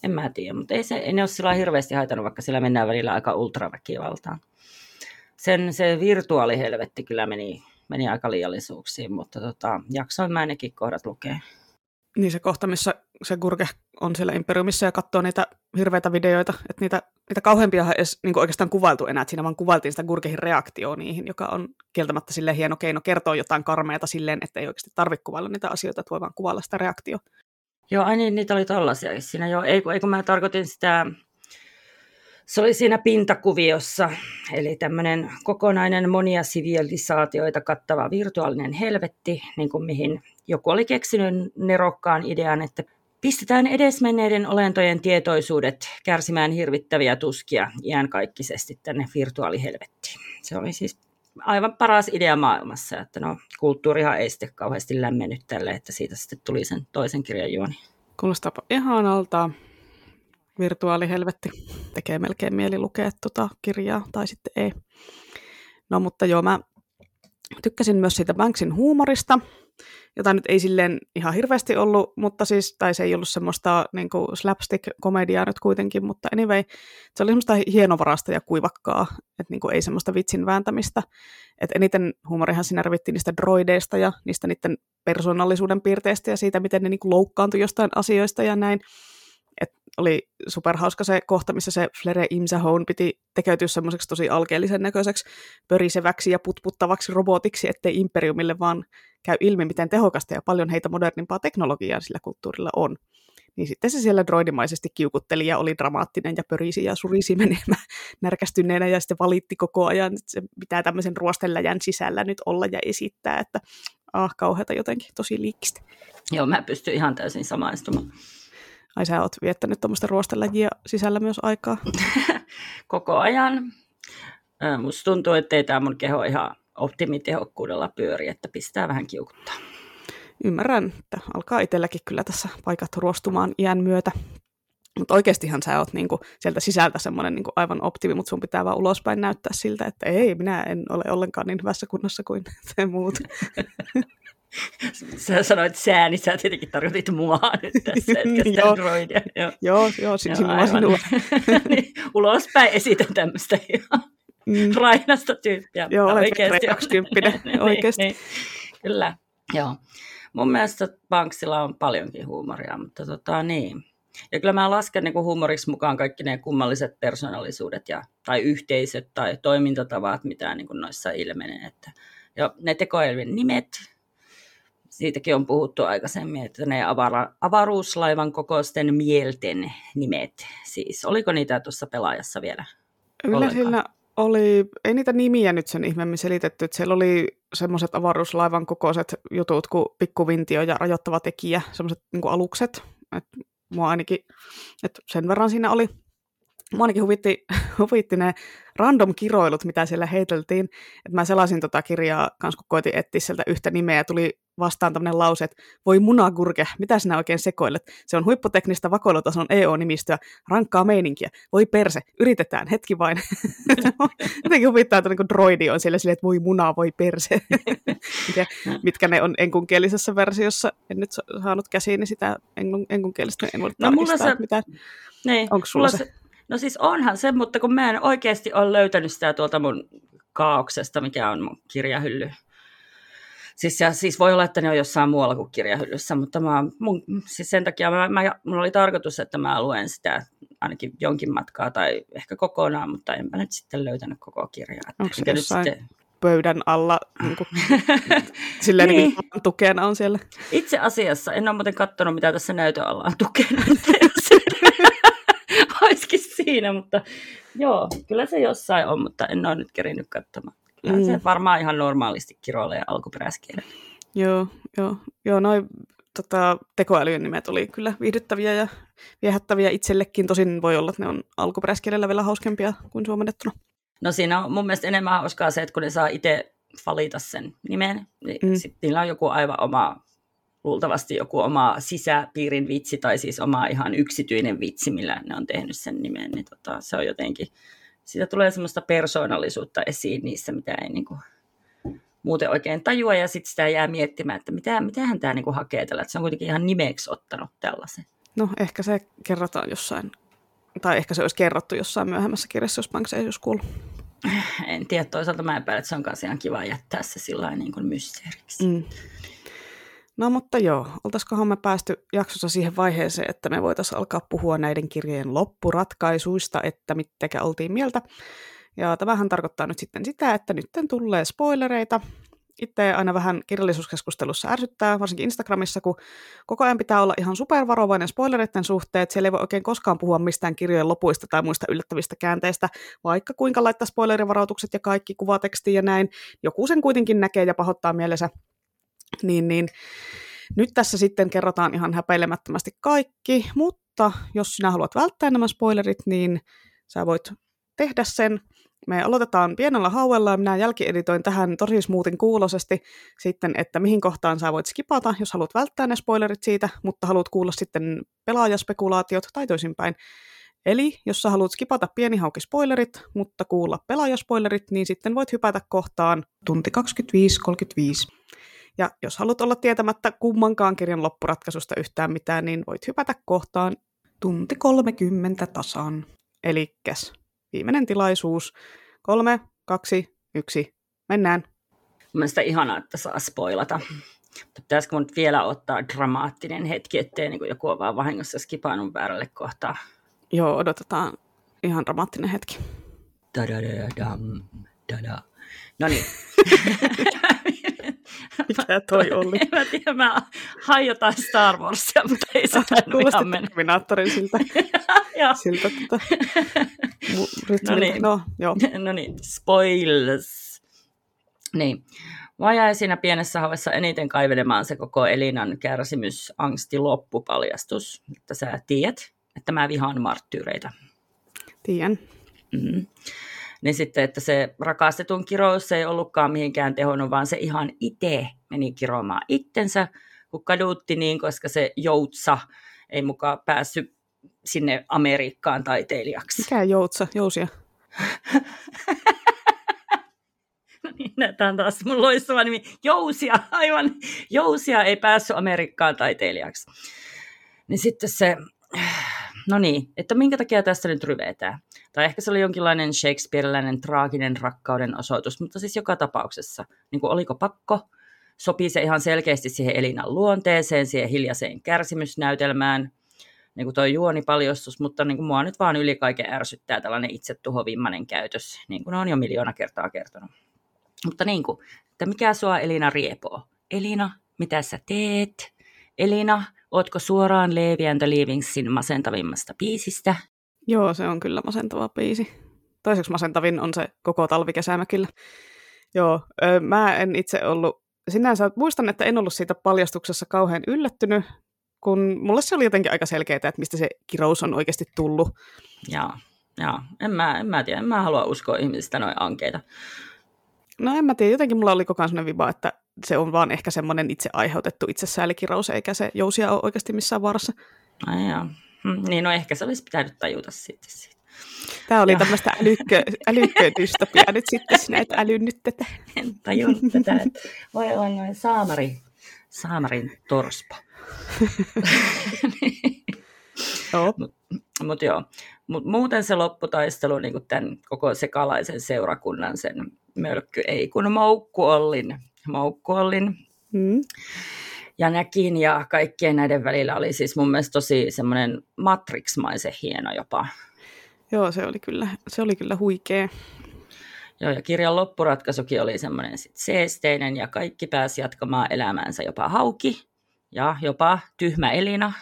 en mä tiedä, mutta ei, se, ei ne ole sillä hirveästi haitannut, vaikka sillä mennään välillä aika ultraväkivaltaan. Sen se virtuaalihelvetti kyllä meni, meni aika liiallisuuksiin, mutta tota, jaksoin mä nekin kohdat lukea. Niin se kohta, missä se Gurke on siellä Imperiumissa ja katsoo niitä hirveitä videoita, että niitä, niitä kauheampia ei edes niin oikeastaan kuvailtu enää, että siinä vaan kuvailtiin sitä Gurkehin reaktioa niihin, joka on kieltämättä sille hieno keino kertoa jotain karmeita silleen, että ei oikeasti tarvitse kuvailla niitä asioita, että voi vaan kuvailla sitä reaktioa. Joo, ai niin, niitä oli tollaisia siinä jo. Ei, ei kun mä tarkoitin sitä, se oli siinä pintakuviossa, eli tämmöinen kokonainen monia sivilisaatioita kattava virtuaalinen helvetti, niin kuin mihin joku oli keksinyt nerokkaan idean, että pistetään edesmenneiden olentojen tietoisuudet kärsimään hirvittäviä tuskia iänkaikkisesti tänne virtuaalihelvettiin. Se oli siis aivan paras idea maailmassa, että no kulttuurihan ei sitten kauheasti lämmennyt tälle, että siitä sitten tuli sen toisen kirjan juoni. Kuulostaapa ihanalta. Virtuaalihelvetti tekee melkein mieli lukea tuota kirjaa, tai sitten ei. No mutta joo, mä tykkäsin myös siitä Banksin huumorista jota nyt ei silleen ihan hirveästi ollut, mutta siis, tai se ei ollut semmoista niin slapstick-komediaa nyt kuitenkin, mutta anyway, se oli semmoista hienovarasta ja kuivakkaa, että niin kuin ei semmoista vitsin vääntämistä. Että eniten huumorihan siinä revittiin niistä droideista ja niistä niiden persoonallisuuden piirteistä ja siitä, miten ne niin kuin loukkaantui jostain asioista ja näin. Oli superhauska se kohta, missä se Flere Imsahon piti tekeytyä semmoiseksi tosi alkeellisen näköiseksi, pöriseväksi ja putputtavaksi robotiksi, ettei imperiumille vaan käy ilmi, miten tehokasta ja paljon heitä modernimpaa teknologiaa sillä kulttuurilla on. niin sitten se siellä droidimaisesti kiukutteli ja oli dramaattinen ja pörisi ja surisi menemään *laughs* närkästyneenä ja sitten valitti koko ajan, että se pitää tämmöisen ruosteläjän sisällä nyt olla ja esittää, että ah, kauheata jotenkin, tosi liikistä. Joo, mä pystyn ihan täysin samaistumaan. Ai sä oot viettänyt tuommoista ruosteläjiä sisällä myös aikaa? *laughs* koko ajan. Musta tuntuu, että ei tämä mun keho ihan optimitehokkuudella pyöri, että pistää vähän kiukuttaa. Ymmärrän, että alkaa itselläkin kyllä tässä paikat ruostumaan iän myötä. Mutta oikeastihan sä oot niinku sieltä sisältä semmoinen niinku aivan optimi, mutta sun pitää vaan ulospäin näyttää siltä, että ei, minä en ole ollenkaan niin hyvässä kunnossa kuin *laughs* te muut. *laughs* *laughs* Sä sanoit sää, niin sä tietenkin tarkoitit mua nyt tässä, etkä *laughs* sitä joo. droidia. Joo, joo, joo sinua, sinua. *laughs* niin, ulospäin esitän tämmöistä ihan mm. rainasta tyyppiä. Joo, olet oikeasti. 20 niin, oikeasti. niin, niin, kyllä, joo. Mun mielestä Banksilla on paljonkin huumoria, mutta tota niin. Ja kyllä mä lasken niin huumoriksi mukaan kaikki ne kummalliset persoonallisuudet ja, tai yhteisöt tai toimintatavat, mitä niin kuin noissa ilmenee. Että, ja ne tekoälyn nimet, siitäkin on puhuttu aikaisemmin, että ne avara, avaruuslaivan kokoisten mielten nimet. Siis oliko niitä tuossa pelaajassa vielä? Kyllä oli, ei niitä nimiä nyt sen ihmeemmin selitetty, että siellä oli semmoiset avaruuslaivan kokoiset jutut kuin pikkuvintio ja rajoittava tekijä, semmoiset niin alukset, että mua ainakin, että sen verran siinä oli. Mua ainakin huvitti, *laughs* huvitti ne random kiroilut, mitä siellä heiteltiin. Että mä selasin tota kirjaa kans, kun koitin etsiä sieltä yhtä nimeä, ja tuli vastaan tämmöinen lause, että voi munagurke, mitä sinä oikein sekoilet? Se on huipputeknistä vakoilutason EO-nimistöä, rankkaa meininkiä, voi perse, yritetään, hetki vain. *laughs* Jotenkin huvittaa, että niin droidi on siellä silleen, että voi muna, voi perse. *laughs* mitkä, mitkä ne on enkunkielisessä versiossa. En nyt saanut käsiini sitä enkun, enkunkielistä, en voi no, mulla se... mitä... Niin, Onko sulla se... se... No siis onhan se, mutta kun mä en oikeasti ole löytänyt sitä tuolta mun kaauksesta, mikä on mun kirjahylly Siis, ja, siis voi olla, että ne on jossain muualla kuin kirjahyllyssä, mutta mä, mun, siis sen takia mä, mä, mulla oli tarkoitus, että mä luen sitä ainakin jonkin matkaa tai ehkä kokonaan, mutta enpä nyt sitten löytänyt koko kirjaa. Onko se nyt sitten... pöydän alla niin kuin, *laughs* silleen niin. niin tukena on siellä? Itse asiassa en ole muuten katsonut, mitä tässä näytön alla on tukena. *laughs* Olisikin siinä, mutta joo, kyllä se jossain on, mutta en ole nyt kerinyt katsomaan. Mm. Se varmaan ihan normaalisti kiroilee alkuperäiskielellä. Joo, joo, joo noin tota, tekoälyjen nimet oli kyllä viihdyttäviä ja viehättäviä itsellekin. Tosin voi olla, että ne on alkuperäiskielellä vielä hauskempia kuin suomennettuna. No siinä on mun mielestä enemmän hauskaa se, että kun ne saa itse valita sen nimen, niin mm. sitten niillä on joku aivan oma, luultavasti joku oma sisäpiirin vitsi tai siis oma ihan yksityinen vitsi, millä ne on tehnyt sen nimen, niin tota, se on jotenkin siitä tulee semmoista persoonallisuutta esiin niissä, mitä ei niin kuin muuten oikein tajua, ja sitten sitä jää miettimään, että mitä, mitähän tämä niin hakee tällä, että se on kuitenkin ihan nimeksi ottanut tällaisen. No ehkä se kerrotaan jossain, tai ehkä se olisi kerrottu jossain myöhemmässä kirjassa, jos Banks ei olisi kuullut. En tiedä, toisaalta mä epäilen, että se on myös ihan kiva jättää se sillä niin kuin mysteeriksi. Mm. No mutta joo, oltaisikohan me päästy jaksossa siihen vaiheeseen, että me voitaisiin alkaa puhua näiden kirjojen loppuratkaisuista, että mitkä oltiin mieltä. Ja tämähän tarkoittaa nyt sitten sitä, että nyt tulee spoilereita. Itse aina vähän kirjallisuuskeskustelussa ärsyttää, varsinkin Instagramissa, kun koko ajan pitää olla ihan supervarovainen spoilereiden suhteen, että siellä ei voi oikein koskaan puhua mistään kirjojen lopuista tai muista yllättävistä käänteistä, vaikka kuinka laittaa spoilerivaroitukset ja kaikki kuvateksti ja näin. Joku sen kuitenkin näkee ja pahoittaa mielensä niin, niin nyt tässä sitten kerrotaan ihan häpeilemättömästi kaikki, mutta jos sinä haluat välttää nämä spoilerit, niin sä voit tehdä sen. Me aloitetaan pienellä hauella ja minä jälkieditoin tähän tosi smoothin kuulosesti sitten, että mihin kohtaan sä voit skipata, jos haluat välttää ne spoilerit siitä, mutta haluat kuulla sitten pelaajaspekulaatiot tai toisinpäin. Eli jos sä haluat skipata pieni hauki spoilerit, mutta kuulla pelaajaspoilerit, niin sitten voit hypätä kohtaan tunti 25.35. Ja jos haluat olla tietämättä kummankaan kirjan loppuratkaisusta yhtään mitään, niin voit hypätä kohtaan tunti 30 tasan. Elikkäs viimeinen tilaisuus. Kolme, kaksi, yksi. Mennään. Mielestäni ihanaa, että saa spoilata. Mutta pitäisikö mun vielä ottaa dramaattinen hetki, ettei niin joku ole vaan vahingossa skipannut väärälle kohtaa? Joo, odotetaan ihan dramaattinen hetki. No niin. *laughs* *laughs* Mikä toi *laughs* oli? En mä tiedä, mä hajotan Star Warsia, mutta ei se Kuulosti ihan mennä. Terminaattorin siltä. *laughs* Siltä tota, mu-. No niin. no joo. no niin, spoilers. Niin. Mä jäi siinä pienessä havessa eniten kaivelemaan se koko Elinan kärsimys, angsti, loppupaljastus. Että sä tiedät, että mä vihaan marttyyreitä. Tiedän. Mm. Niin sitten, että se rakastetun kirous ei ollutkaan mihinkään tehonnut, vaan se ihan itse meni kiromaan itsensä, kun kadutti niin, koska se joutsa ei mukaan päässyt sinne Amerikkaan taiteilijaksi. Mikä joutsa? Jousia. *laughs* No niin, tämä on taas mun loistava nimi. Jousia, aivan. Jousia ei päässyt Amerikkaan taiteilijaksi. Niin sitten se, no niin, että minkä takia tästä nyt ryvetään? Tai ehkä se oli jonkinlainen Shakespeareläinen traaginen rakkauden osoitus, mutta siis joka tapauksessa, niin kuin oliko pakko, sopii se ihan selkeästi siihen Elinan luonteeseen, siihen hiljaiseen kärsimysnäytelmään, niin kuin toi juonipaljostus, mutta niin kuin mua nyt vaan yli kaiken ärsyttää tällainen itsetuhovimmainen käytös, niin kuin on jo miljoona kertaa kertonut. Mutta niin kuin, että mikä sua Elina riepoo? Elina, mitä sä teet? Elina, ootko suoraan Leevi and the Leavingsin masentavimmasta biisistä? Joo, se on kyllä masentava biisi. Toiseksi masentavin on se koko talvikesämäkillä. Joo, ö, mä en itse ollut, sinänsä muistan, että en ollut siitä paljastuksessa kauhean yllättynyt, kun mulle se oli jotenkin aika selkeää, että mistä se kirous on oikeasti tullut. Joo, joo. En, mä, en mä tiedä, en mä halua uskoa ihmisistä noin ankeita. No en mä tiedä, jotenkin mulla oli koko ajan sellainen viba, että se on vaan ehkä semmoinen itse aiheutettu itsesäälikirous, eikä se jousia ole oikeasti missään vaarassa. Ai joo. Hm, Niin no ehkä se olisi pitänyt tajuta sitten siitä. Tämä oli tämmöistä älykkö, *laughs* älykködystopia nyt sitten, sinä et älynnyt tätä. En tajunnut tätä, että voi olla noin saamari, saamarin torspo. *laughs* Joo, Mutta joo, Mut muuten se lopputaistelu, niin tämän koko sekalaisen seurakunnan, sen mölkky ei kun Moukku Ollin, Moukku Ollin mm. ja Näkin ja kaikkien näiden välillä oli siis mun mielestä tosi semmoinen Matrix-maisen hieno jopa. Joo se oli kyllä, se oli kyllä huikea. Joo, ja kirjan loppuratkaisukin oli semmoinen sit seesteinen ja kaikki pääsi jatkamaan elämäänsä jopa hauki ja jopa tyhmä Elina.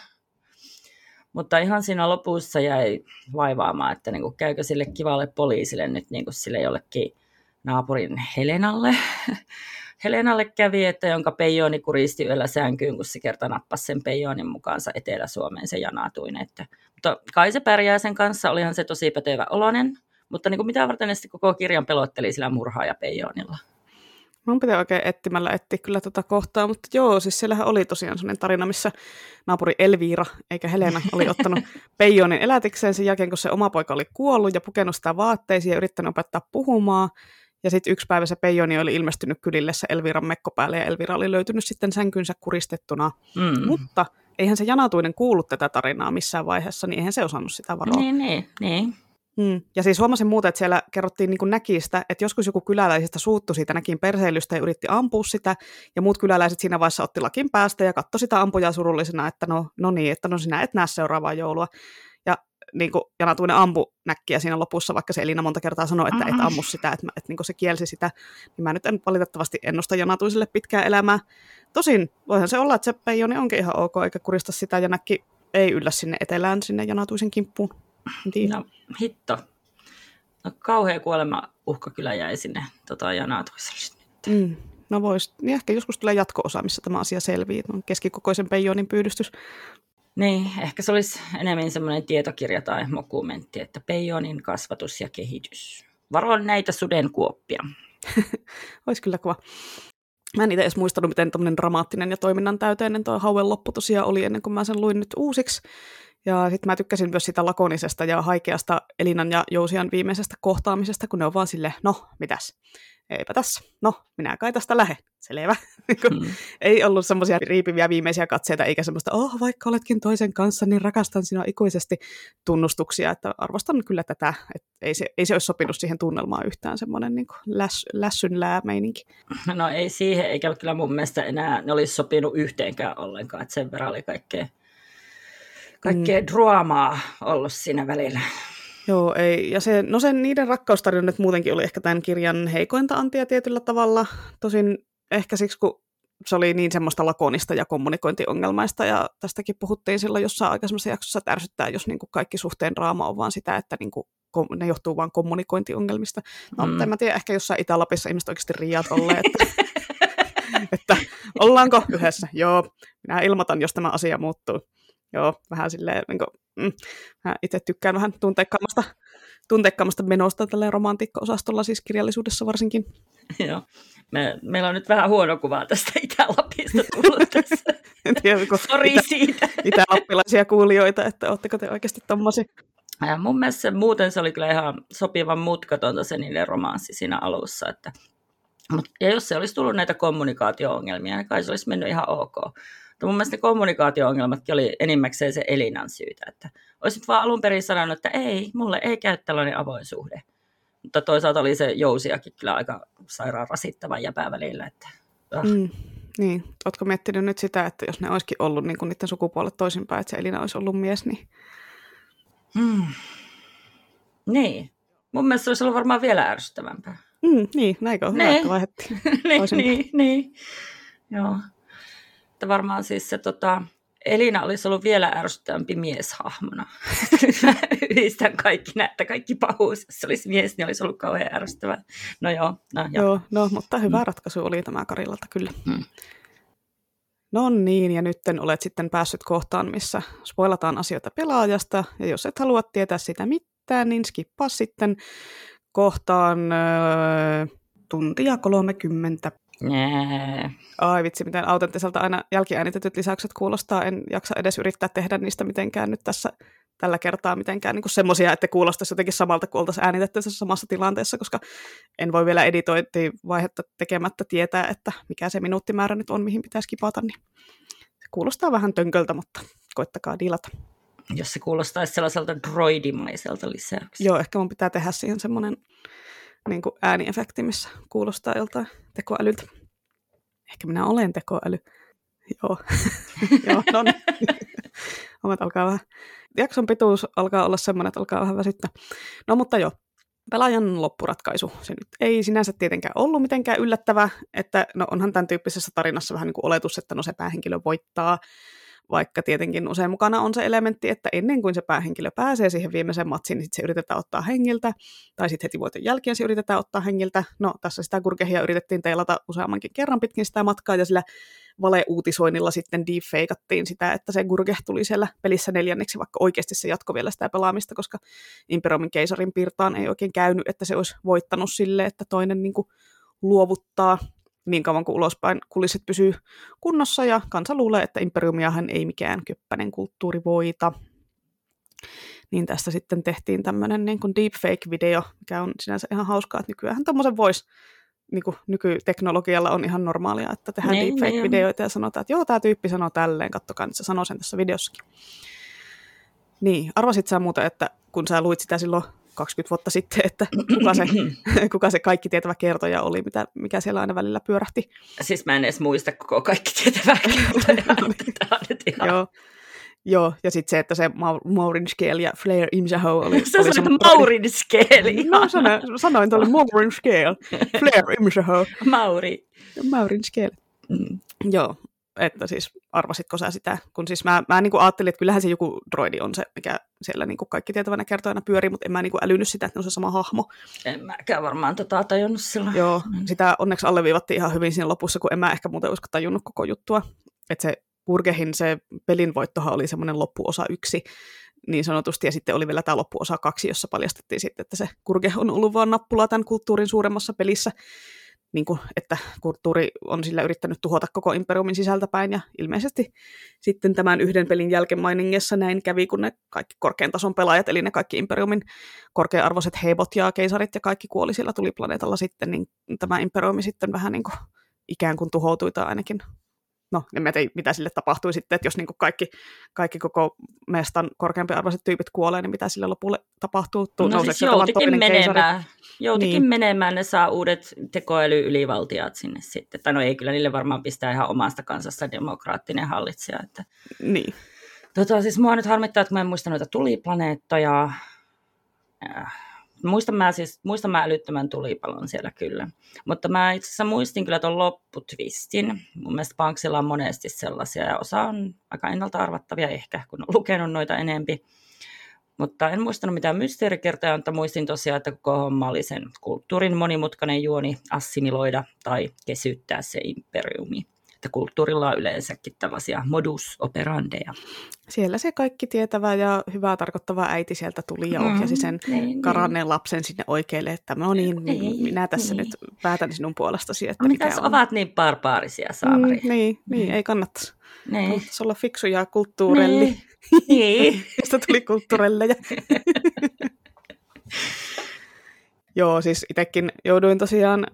Mutta ihan siinä lopussa jäi vaivaamaan, että niinku, käykö sille kivalle poliisille nyt niinku sille jollekin naapurin Helenalle. *laughs* Helenalle kävi, että jonka peijoni kuristi yöllä sänkyyn, kun se kerta nappasi sen peijonin mukaansa Etelä-Suomeen se janatuin. Että, mutta kai se pärjää sen kanssa, olihan se tosi pätevä olonen, mutta niin kuin mitä varten ne sitten koko kirjan pelotteli sillä murhaa ja peijonilla. Mun pitää oikein etsimällä etsiä kyllä tota kohtaa, mutta joo, siis siellähän oli tosiaan sellainen tarina, missä naapuri Elviira, eikä Helena, oli *laughs* ottanut Peijonin elätikseen sen jälkeen, kun se oma poika oli kuollut ja pukenut sitä vaatteisiin ja yrittänyt opettaa puhumaan. Ja sitten yksi päivä se Peijoni oli ilmestynyt kylille se Elviran mekko päälle ja Elvira oli löytynyt sitten sänkynsä kuristettuna. Mm. Mutta eihän se janatuinen kuullut tätä tarinaa missään vaiheessa, niin eihän se osannut sitä varoa. Niin, niin, niin. Mm. Ja siis huomasin muuten, että siellä kerrottiin niin näkistä, että joskus joku kyläläisistä suuttu siitä näkin perseilystä ja yritti ampua sitä, ja muut kyläläiset siinä vaiheessa otti lakin päästä ja katsoi sitä ampujaa surullisena, että no, no niin, että no sinä et näe seuraavaa joulua. Ja niin kuin Janatuinen ampu näkkiä siinä lopussa, vaikka se Elina monta kertaa sanoi, että et ammu sitä, että, että niin se kielsi sitä, niin mä nyt en valitettavasti ennusta Janatuiselle pitkää elämää. Tosin voihan se olla, että se Peijoni onkin ihan ok, eikä kurista sitä, ja näkki ei yllä sinne etelään, sinne Janatuisen kimppuun. Tiedä. No hitto. No kauhea kuolema uhka kyllä jäi sinne tota, janatuiselle. Mm. No vois. Niin ehkä joskus tulee jatko-osa, missä tämä asia selvii. On keskikokoisen peijonin pyydystys. Niin, ehkä se olisi enemmän semmoinen tietokirja tai dokumentti, että peijonin kasvatus ja kehitys. Varoin näitä sudenkuoppia. *laughs* Olisi kyllä kova. Mä en itse edes muistanut, miten tämmöinen dramaattinen ja toiminnan täyteinen tuo Hauen loppu tosiaan oli ennen kuin mä sen luin nyt uusiksi. Ja sitten mä tykkäsin myös sitä lakonisesta ja haikeasta Elinan ja Jousian viimeisestä kohtaamisesta, kun ne on vaan silleen, no, mitäs? Eipä tässä. No, minä kai tästä lähde. Selvä. *laughs* Mm. Ei ollut semmoisia riipiviä viimeisiä katseita, eikä semmoista, oh, vaikka oletkin toisen kanssa, niin rakastan sinua ikuisesti tunnustuksia. Että arvostan kyllä tätä. Että ei, se, ei se olisi sopinut siihen tunnelmaan yhtään semmoinen niin läs, lässyn läämeininki. No ei siihen, eikä kyllä mun mielestä enää ne olisi sopinut yhteenkään ollenkaan, että sen verran oli kaikkea, kaikkea mm. draamaa ollut siinä välillä. Joo, ei. Ja se, no sen niiden rakkaustarinat muutenkin oli ehkä tämän kirjan heikointa antia tietyllä tavalla. Tosin ehkä siksi, kun se oli niin semmoista lakonista ja kommunikointiongelmaista, ja tästäkin puhuttiin silloin jossain aikaisemmassa jaksossa, että ärsyttää, jos niin kuin kaikki suhteen draama on vaan sitä, että niin kuin ne johtuu vain kommunikointiongelmista. No, mm. en mä tiedä, ehkä jossain Itä-Lapissa ihmiset oikeasti riiat olleet, että, *laughs* että ollaanko yhdessä? Joo, minä ilmoitan, jos tämä asia muuttuu. Joo, vähän silleen, niin kuin, mm, mä itse tykkään vähän tunteikkaamasta, tunteikkaamasta menosta tällä romantiikka-osastolla, siis kirjallisuudessa varsinkin. *laughs* Joo. Me, meillä on nyt vähän huono kuvaa tästä *laughs* Itä-Lapista tullut *laughs* tässä. en tiedä, Sori itä, siitä. Itä-lappilaisia kuulijoita, että oletteko te oikeasti tommosia? Ja mun mielestä se, muuten se oli kyllä ihan sopivan mutkatonta se niiden romanssi siinä alussa. Että, ja jos se olisi tullut näitä kommunikaatio-ongelmia, niin kai se olisi mennyt ihan ok. Mutta mun mielestä ne kommunikaatio-ongelmatkin oli enimmäkseen se Elinan syytä. Että olisit vaan alun perin sanonut, että ei, mulle ei käy tällainen avoin suhde. Mutta toisaalta oli se jousiakin kyllä aika sairaan rasittava jäpää välillä. Että, ah. mm, niin, ootko miettinyt nyt sitä, että jos ne olisikin ollut niin kuin niiden sukupuolet toisinpäin, että se Elina olisi ollut mies, niin... Hmm. Niin. Mun mielestä se olisi ollut varmaan vielä ärsyttävämpää. Mm, niin, näinkö on hyvä, että vaihdettiin. *laughs* niin, niin, niin. Joo. Että varmaan siis se tota, Elina olisi ollut vielä ärsyttävämpi mieshahmona. *laughs* Yhdistän kaikki näitä, kaikki pahuus. Jos se olisi mies, niin olisi ollut kauhean ärsyttävä. No joo. No, joo. joo no, mutta hyvä mm. ratkaisu oli tämä Karilalta kyllä. Mm. No niin, ja nyt olet sitten päässyt kohtaan, missä spoilataan asioita pelaajasta, ja jos et halua tietää sitä mitään, niin skippaa sitten kohtaan äh, tuntia 30 Nee. Ai vitsi, miten autenttiselta aina jälkiäänitetyt lisäykset kuulostaa. En jaksa edes yrittää tehdä niistä mitenkään nyt tässä tällä kertaa mitenkään niin semmoisia, että kuulostaisi jotenkin samalta kuin oltaisiin äänitetty samassa tilanteessa, koska en voi vielä editointivaihetta tekemättä tietää, että mikä se minuuttimäärä nyt on, mihin pitäisi kipata, niin se kuulostaa vähän tönköltä, mutta koittakaa dilata. Jos se kuulostaisi sellaiselta droidimaiselta lisäykseltä. Joo, ehkä mun pitää tehdä siihen semmoinen niin kuin ääniefekti, missä kuulostaa joltain tekoälyltä. Ehkä minä olen tekoäly. Joo, *laughs* Joo no niin. *laughs* Omat alkaa vähän. Jakson pituus alkaa olla semmoinen, että alkaa vähän väsyttää. No mutta joo, pelaajan loppuratkaisu. Se nyt ei sinänsä tietenkään ollut mitenkään yllättävä, että no onhan tämän tyyppisessä tarinassa vähän niin kuin oletus, että no se päähenkilö voittaa, vaikka tietenkin usein mukana on se elementti, että ennen kuin se päähenkilö pääsee siihen viimeiseen matsiin, niin sit se yritetään ottaa hengiltä, tai sitten heti voiton jälkeen se yritetään ottaa hengiltä. No, tässä sitä kurkehia yritettiin teilata useammankin kerran pitkin sitä matkaa, ja sillä valeuutisoinnilla sitten deepfakeattiin sitä, että se Gurge tuli siellä pelissä neljänneksi, vaikka oikeasti se jatko vielä sitä pelaamista, koska Imperiumin keisarin piirtaan ei oikein käynyt, että se olisi voittanut sille, että toinen niin kuin luovuttaa niin kauan kuin ulospäin kulissit pysyy kunnossa ja kansa luulee, että imperiumiahan ei mikään köppäinen kulttuuri voita. Niin tästä sitten tehtiin tämmöinen niin kuin deepfake-video, mikä on sinänsä ihan hauskaa, että nykyään tuommoisen voisi niin kuin nykyteknologialla on ihan normaalia, että tehdään niin, deepfake-videoita ja sanotaan, että joo, tämä tyyppi sanoo tälleen, kattokaa, niin se sanoo sen tässä videossakin. Niin, arvasit sä muuten, että kun sä luit sitä silloin 20 vuotta sitten, että kuka se, *clears throat* kuka se kaikki tietävä kertoja oli, mitä, mikä siellä aina välillä pyörähti. Siis mä en edes muista koko kaikki tietävää kertoja, *laughs* ihan... Joo. Joo, ja sitten se, että se Maurin Scale ja Flair Imjaho oli... *laughs* Se oli sanoit Maurin Scale No sanoin, sanoin tuolle Maurin Scale, *laughs* Flair Imjaho. Mauri. Maurin Scale. Mm. Joo, että siis arvasitko sä sitä, kun siis mä, mä niin kuin ajattelin, että kyllähän se joku droidi on se, mikä siellä niin kuin kaikki tietävänä kertoina pyörii, mutta en mä niin kuin älynyt sitä, että ne on se sama hahmo. En mäkään varmaan tota tajunnut silloin. Joo, sitä onneksi alleviivattiin ihan hyvin siinä lopussa, kun en mä ehkä muuten usko tajunnut koko juttua. Että se Burgehin se pelin voittohan oli semmoinen loppuosa yksi, niin sanotusti, ja sitten oli vielä tämä loppuosa kaksi, jossa paljastettiin sitten, että se Kurge on ollut vaan nappula tämän kulttuurin suuremmassa pelissä, niin kuin, että kulttuuri on sillä yrittänyt tuhota koko imperiumin sisältäpäin, ja ilmeisesti sitten tämän yhden pelin jälkemainingessa näin kävi, kun ne kaikki korkean tason pelaajat, eli ne kaikki imperiumin korkea-arvoiset heibot ja keisarit ja kaikki kuoli siellä tuliplaneetalla sitten, niin tämä imperiumi sitten vähän niin kuin ikään kuin tuhoutui tai ainakin no en mä tiedä, mitä sille tapahtui sitten, että jos niin kuin kaikki, kaikki koko mestan korkeampi arvoiset tyypit kuolee, niin mitä sille lopulle tapahtuu? Tuu, no siis joutikin menemään. Joutikin niin. menemään, ne saa uudet tekoäly-ylivaltiaat sinne sitten. Tai no ei, kyllä niille varmaan pistää ihan omasta kansasta demokraattinen hallitsija. Että... Niin. Tota, siis mua nyt harmittaa, että mä en muista noita tuliplaneettoja. Äh, Muistan mä, siis, muistan mä älyttömän tulipalon siellä kyllä. Mutta mä itse asiassa muistin kyllä tuon lopputwistin. Mun mielestä Banksilla on monesti sellaisia ja osa on aika ennalta arvattavia ehkä, kun on lukenut noita enempi. Mutta en muistanut mitään mysteerikertoja, mutta muistin tosiaan, että koko homma oli sen kulttuurin monimutkainen juoni assimiloida tai kesyttää se imperiumi että kulttuurilla on yleensäkin tällaisia modus operandeja. Siellä se kaikki tietävä ja hyvää tarkoittava äiti sieltä tuli ja ohjasi mm, sen niin, niin. karanneen niin. lapsen sinne oikealle, että no niin, niin minä tässä niin. nyt päätän sinun puolestasi. Että no, mikä on. ovat niin barbaarisia, Saamari? Mm, niin, niin, ei kannattaisi. Niin. Kannattaisi olla fiksuja kulttuurelli. Niin. niin. *laughs* Mistä tuli kulttuurelleja? *laughs* Joo, siis itsekin jouduin tosiaan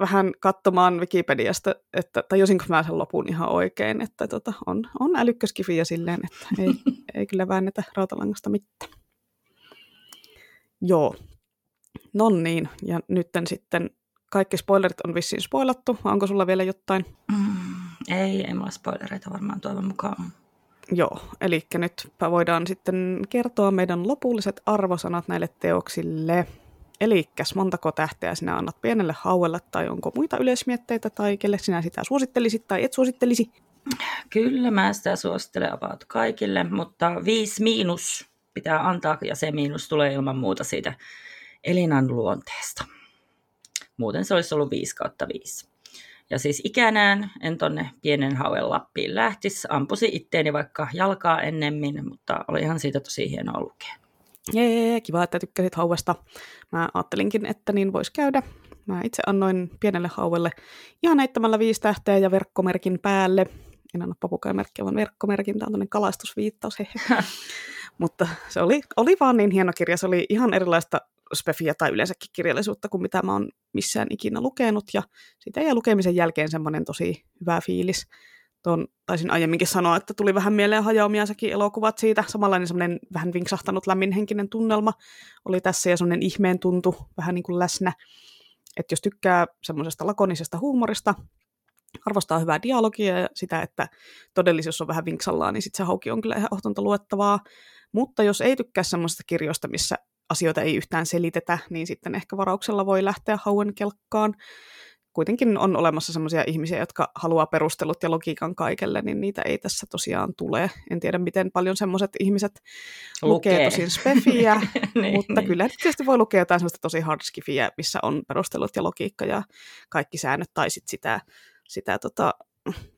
vähän katsomaan Wikipediasta, että tajusinko mä sen lopun ihan oikein, että tota, on, on älykköskifiä silleen, että ei, *laughs* ei kyllä väännetä rautalangasta mitään. Joo, no niin, ja nytten sitten kaikki spoilerit on vissiin spoilattu. Onko sulla vielä jotain? Mm, ei, ei mulla spoilereita varmaan toivon mukaan. Joo, eli nyt voidaan sitten kertoa meidän lopulliset arvosanat näille teoksille. Eli montako tähteä sinä annat pienelle hauelle, tai onko muita yleismietteitä, tai kelle sinä sitä suosittelisit tai et suosittelisi? Kyllä mä sitä suosittelen about kaikille, mutta viisi miinus pitää antaa, ja se miinus tulee ilman muuta siitä Elinan luonteesta. Muuten se olisi ollut 5 kautta 5. Ja siis ikänään en tonne pienen hauen Lappiin lähtisi, ampusi itteeni vaikka jalkaa ennemmin, mutta oli ihan siitä tosi hienoa lukea. Jee, kiva, että tykkäsit hauesta. Mä ajattelinkin, että niin voisi käydä. Mä itse annoin pienelle hauelle ihan heittämällä viisi tähteä ja verkkomerkin päälle. En anna papukaimerkkiä, vaan verkkomerkin. Tämä on tämmöinen kalastusviittaus. *laughs* Mutta se oli, oli vaan niin hieno kirja. Se oli ihan erilaista spefiä tai yleensäkin kirjallisuutta kuin mitä mä oon missään ikinä lukenut. Ja siitä jäi lukemisen jälkeen semmoinen tosi hyvä fiilis tuon taisin aiemminkin sanoa, että tuli vähän mieleen hajaomiaisakin elokuvat siitä. Samanlainen semmoinen vähän vinksahtanut lämminhenkinen tunnelma oli tässä ja semmoinen ihmeen tuntu vähän niin kuin läsnä. Että jos tykkää semmoisesta lakonisesta huumorista, arvostaa hyvää dialogia ja sitä, että todellisuus on vähän vinksallaan, niin sitten se hauki on kyllä ihan ohtonta luettavaa. Mutta jos ei tykkää semmoisesta kirjoista, missä asioita ei yhtään selitetä, niin sitten ehkä varauksella voi lähteä hauen kelkkaan kuitenkin on olemassa sellaisia ihmisiä, jotka haluaa perustelut ja logiikan kaikelle, niin niitä ei tässä tosiaan tule. En tiedä, miten paljon semmoiset ihmiset lukee, lukee tosin spefiä, *laughs* niin, mutta niin. kyllä tietysti voi lukea jotain semmoista tosi hardskifiä, missä on perustelut ja logiikka ja kaikki säännöt, tai sitten sitä, sitä tota,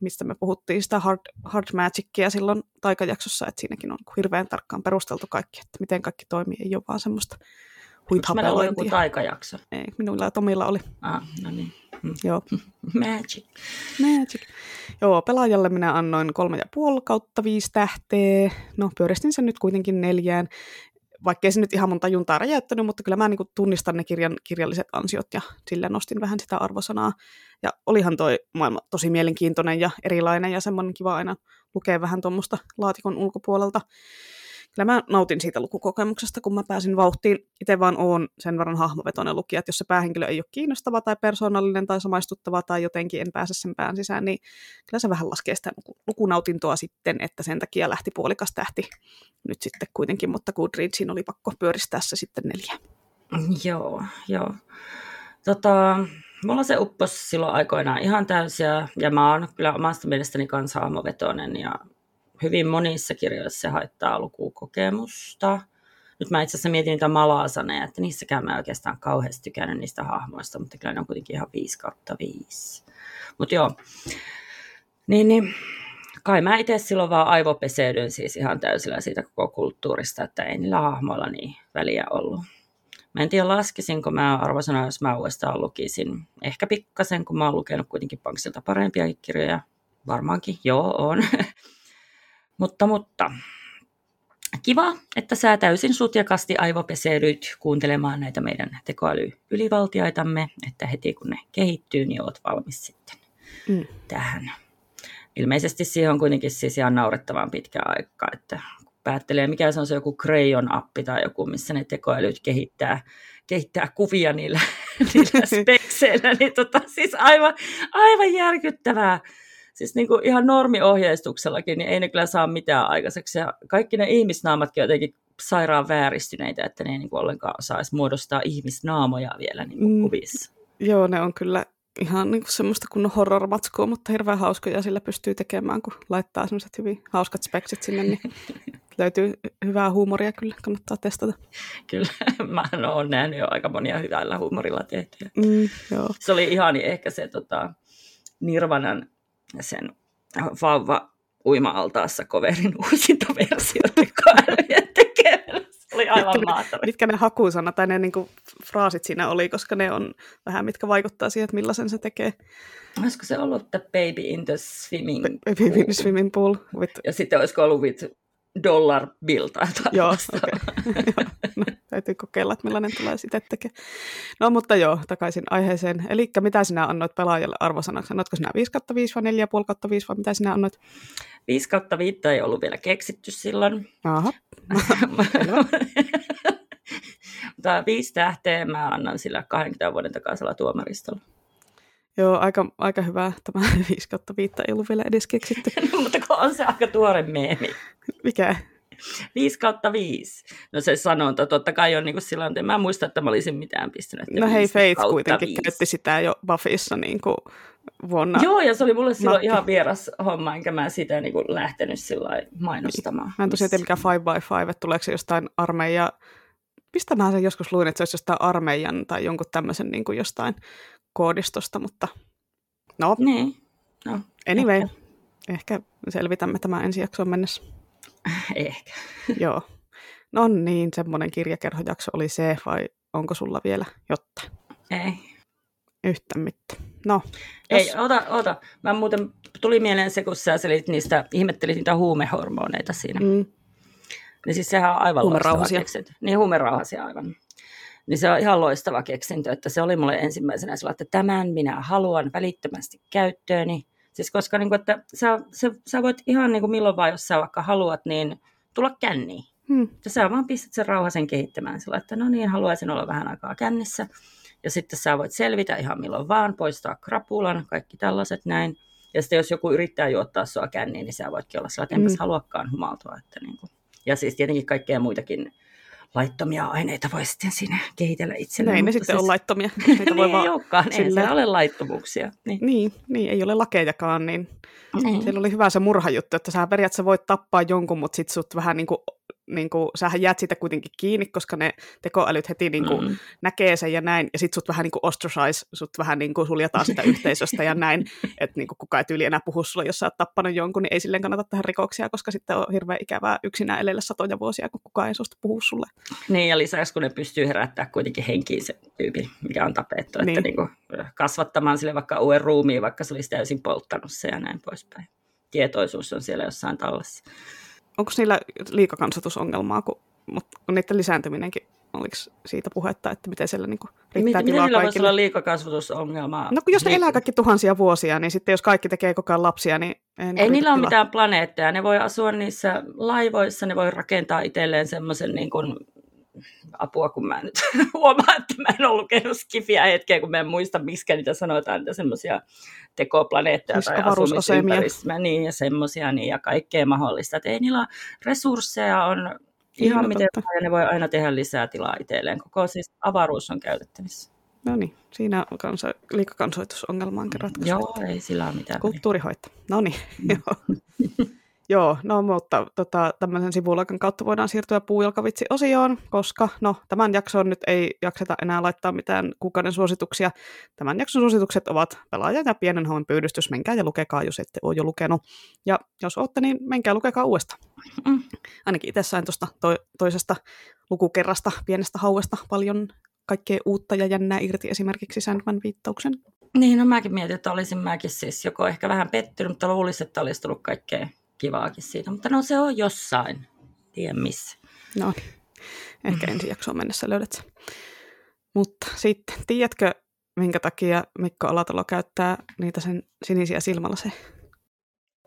mistä me puhuttiin, sitä hard, hard magicia silloin taikajaksossa, että siinäkin on hirveän tarkkaan perusteltu kaikki, että miten kaikki toimii, ei ole vaan semmoista huithapelointia. Onko joku taikajakso? Ei, minulla ja Tomilla oli. Ah, no niin. Joo. *laughs* Magic. Magic. Joo, pelaajalle minä annoin kolme ja puoli kautta viisi tähteä. No, pyöristin sen nyt kuitenkin neljään. Vaikka ei se nyt ihan mun tajuntaa räjäyttänyt, mutta kyllä mä niin tunnistan ne kirjan, kirjalliset ansiot ja sillä nostin vähän sitä arvosanaa. Ja olihan toi maailma tosi mielenkiintoinen ja erilainen ja semmoinen kiva aina lukea vähän tuommoista laatikon ulkopuolelta kyllä mä nautin siitä lukukokemuksesta, kun mä pääsin vauhtiin. Itse vaan oon sen verran hahmovetoinen lukija, että jos se päähenkilö ei ole kiinnostava tai persoonallinen tai samaistuttava tai jotenkin en pääse sen pään sisään, niin kyllä se vähän laskee sitä lukunautintoa sitten, että sen takia lähti puolikas tähti nyt sitten kuitenkin, mutta Goodreadsin oli pakko pyöristää se sitten neljä. Joo, joo. Tota, mulla se uppos silloin aikoinaan ihan täysiä, ja mä oon kyllä omasta mielestäni kanssa hahmovetoinen, ja hyvin monissa kirjoissa se haittaa lukukokemusta. Nyt mä itse asiassa mietin niitä malasaneja, että niissäkään mä oikeastaan kauheasti tykännyt niistä hahmoista, mutta kyllä ne on kuitenkin ihan 5 kautta 5. Mutta joo, niin, niin kai mä itse silloin vaan aivopeseydyn siis ihan täysillä siitä koko kulttuurista, että ei niillä hahmoilla niin väliä ollut. Mä en tiedä laskisinko mä arvosana, jos mä uudestaan lukisin. Ehkä pikkasen, kun mä oon lukenut kuitenkin Panksilta parempia kirjoja. Varmaankin, joo, on. *laughs* Mutta, mutta kiva, että sä täysin sutjakasti aivopeseydyt kuuntelemaan näitä meidän tekoälyylivaltiaitamme, että heti kun ne kehittyy, niin oot valmis sitten mm. tähän. Ilmeisesti siihen on kuitenkin siis ihan naurettavan pitkä aika, että kun päättelee, mikä se on se joku Crayon-appi tai joku, missä ne tekoälyt kehittää, kehittää kuvia niillä, *laughs* niillä spekseillä, niin tota, siis aivan, aivan järkyttävää siis niin kuin ihan normiohjeistuksellakin, niin ei ne kyllä saa mitään aikaiseksi. Ja kaikki ne ihmisnaamatkin on jotenkin sairaan vääristyneitä, että ne ei niin kuin ollenkaan osaisi muodostaa ihmisnaamoja vielä niin kuin mm, kuvissa. Joo, ne on kyllä ihan niin kuin semmoista kunnon horror-matskua, mutta hirveän hauskoja sillä pystyy tekemään, kun laittaa semmoiset hyvin hauskat speksit sinne, niin *laughs* löytyy hyvää huumoria kyllä, kannattaa testata. Kyllä, *laughs* mä oon nähnyt jo aika monia hyvällä huumorilla tehtyjä. Mm, joo. Se oli ihan ehkä se tota, Nirvanan sen vauva uima-altaassa coverin uusinta versio oli aivan mahtavaa. Mitkä ne hakusanat tai ne niin kuin, fraasit siinä oli, koska ne on vähän mitkä vaikuttaa siihen, että millaisen se tekee. Olisiko se ollut the baby in the swimming pool? Baby in the swimming pool. With... Ja sitten olisiko ollut with dollar bill tai Joo, okay. *laughs* no, täytyy kokeilla, että millainen tulee sitten tekemään. No mutta joo, takaisin aiheeseen. Eli mitä sinä annoit pelaajalle arvosanaksi? Annoitko sinä 5 5 vai 4,5 5 vai mitä sinä annoit? 5 5 ei ollut vielä keksitty silloin. Aha. *laughs* Mutta viisi tähteä mä annan sillä 20 vuoden takaisella tuomaristolla. Joo, aika, aika hyvä. Tämä *laughs* 5 kautta 5 ei ollut vielä edes keksitty. *laughs* no, mutta kun on se aika tuore meemi. Mikä? 5 kautta 5. No se sanonta totta kai on niin kuin sillä että mä en muista, että mä olisin mitään pistänyt. No hei, Faith kuitenkin 5. käytti sitä jo Buffyssa niin kuin vuonna. Joo, ja se oli mulle silloin Nakki. ihan vieras homma, enkä mä sitä niin kuin lähtenyt sillä mainostamaan. Mä en tosiaan tiedä mikä 5 by 5, että tuleeko se jostain armeija... Mistä mä sen joskus luin, että se olisi jostain armeijan tai jonkun tämmöisen niin kuin jostain koodistosta, mutta no. Niin. No, anyway, ehkä. ehkä selvitämme tämä ensi jaksoon mennessä. *laughs* Ehkä. Joo. No niin, semmoinen kirjakerhojakso oli se, vai onko sulla vielä jotta? Ei. Yhtä mitään. No, Ei, jos... ota, ota. Mä muuten tuli mieleen se, kun sä selit niistä, ihmettelit niitä huumehormoneita siinä. Mm. Niin siis sehän on aivan keksintö. Niin, huumerauhasia aivan. Niin se on ihan loistava keksintö, että se oli mulle ensimmäisenä sillä, että tämän minä haluan välittömästi käyttööni. Siis koska niin kuin, että sä, sä, sä voit ihan niin kuin milloin vaan, jos sä vaikka haluat, niin tulla känniin. Hmm. Ja sä vaan pistät sen rauhasen kehittämään sillä, että no niin, haluaisin olla vähän aikaa kännissä. Ja sitten sä voit selvitä ihan milloin vaan, poistaa krapulan, kaikki tällaiset näin. Ja sitten jos joku yrittää juottaa sua känniin, niin sä voitkin olla sillä, että enpäs mm. haluakaan humaltua. Että niin kuin. Ja siis tietenkin kaikkea muitakin laittomia aineita voi sitten siinä kehitellä itselleen. Näin ne sitten siis... on laittomia. *laughs* Niitä voi niin vaan ei olekaan, sillä... ei ole laittomuuksia. Niin. niin, niin, ei ole lakejakaan, niin, niin. siellä oli hyvä se murhajuttu, että sä periaatteessa voit tappaa jonkun, mutta sitten sut vähän niin kuin niin kuin, sähän jäät siitä kuitenkin kiinni, koska ne tekoälyt heti niin kuin, mm. näkee sen ja näin, ja sitten sut vähän niin kuin ostracize, sut vähän niin kuin suljetaan sitä yhteisöstä ja näin, *laughs* että niin kuin kukaan ei tyyli enää puhu sulle, jos sä oot tappanut jonkun, niin ei silleen kannata tehdä rikoksia, koska sitten on hirveän ikävää yksinään elellä satoja vuosia, kun kukaan ei suostu puhua sulle. Niin, ja lisäksi kun ne pystyy herättämään kuitenkin henkiin se tyypi, mikä on tapettu, niin. että niin kuin kasvattamaan sille vaikka uuden ruumiin, vaikka se olisi täysin polttanut se ja näin poispäin. Tietoisuus on siellä jossain tallessa onko niillä liikakansatusongelmaa, kun, mutta kun niiden lisääntyminenkin, oliko siitä puhetta, että miten siellä niinku riittää miten, tilaa miten voisi olla liikakasvatusongelmaa? No kun jos ne niin. elää kaikki tuhansia vuosia, niin sitten jos kaikki tekee koko ajan lapsia, niin ei, ei niillä ole mitään planeetteja. Ne voi asua niissä laivoissa, ne voi rakentaa itselleen semmoisen niin kuin apua, kun mä nyt *laughs* huomaan, että mä en ole lukenut skifiä hetkeä, kun mä en muista, miksi niitä sanotaan, niitä semmoisia tekoplaneettoja siis tai asumisympäristöjä, niin ja semmoisia, niin ja kaikkea mahdollista. Että ei niillä resursseja on ihan Ihan miten ja ne voi aina tehdä lisää tilaa itselleen. Koko siis avaruus on käytettävissä. No niin, siinä on kansa, liikakansoitusongelma on ratkaisu. Joo, ei sillä ole mitään. Kulttuurihoito. No niin, *laughs* mm. joo. *laughs* Joo, no mutta tota, tämmöisen sivuluokan kautta voidaan siirtyä puujalkavitsi-osioon, koska no, tämän jakson nyt ei jakseta enää laittaa mitään kuukauden suosituksia. Tämän jakson suositukset ovat pelaaja ja pienen homman pyydystys. Menkää ja lukekaa, jos ette ole jo lukenut. Ja jos olette, niin menkää lukekaa uudestaan. Mm. Ainakin itse sain tuosta to- toisesta lukukerrasta, pienestä hauesta paljon kaikkea uutta ja jännää irti, esimerkiksi Sandman viittauksen. Niin, no mäkin mietin, että olisin mäkin siis joko ehkä vähän pettynyt, mutta luulisin, että olisi tullut kaikkea kivaakin siitä, mutta no se on jossain, tiedä missä. No, ehkä ensi jaksoon mennessä löydät sen. Mutta sitten, tiedätkö, minkä takia Mikko Alatalo käyttää niitä sen sinisiä silmälaseja?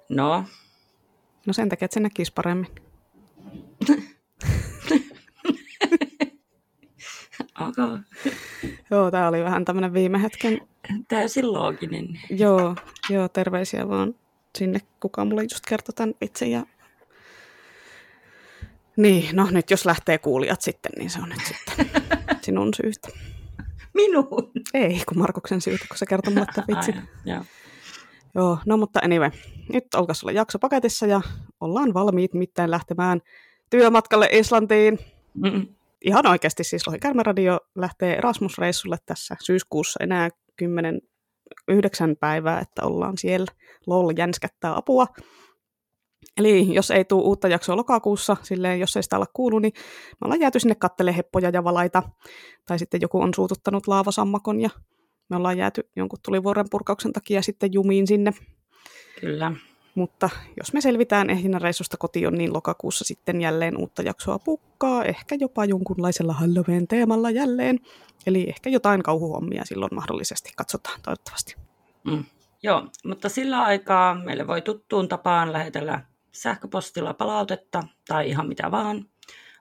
No? No sen takia, että se näkisi paremmin. okay. Joo, tämä oli vähän tämmöinen viime hetken... Täysin looginen. Joo, joo, terveisiä vaan sinne, kuka mulle just kertoi tämän itse. Ja... Niin, no nyt jos lähtee kuulijat sitten, niin se on nyt sitten *laughs* sinun syystä. Minun? Ei, kun Markuksen syytä, kun se kertoi mulle tämän vitsin. Ai, joo. Joo, no mutta anyway, nyt olkaisi olla jakso paketissa ja ollaan valmiit mitään lähtemään työmatkalle Islantiin. Mm. Ihan oikeasti siis Lohikärmeradio lähtee Erasmus-reissulle tässä syyskuussa enää 10 yhdeksän päivää, että ollaan siellä. LOL jänskättää apua. Eli jos ei tule uutta jaksoa lokakuussa, silleen jos ei sitä olla kuullut, niin me ollaan jääty sinne kattele heppoja ja valaita. Tai sitten joku on suututtanut laavasammakon ja me ollaan jääty jonkun tulivuoren purkauksen takia sitten jumiin sinne. Kyllä. Mutta jos me selvitään ehdinnän reissusta kotiin, niin lokakuussa sitten jälleen uutta jaksoa pukkaa, ehkä jopa jonkunlaisella Halloween-teemalla jälleen. Eli ehkä jotain kauhuhommia silloin mahdollisesti, katsotaan toivottavasti. Mm. Joo, mutta sillä aikaa meille voi tuttuun tapaan lähetellä sähköpostilla palautetta tai ihan mitä vaan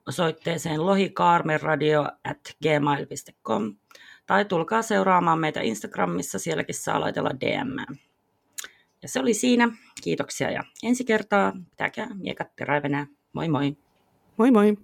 osoitteeseen lohikaarmeradio at gmail.com tai tulkaa seuraamaan meitä Instagramissa, sielläkin saa laitella DM. Ja se oli siinä. Kiitoksia ja ensi kertaa pitäkää miekat terävänä. Moi moi! Moi moi!